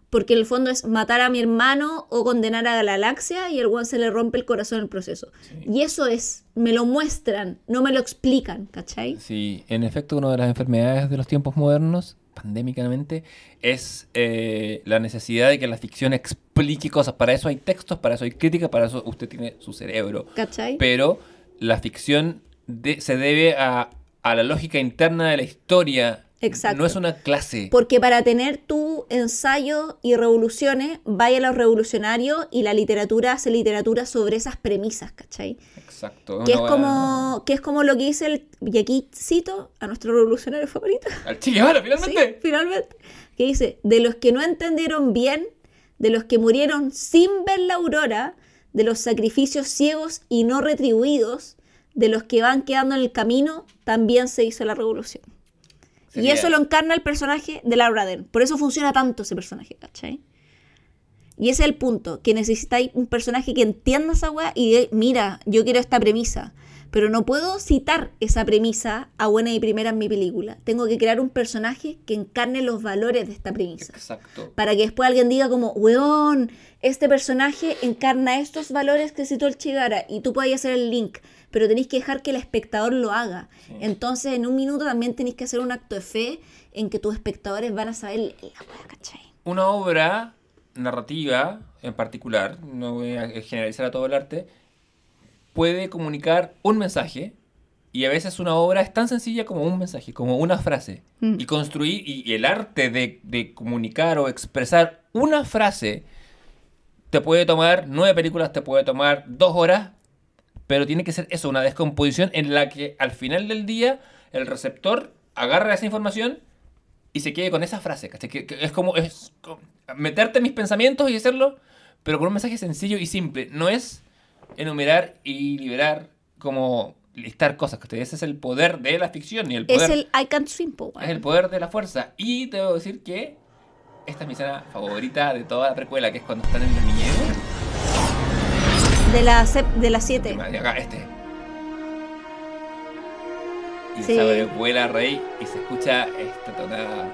porque en el fondo es matar a mi hermano o condenar a la galaxia y el weón se le rompe el corazón en el proceso. Y eso es, me lo muestran, no me lo explican, ¿cachai? Sí, en efecto, una de las enfermedades de los tiempos modernos, pandémicamente, es eh, la necesidad de que la ficción explique cosas. Para eso hay textos, para eso hay crítica, para eso usted tiene su cerebro. ¿Cachai? Pero la ficción de- se debe a, a la lógica interna de la historia. Exacto. No es una clase. Porque para tener tu ensayo y revoluciones, vaya a los revolucionarios y la literatura hace literatura sobre esas premisas, ¿cachai? Exacto. Que es como, que es como lo que dice el, y aquí cito a nuestro revolucionario favorito, Al Che Guevara, [LAUGHS] finalmente. Sí, finalmente, que dice, de los que no entendieron bien, de los que murieron sin ver la aurora, de los sacrificios ciegos y no retribuidos, de los que van quedando en el camino, también se hizo la revolución. Y eso lo encarna el personaje de Laura Dern. Por eso funciona tanto ese personaje, ¿cachai? Y ese es el punto, que necesitáis un personaje que entienda esa weá y diga, mira, yo quiero esta premisa. Pero no puedo citar esa premisa a buena y primera en mi película. Tengo que crear un personaje que encarne los valores de esta premisa. Exacto. Para que después alguien diga como, weón, este personaje encarna estos valores que citó el Chigara y tú puedes hacer el link, pero tenéis que dejar que el espectador lo haga. Entonces en un minuto también tenéis que hacer un acto de fe en que tus espectadores van a saber la weá, ¿cachai? una obra narrativa en particular, no voy a generalizar a todo el arte, puede comunicar un mensaje Y a veces una obra es tan sencilla como un mensaje, como una frase. Mm. Y construir, y, y el arte de, de comunicar o expresar una frase te puede tomar nueve películas, te puede tomar dos horas, pero tiene que ser eso, una descomposición en la que al final del día el receptor agarra esa información y se quede con esa frase. ¿cachai? Que, que es como es como meterte en mis pensamientos y hacerlo, pero con un mensaje sencillo y simple. No es enumerar y liberar como listar cosas. ¿cachai? Ese es el poder de la ficción y el poder, Es el I Can't Swim, es el poder de la fuerza. Y te debo decir que esta es mi escena favorita de toda la precuela, que es cuando están en el viñedo. De la de las 7. Y acá, este. Y Sí. sabe, vuela rey y se escucha esta tonada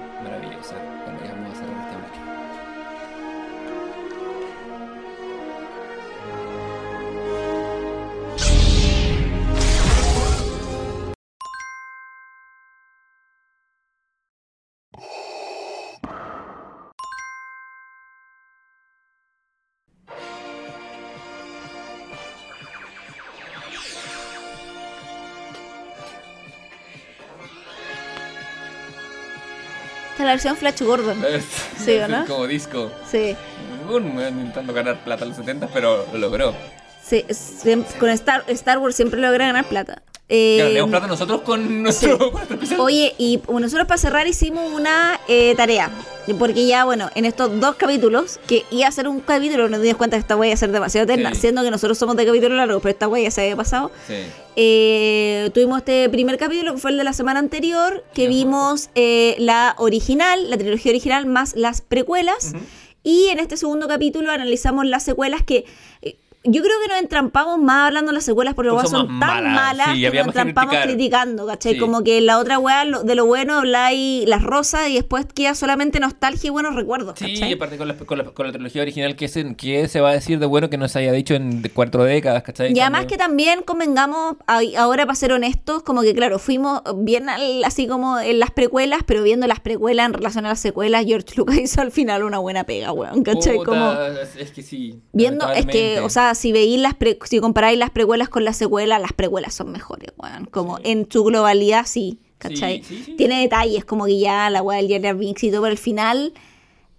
Versión Flash Gordon. [LAUGHS] Es- Sí, ¿o no? Como disco. Sí. Weón intentando ganar plata en los 70, pero lo logró. Sí, con Star, Star Wars siempre logra ganar plata. Eh, Ya ganamos plata nosotros con nuestro, [LAUGHS] con nuestro. Oye, y nosotros para cerrar hicimos una eh, tarea. Porque ya, bueno, en estos dos capítulos, que iba a ser un capítulo, nos dimos cuenta que esta wea iba a ser demasiado eterna, Sí. siendo que nosotros somos de capítulo largo, pero esta wea ya se había pasado. Sí. Eh, tuvimos este primer capítulo, que fue el de la semana anterior, que Ajá. vimos eh, la original, la trilogía original, más las precuelas. Y en este segundo capítulo analizamos las secuelas que... yo creo que nos entrampamos más hablando de las secuelas porque las son tan malas, malas sí, que nos entrampamos criticar. criticando, ¿cachai? Sí. Como que la otra weá, lo- de lo bueno habláis las rosas y después queda solamente nostalgia y buenos recuerdos, Sí, ¿cachai? y aparte con la, con, la, con la trilogía original, que, se, que se va a decir de bueno que no se haya dicho en cuatro décadas, ¿cachai? Y además Cuando- que también convengamos, ahora para ser honestos, como que claro, fuimos bien al- así como en las precuelas, pero viendo las precuelas en relación a las secuelas, George Lucas [LAUGHS] hizo al final una buena pega, weón, ¿cachai? Puta, Como es- que sí. viendo, es que, o sea, si veis las pre- si comparáis las precuelas con las secuelas, las precuelas son mejores, weón. Como Sí. en su globalidad, sí, ¿cachai? Sí, sí, sí. Tiene detalles, como que ya la weá del Jar Binks y todo, pero al final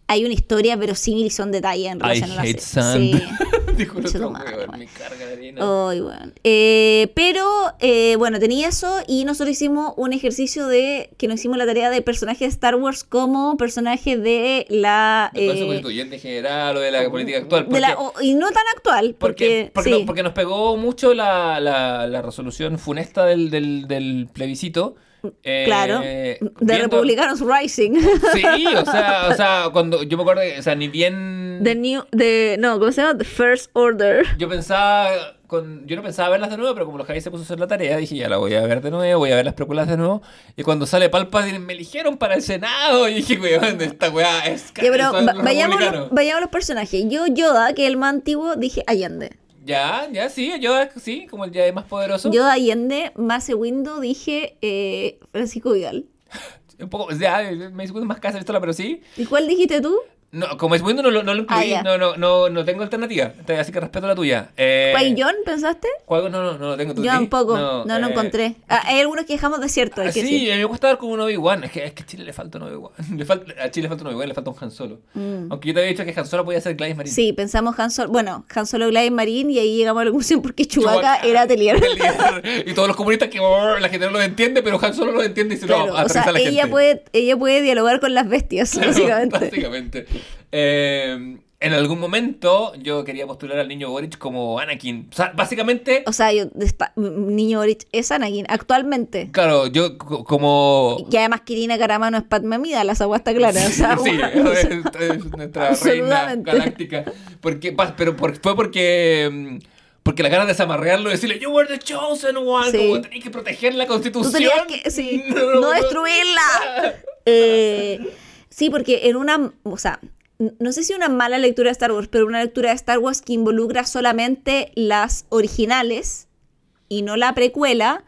hay una historia verosímil y son detalles en I relación a la hate sand. Sí. [LAUGHS] Dijo otro weón, weón. me carga bueno. Eh, pero, eh, bueno, tenía eso y nosotros hicimos un ejercicio de que nos hicimos la tarea de personaje de Star Wars como personaje de la... Del eh, Constituyente en general o de la política actual. de la- y no tan actual, Porque, porque... porque, sí. no- porque nos pegó mucho la, la, la resolución funesta del, del, del plebiscito. Eh, Claro, de viendo- Republicanos Rising. Sí, o sea, o sea, [LAUGHS] cuando yo me acuerdo, que, o sea, ni bien The New... The, no, ¿cómo se llama? The First Order. yo pensaba, con, yo no pensaba verlas de nuevo, pero como los Javi se puso a hacer la tarea, dije, ya la voy a ver de nuevo, voy a ver las precuelas de nuevo. Y cuando sale Palpatine, me eligieron para el Senado. Y dije, weón, esta weá es Ya, pero son va- los vayamos, republicanos". los, vayamos a los personajes. Yo, Yoda, que es el más antiguo, dije Allende. Ya, ya, sí, yo sí, como el ya más poderoso. Yoda Allende, más segundo, dije eh, Francisco Vidal. [LAUGHS] Un poco, ya, me hizo más casa esto, pero sí. ¿Y cuál dijiste tú? No, como es bueno, no, no lo incluí, Ah, no, no, no, no tengo alternativa, te- así que respeto la tuya. Eh, ¿Qui-Gon, pensaste? Qui-Gon no, no, no lo tengo. ¿tú Yo sí? tampoco, no, no, eh, encontré. Ah, hay algunos que dejamos desierto, Ah, sí, mí me gusta dar como un Obi-Wan. Es que, es que a Chile le falta un Obi-Wan. [LAUGHS] Le falta, a Chile le falta un Obi-Wan, le falta un Han Solo. Mm. Aunque yo te había dicho que Han Solo podía ser Gladys Marine. Sí, pensamos Han Solo, bueno, Han Solo, Gladys Marine y ahí llegamos a la conclusión porque Chewbacca Chewbacca. era Atelier. [LAUGHS] Y todos los comunistas que oh, la gente no lo entiende, pero Han Solo lo entiende y se Claro, lo o sea, a la ella gente. puede, ella puede dialogar con las bestias, Claro, básicamente. [LAUGHS] básicamente. Eh, en algún momento yo quería postular al niño Boric como Anakin. O sea, básicamente, O sea, yo, esta- Niño Boric es Anakin, actualmente. claro, yo co- como... Y además Kirina Carama no es Padme Amidala, la agua está clara. O sea, sí, bueno, [LAUGHS] [LAUGHS] es, es nuestra reina galáctica. Porque, pero fue porque... mm, Porque la ganas de desamarrearlo y decirle, You were the chosen one, Sí. como tenías que proteger la constitución. que, sí, [LAUGHS] no, destruirla. Eh, sí, porque en una, o sea, no sé si una mala lectura de Star Wars, pero una lectura de Star Wars que involucra solamente las originales y no la precuela,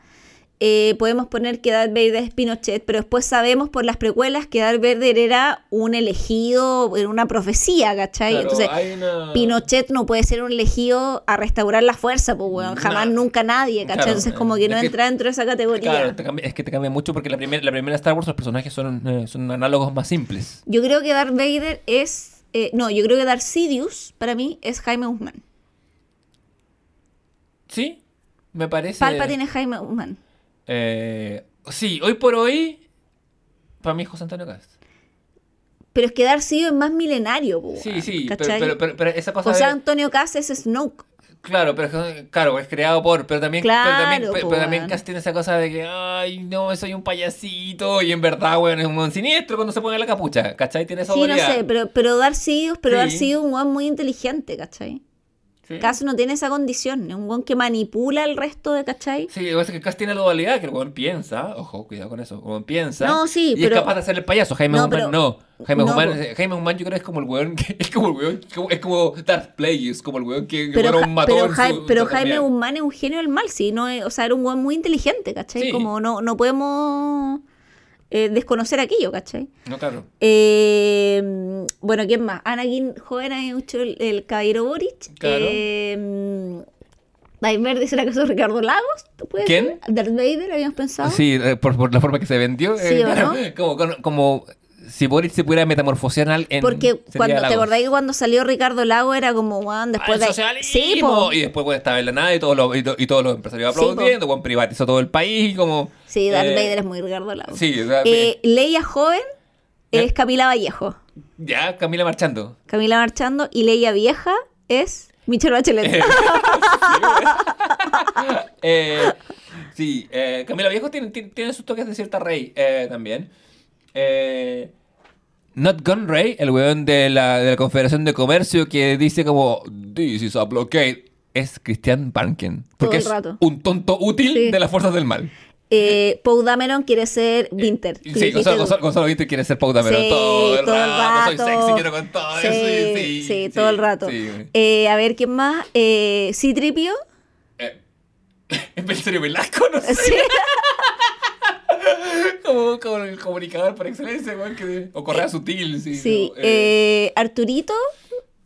eh, podemos poner que Darth Vader es Pinochet, pero después sabemos por las precuelas que Darth Vader era un elegido, era una profecía, ¿cachai? Claro, Entonces, una- Pinochet no puede ser un elegido a restaurar la fuerza, pues, weón. Jamás, nunca nadie, ¿cachai? Claro, Entonces, como que no que- entra dentro de esa categoría. Claro, cambia- es que te cambia mucho porque la, primer- la primera Star Wars los personajes son, eh, son análogos más simples. Yo creo que Darth Vader es. eh, no, yo creo que Darth Sidious, para mí, es Jaime Guzmán. ¿Sí? Me parece... Palpatine es Jaime Guzmán. Eh, sí, hoy por hoy, para mí es José Antonio Cast. Pero es que Darth Sidious es más milenario, Sí, sí, pero, ¿cachai? pero, pero, pero esa cosa José de- Antonio Cast es Snoke. Claro, pero es que- claro, es creado por, pero también, pero también, Claro, pero también. Cast tiene esa cosa de que, ay, no, soy un payasito, y en verdad, weón, es un weón siniestro cuando se pone la capucha, ¿cachai? Tiene esa Sí, no sé, pero, pero Darth Sidious, pero Sí. Darth Sidious es un weón muy inteligente, ¿cachai? Sí. Cast no tiene esa condición, es un weón que manipula al resto de, ¿cachai? Sí, lo que pasa es que Cast tiene la dualidad, que el weón piensa, ojo, cuidado con eso, el weón piensa. No, sí, y pero- es capaz de hacer el payaso. Jaime No, Guzmán pero- no. Jaime, no, Guzmán, po. Jaime Guzmán yo creo que es como el weón, que, [LAUGHS] es como el weón, es como Darth Plagueis, como el weón que, Pero, Ja- un matón. pero, su- pero Jaime. Guzmán es un genio del mal, sí, no es- o sea, era un weón muy inteligente, ¿cachai? Sí. Como no, no podemos eh, desconocer aquello, ¿cachai? No, claro. Eh, bueno, ¿quién más? Anakin joven ha hecho el, el Caballero Boric. Claro. Eh, Darth Vader dice la cosa Ricardo Lagos, ¿puede ¿Quién? ser? Darth Vader, habíamos pensado. Sí, eh, por, por la forma que se vendió. Sí, eh, [LAUGHS] como, como si Boris se pudiera metamorfosear al- en. Porque cuando te Lagos. acordás que cuando salió Ricardo Lago era como, weón, Ah, después de. Sí, po. Y después pues, estaba en la nada y todos los, y, y todos los empresarios Sí, aplaudiendo, weón, privatizó todo el país y como. Sí, Darth eh, Vader es muy Ricardo Lago. Sí, o sea, Eh, Leia joven ¿Ya? es Camila Vallejo. ya, Camila marchando. Camila marchando y Leia vieja es Michelle Bachelet. Eh, [LAUGHS] sí, Camila Viejo tiene, tiene, tiene sus toques de cierta rey también. Eh, Not Gun Ray, el weón de la, de la Confederación de Comercio que dice como This is a blockade, es Christian Banken. Porque es un tonto útil Sí. de las fuerzas del mal. Eh, Dameron quiere ser Winter. Sí, Gonzalo. Gonzalo, Gonzalo Vinter quiere ser Pau Dameron Sí, todo, el, todo el rato, Soy sexy, quiero con todo Sí, eso. sí, todo el rato. Eh, a ver, ¿quién más? Eh, Citripio. Eh, [LAUGHS] ¿Es Belisario Velasco? No sé. [LAUGHS] Como, como el comunicador por excelencia, weón, que, o Correa Sutil, sí. Sí. ¿no? Eh, Eh, Arturito.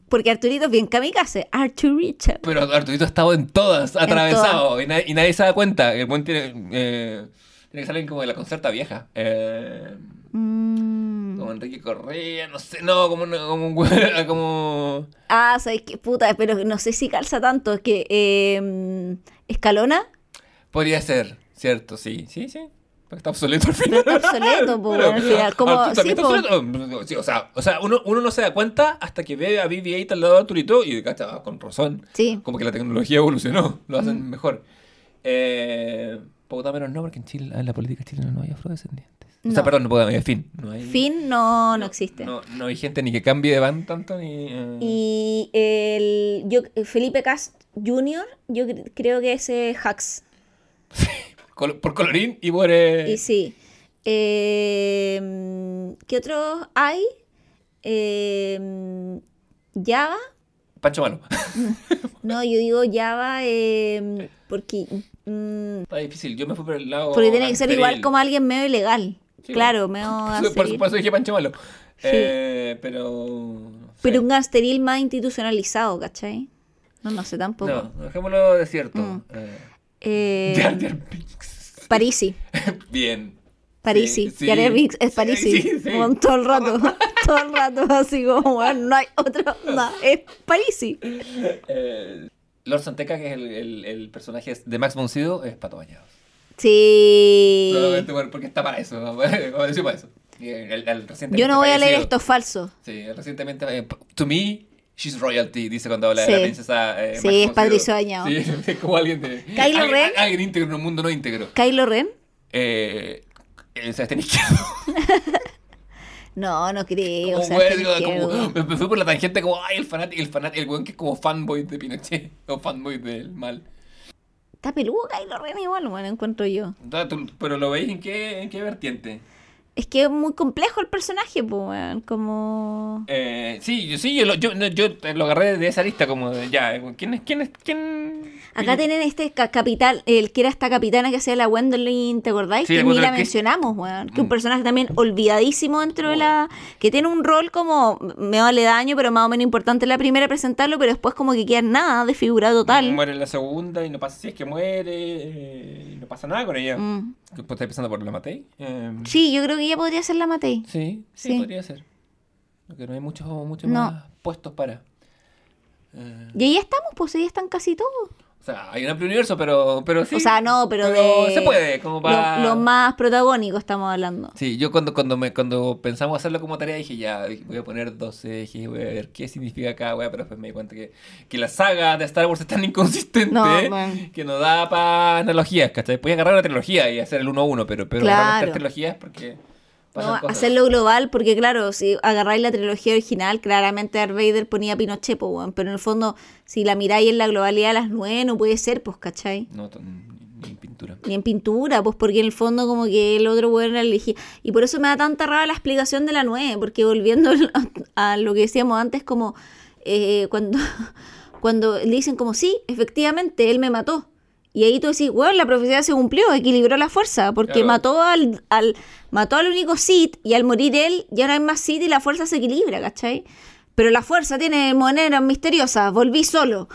Porque Arturito es bien kamikaze. Arturito. pero Arturito ha estado en todas, atravesado, Y, na- y nadie se da cuenta. El buen tiene, eh, tiene que salir como de la concerta vieja. Eh, Mm. como Enrique Correa, no sé, no, como, como un güey, [LAUGHS] como... Ah, ¿sabes qué? Puta, pero no sé si calza tanto. Es que. eh, Escalona. Podría ser, cierto, sí, sí, sí. Está obsoleto al final. Está obsoleto, po, al final, como- también sí, está obsoleto. Sí, o sea, o sea uno, uno no se da cuenta hasta que ve a BB-8 al lado de Arturito y cacha, con razón. Sí. Como que la tecnología evolucionó, lo hacen mejor. Eh, Pauta menos no, porque en Chile, en la política chilena no hay afrodescendientes. O sea, No. perdón, no puedo, en fin. No hay, Fin no, no existe. No, no hay gente ni que cambie de van tanto ni. eh, Y el yo, Felipe Cast Jr., yo cre- creo que ese es Hacks. Col- por colorín y eh, Y sí. Eh, ¿Qué otros hay? Eh, Java. Pancho Malo. [LAUGHS] No, yo digo Java eh, porque, mm, Está difícil, yo me fui por el lado. porque tiene que ser igual como alguien medio ilegal. Sí, claro, bueno. medio [LAUGHS] Por eso dije Pancho Malo. Eh, pero. no sé. Pero un gangsteril más institucionalizado, ¿cachai? No, no sé tampoco. No, dejémoslo desierto. Mm. Eh, Eh, Jar Jar Binks. [LAUGHS] Parisi. [LAUGHS] Bien. Parisi. Sí, sí. Jar Jar Binks es Sí, Parisi. sí, sí. Como todo el rato. [LAUGHS] todo el rato, así como, bueno, no hay otro. No, es Parisi. Eh, Lord Santeca, que es el, el, el personaje de Max Moncido, es Pato Bañado. Sí. Solamente por- porque está para eso. ¿no? Como decir para eso. Y el- el- el recientemente Yo no voy a leer esto falso. Sí, recientemente. eh, to me, she's royalty, dice cuando habla Sí. de la princesa. eh, Sí, es. Patricio Bañado. Sí, [LAUGHS] es como alguien de. Kylo alguien, Ren. Alguien íntegro en un mundo no íntegro. Kylo Ren. Eh, el Sebastián Izquierdo. [LAUGHS] No, no creo. Como, o sea, güey, digo, izquierdo. como- me, me fui por la tangente como, ay, el fanático, el fanático, el weón que es como fanboy de Pinochet, [LAUGHS] o fanboy del mal. Está peludo Kylo Ren igual, bueno, encuentro yo. Pero lo veis en qué, en qué vertiente. Es que es muy complejo el personaje, pues, weón. Como. Eh, sí, yo, sí, yo, lo, yo, yo lo agarré de esa lista como de, ya, ¿quién es, quién es, quién? Acá tienen este ca- capitán, el que era esta capitana que hacía la Gwendolyn, ¿te acordáis? Sí, que ni la que- mencionamos, weón. Que un Mm. personaje también olvidadísimo dentro de la. que tiene un rol como. me vale daño, pero más o menos importante la primera presentarlo, pero después como que queda nada, desfigurado total. Muere en la segunda y no pasa si es que muere eh, y no pasa nada con ella. Mm. Estoy pensando por la Matei. Eh, Sí, yo creo que ella podría ser la Matei. sí, sí, Sí. podría ser. Porque no hay muchos, muchos No. más puestos para. Eh, Y ahí estamos, pues ahí están casi todos. o sea, hay un amplio universo, pero, pero sí. o sea, no, pero, de. se puede, como para. Lo, lo más protagónico estamos hablando. Sí, yo cuando, cuando, me, cuando pensamos hacerlo como tarea dije, ya, voy a poner dos ejes, voy a ver qué significa cada wea, pero después me di cuenta que, que la saga de Star Wars es tan inconsistente No, [LAUGHS] que no da para analogías, ¿cachai? Podía agarrar una trilogía y hacer el uno a uno, pero, pero Claro. agarrar tres trilogías porque No, cosas. hacerlo global, porque claro, si agarráis la trilogía original, claramente Darth Vader ponía a Pinochet, po, pero en el fondo, si la miráis en la globalidad de las nueve, no puede ser, pues, ¿cachai? No, ni, ni pintura. Ni en pintura, pues porque en el fondo como que el otro weón era elegí. Y por eso me da tanta rabia la explicación de la nueve, porque volviendo [LAUGHS] a, a lo que decíamos antes, como eh, cuando, [LAUGHS] cuando le dicen como, sí, efectivamente, él me mató. Y ahí tú decís, weón, la profecía se cumplió, equilibró la fuerza, porque Claro. mató al, al mató al único Sith y al morir él ya no hay más Sith y la fuerza se equilibra, ¿cachai? Pero la fuerza tiene maneras misteriosas, volví solo.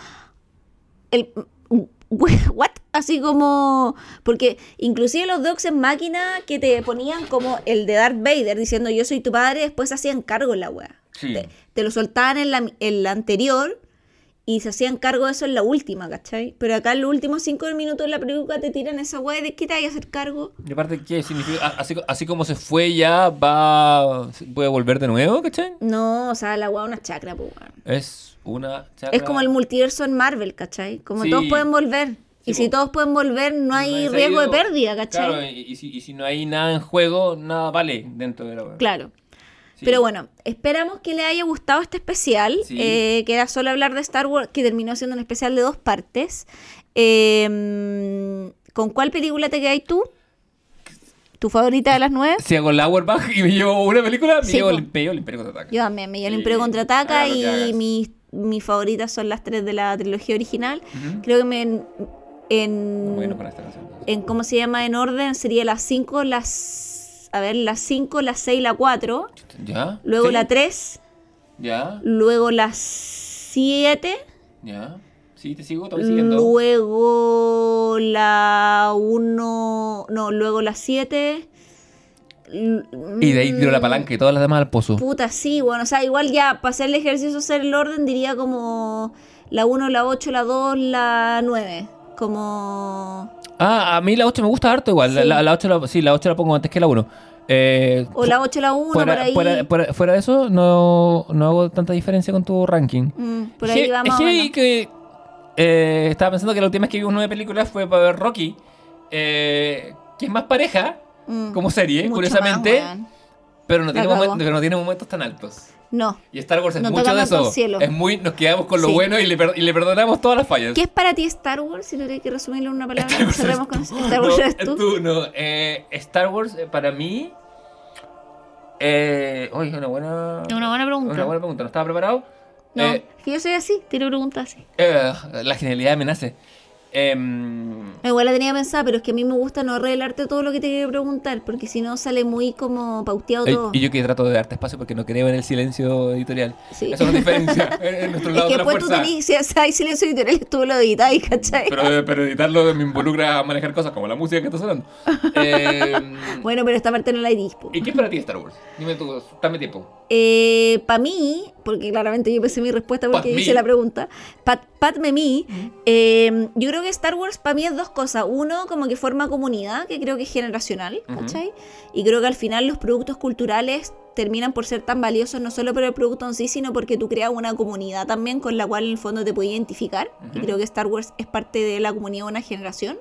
El, [LAUGHS] what? Así como porque inclusive los docs en máquina que te ponían como el de Darth Vader diciendo yo soy tu padre, después hacían cargo en la wea. Sí. Te, te lo soltaban en la, en la anterior y se hacían cargo de eso en la última, ¿cachai? Pero acá en los últimos cinco minutos de la película te tiran esa wea de que te vayas a hacer cargo. Y aparte, ¿qué significa? Así, así como se fue ya, va puede volver de nuevo, ¿cachai? No, o sea, la wea es una chacra, pues weón. Es una chakra. Es como el multiverso en Marvel, ¿cachai? Como Sí. todos pueden volver. y si todos pueden volver, no hay riesgo de pérdida, ¿cachai? Claro, y, y si, y si no hay nada en juego, nada vale dentro de la web. Claro. Sí. Pero bueno, esperamos que le haya gustado este especial, Sí. eh, que era solo hablar de Star Wars, que terminó siendo un especial de dos partes. Eh, ¿Con cuál película te quedáis tú? ¿Tu favorita de las nueve? Si hago el Auerbach y me llevo una película, me Sí, llevo el, llevo el Imperio Contraataca. Yo también, me llevo el Imperio Contraataca que y mis, mis favoritas son las tres de la trilogía original. Creo que me, en, en, Bueno, para esta canción. en cómo se llama en orden sería las 5, las a ver, las 5, las 6, la 4, ¿Ya? luego ¿Sí? la 3, ¿Ya? luego las 7, ¿Ya? Sí, te sigo, te voy siguiendo. luego la 1, no, luego la 7. Y de ahí tiro la palanca y todas las demás al pozo. Puta, sí, bueno, o sea, igual ya para hacer el ejercicio, hacer el orden, diría como la 1, la 8, la 2, la 9. Como. Ah, a mí la 8 me gusta harto igual. La, Sí. la, la 8 la, sí, la 8 la pongo antes que la 1. Eh, O la 8, la 1, fuera, por ahí. fuera- fuera- fuera de eso, no, no hago tanta diferencia con tu ranking. Mm, por ahí Es que- va es más o que- eh, estaba pensando que la última vez que vimos nueve películas fue para ver Rocky, eh, que es más pareja Mm, como serie, curiosamente, más, pero, no tiene momentos, pero no tiene momentos tan altos. No. Y Star Wars es No mucho de eso. cielo. Es muy, nos quedamos con lo Sí. bueno y le, per- y le perdonamos todas las fallas. ¿Qué es para ti Star Wars? Si tuviera que resumirlo en una palabra, Star Wars eres con tú. Star Wars No, eres tú. no. Eh, Star Wars, eh, para mí. Eh, oye, una buena. Es una buena pregunta. Una buena pregunta. ¿No estaba preparado? No, Eh, es que yo soy así, tiro preguntas así. eh, la genialidad me nace. Em, Igual la tenía pensada, pero es que a mí me gusta no revelarte todo lo que te quiero preguntar, porque si no sale muy como pauteado todo. y yo que trato de darte espacio porque no creo en el silencio editorial. Sí. Eso es la diferencia [LAUGHS] en, Es que de la después tú tenés, si hay silencio editorial, tú lo editas, ¿cachai? Pero, pero editarlo me involucra a manejar cosas como la música que está sonando. [LAUGHS] Em, Bueno, pero esta parte no la edís. ¿Y qué es para ti Star Wars? Dime tú, dame tiempo. Eh, para mí, porque claramente yo pensé mi respuesta porque Pat hice me. la pregunta, Pat, Pat me mí, eh, yo creo que Star Wars para mí es dos cosas. Uno, como que forma comunidad, que creo que es generacional, Ujú. ¿cachai? Y creo que al final los productos culturales terminan por ser tan valiosos no solo por el producto en sí, sino porque tú creas una comunidad también con la cual en el fondo te puedes identificar. Y Ujú. creo que Star Wars es parte de la comunidad de una generación.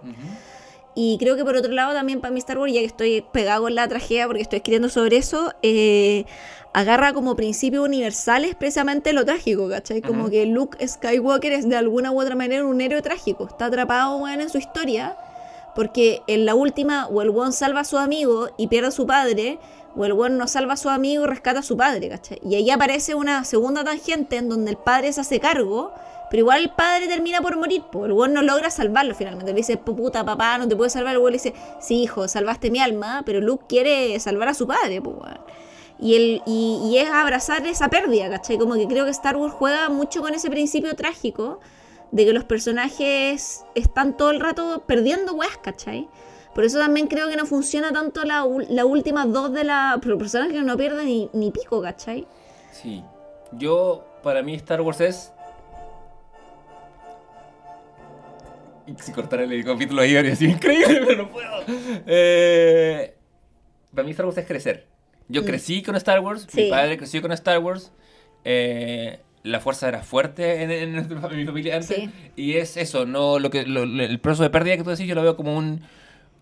Y creo que por otro lado también para mí Star Wars, ya que estoy pegado en la tragedia porque estoy escribiendo sobre eso, eh, agarra como principios universales precisamente lo trágico, ¿cachai? Como que Luke Skywalker es de alguna u otra manera un héroe trágico, está atrapado weón, en su historia Porque en la última, o el weón salva a su amigo y pierde a su padre, o el weón no salva a su amigo y rescata a su padre, ¿cachai? Y ahí aparece una segunda tangente en donde el padre se hace cargo, pero igual el padre termina por morir, pues el weón no logra salvarlo finalmente. Le dice, puta papá, no te puedo salvar. El weón le dice, sí, hijo, salvaste mi alma, pero Luke quiere salvar a su padre, pues weón. Y, el, y, es abrazar esa pérdida, ¿cachai? Como que creo que Star Wars juega mucho con ese principio trágico de que los personajes están todo el rato perdiendo weas, ¿cachai? Por eso también creo que no funciona tanto la, la última dos de la. Pero personajes no pierden ni, ni pico, ¿cachai? Sí. Yo, para mí, Star Wars es. Si cortara el capítulo ahí, habría sido increíble, [LAUGHS] pero no puedo. Eh, para mí, Star Wars es crecer. Yo Mm. crecí con Star Wars, Sí. mi padre creció con Star Wars. eh, la fuerza era fuerte en, en en [LAUGHS] mi familia antes. Sí. Y es eso, no lo que lo- el proceso de pérdida que tú decís, yo lo veo como un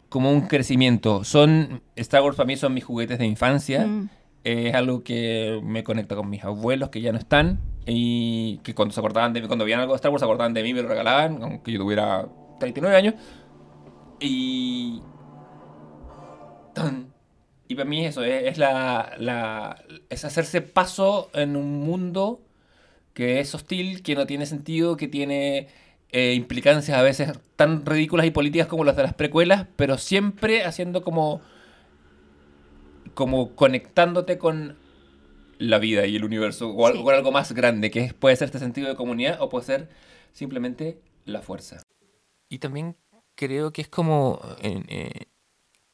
como un crecimiento. Son Star Wars para mí son mis juguetes de infancia. Mm. Es algo que me conecta con mis abuelos que ya no están y que cuando se acordaban de mí, cuando veían algo de Star Wars se acordaban de mí, me lo regalaban, aunque yo tuviera 39 años. Y Tan. Y para mí eso es, es la, la es hacerse paso en un mundo que es hostil, que no tiene sentido, que tiene eh, implicancias a veces tan ridículas y políticas como las de las precuelas, pero siempre haciendo como como conectándote con la vida y el universo o algo, con algo más grande, que es- puede ser este sentido de comunidad o puede ser simplemente la fuerza. Y también creo que es como eh,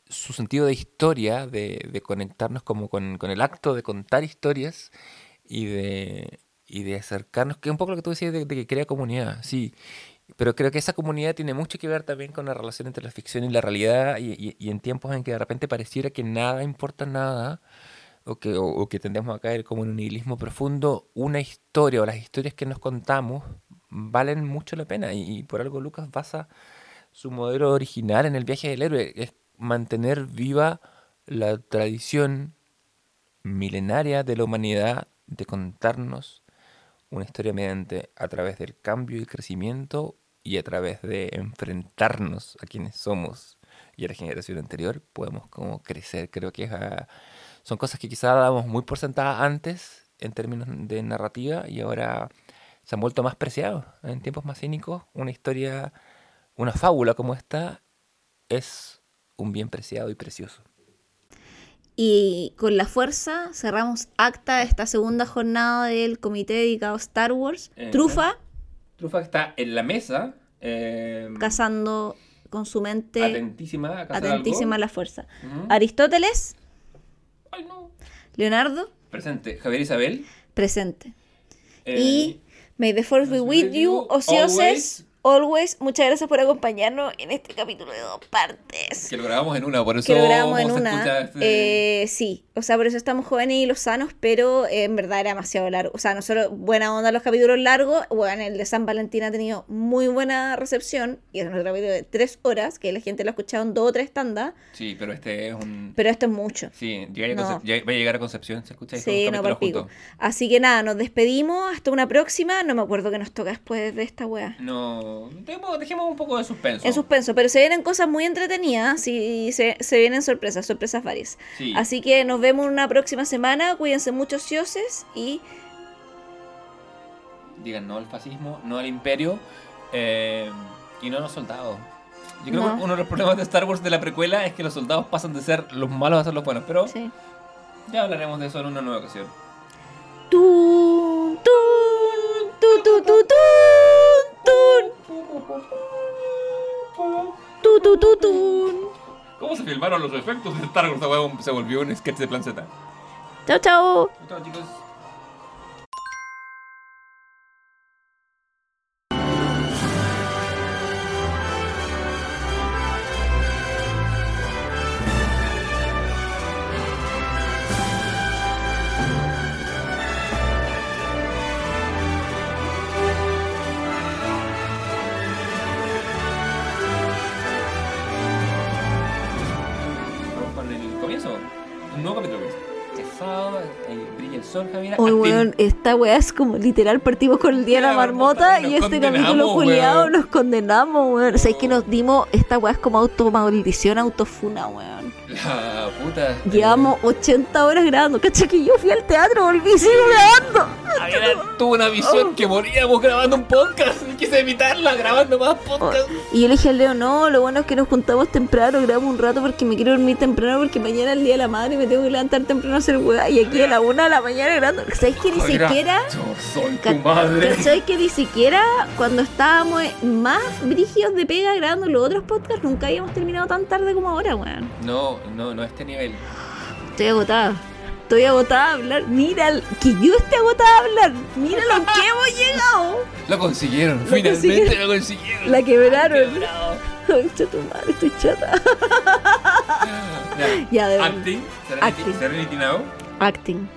su sentido de historia, de, de conectarnos como con, con el acto de contar historias y de, y de acercarnos, que es un poco lo que tú decías de, que crea comunidad, sí. Pero creo que esa comunidad tiene mucho que ver también con la relación entre la ficción y la realidad y, y- en tiempos en que de repente pareciera que nada importa nada o que, o, que tendemos a caer como en un nihilismo profundo, una historia o las historias que nos contamos valen mucho la pena y, por algo Lucas basa su modelo original en el viaje del héroe, mantener viva la tradición milenaria de la humanidad de contarnos una historia mediante a través del cambio y crecimiento y a través de enfrentarnos a quienes somos y a la generación anterior podemos como crecer. Creo que es, ah, son cosas que quizás dábamos muy por sentadas antes en términos de narrativa y ahora se han vuelto más preciados en tiempos más cínicos. Una historia, una fábula como esta es un bien preciado y precioso. Y con la fuerza cerramos acta esta segunda jornada del comité dedicado a Star Wars. Eh, Trufa, Trufa está en la mesa, eh, cazando con su mente atentísima a atentísima a la fuerza. Aristóteles, Ay, no. Leonardo, Presente, Javier Isabel. presente. eh, y May the Force be with you, ocioses, always. Muchas gracias por acompañarnos en este capítulo de dos partes. que lo grabamos en una, por eso que lo grabamos en una. este- Eh, sí, o sea, por eso estamos jóvenes y los sanos, pero eh, en verdad era demasiado largo. O sea, nosotros, buena onda los capítulos largos. Bueno, el de San Valentín ha tenido muy buena recepción y es un capítulo de tres horas, que la gente lo ha escuchado en dos o tres tandas, Sí, pero este es un... pero esto es mucho. Sí, llega a No. Concep- llega- va a llegar a Concepción, ¿se escucha? Sí, no, por pico. Así que nada, nos despedimos. Hasta una próxima. No me acuerdo qué nos toca después de esta wea. No, dejemos, dejemos un poco de suspenso. En suspenso, pero se vienen cosas muy entretenidas y se, se vienen sorpresas, sorpresas varias. Sí. Así que nos vemos una próxima semana. Cuídense mucho, cioses. Y Digan no al fascismo, no al imperio eh, y no a los soldados. Yo creo No. que uno de los problemas de Star Wars de la precuela es que los soldados pasan de ser los malos a ser los buenos, pero sí. ya hablaremos de eso en una nueva ocasión. Tun, tun, tu, tu, tu, tun, tun. Tu, tu, tu, tun. ¿Cómo se filmaron los efectos de Star Wars? Se volvió un sketch de Plan Z. Chao, chao. Chao, chicos. Vamos con sol, Acting. weón, esta weá es como literal partimos con el día de la marmota y este capítulo culiado nos condenamos, weón. O sea, es que nos dimos, esta weá es como automaldición, autofuna, weón. La puta. Llevamos 80 horas grabando. Cacha que yo fui al teatro, volví y sigo grabando. Tuvo una visión que moríamos grabando un podcast y [LAUGHS] quise evitarla grabando más podcasts. Y yo le dije al Leo, no, lo bueno es que nos juntamos temprano, grabamos un rato porque me quiero dormir temprano porque mañana es el día de la madre y me tengo que levantar temprano a hacer weá. Y aquí a la una de la mañana grabando. ¿Sabes que ni siquiera... Yo soy tu madre. ¿Cachai que ni siquiera cuando estábamos más brígidos de pega grabando los otros podcasts nunca habíamos terminado tan tarde como ahora, weón? No, no, no a este nivel. Estoy agotada. Estoy agotada a hablar. Mira, que yo esté agotada a hablar. Mira lo que [LAUGHS] hemos llegado. Lo consiguieron, Lo finalmente consiguieron. lo consiguieron. La quebraron. Concha tu madre, estoy chata. [LAUGHS] Ya. De. Acting, Serenity, Acting. Serenity Now. Acting.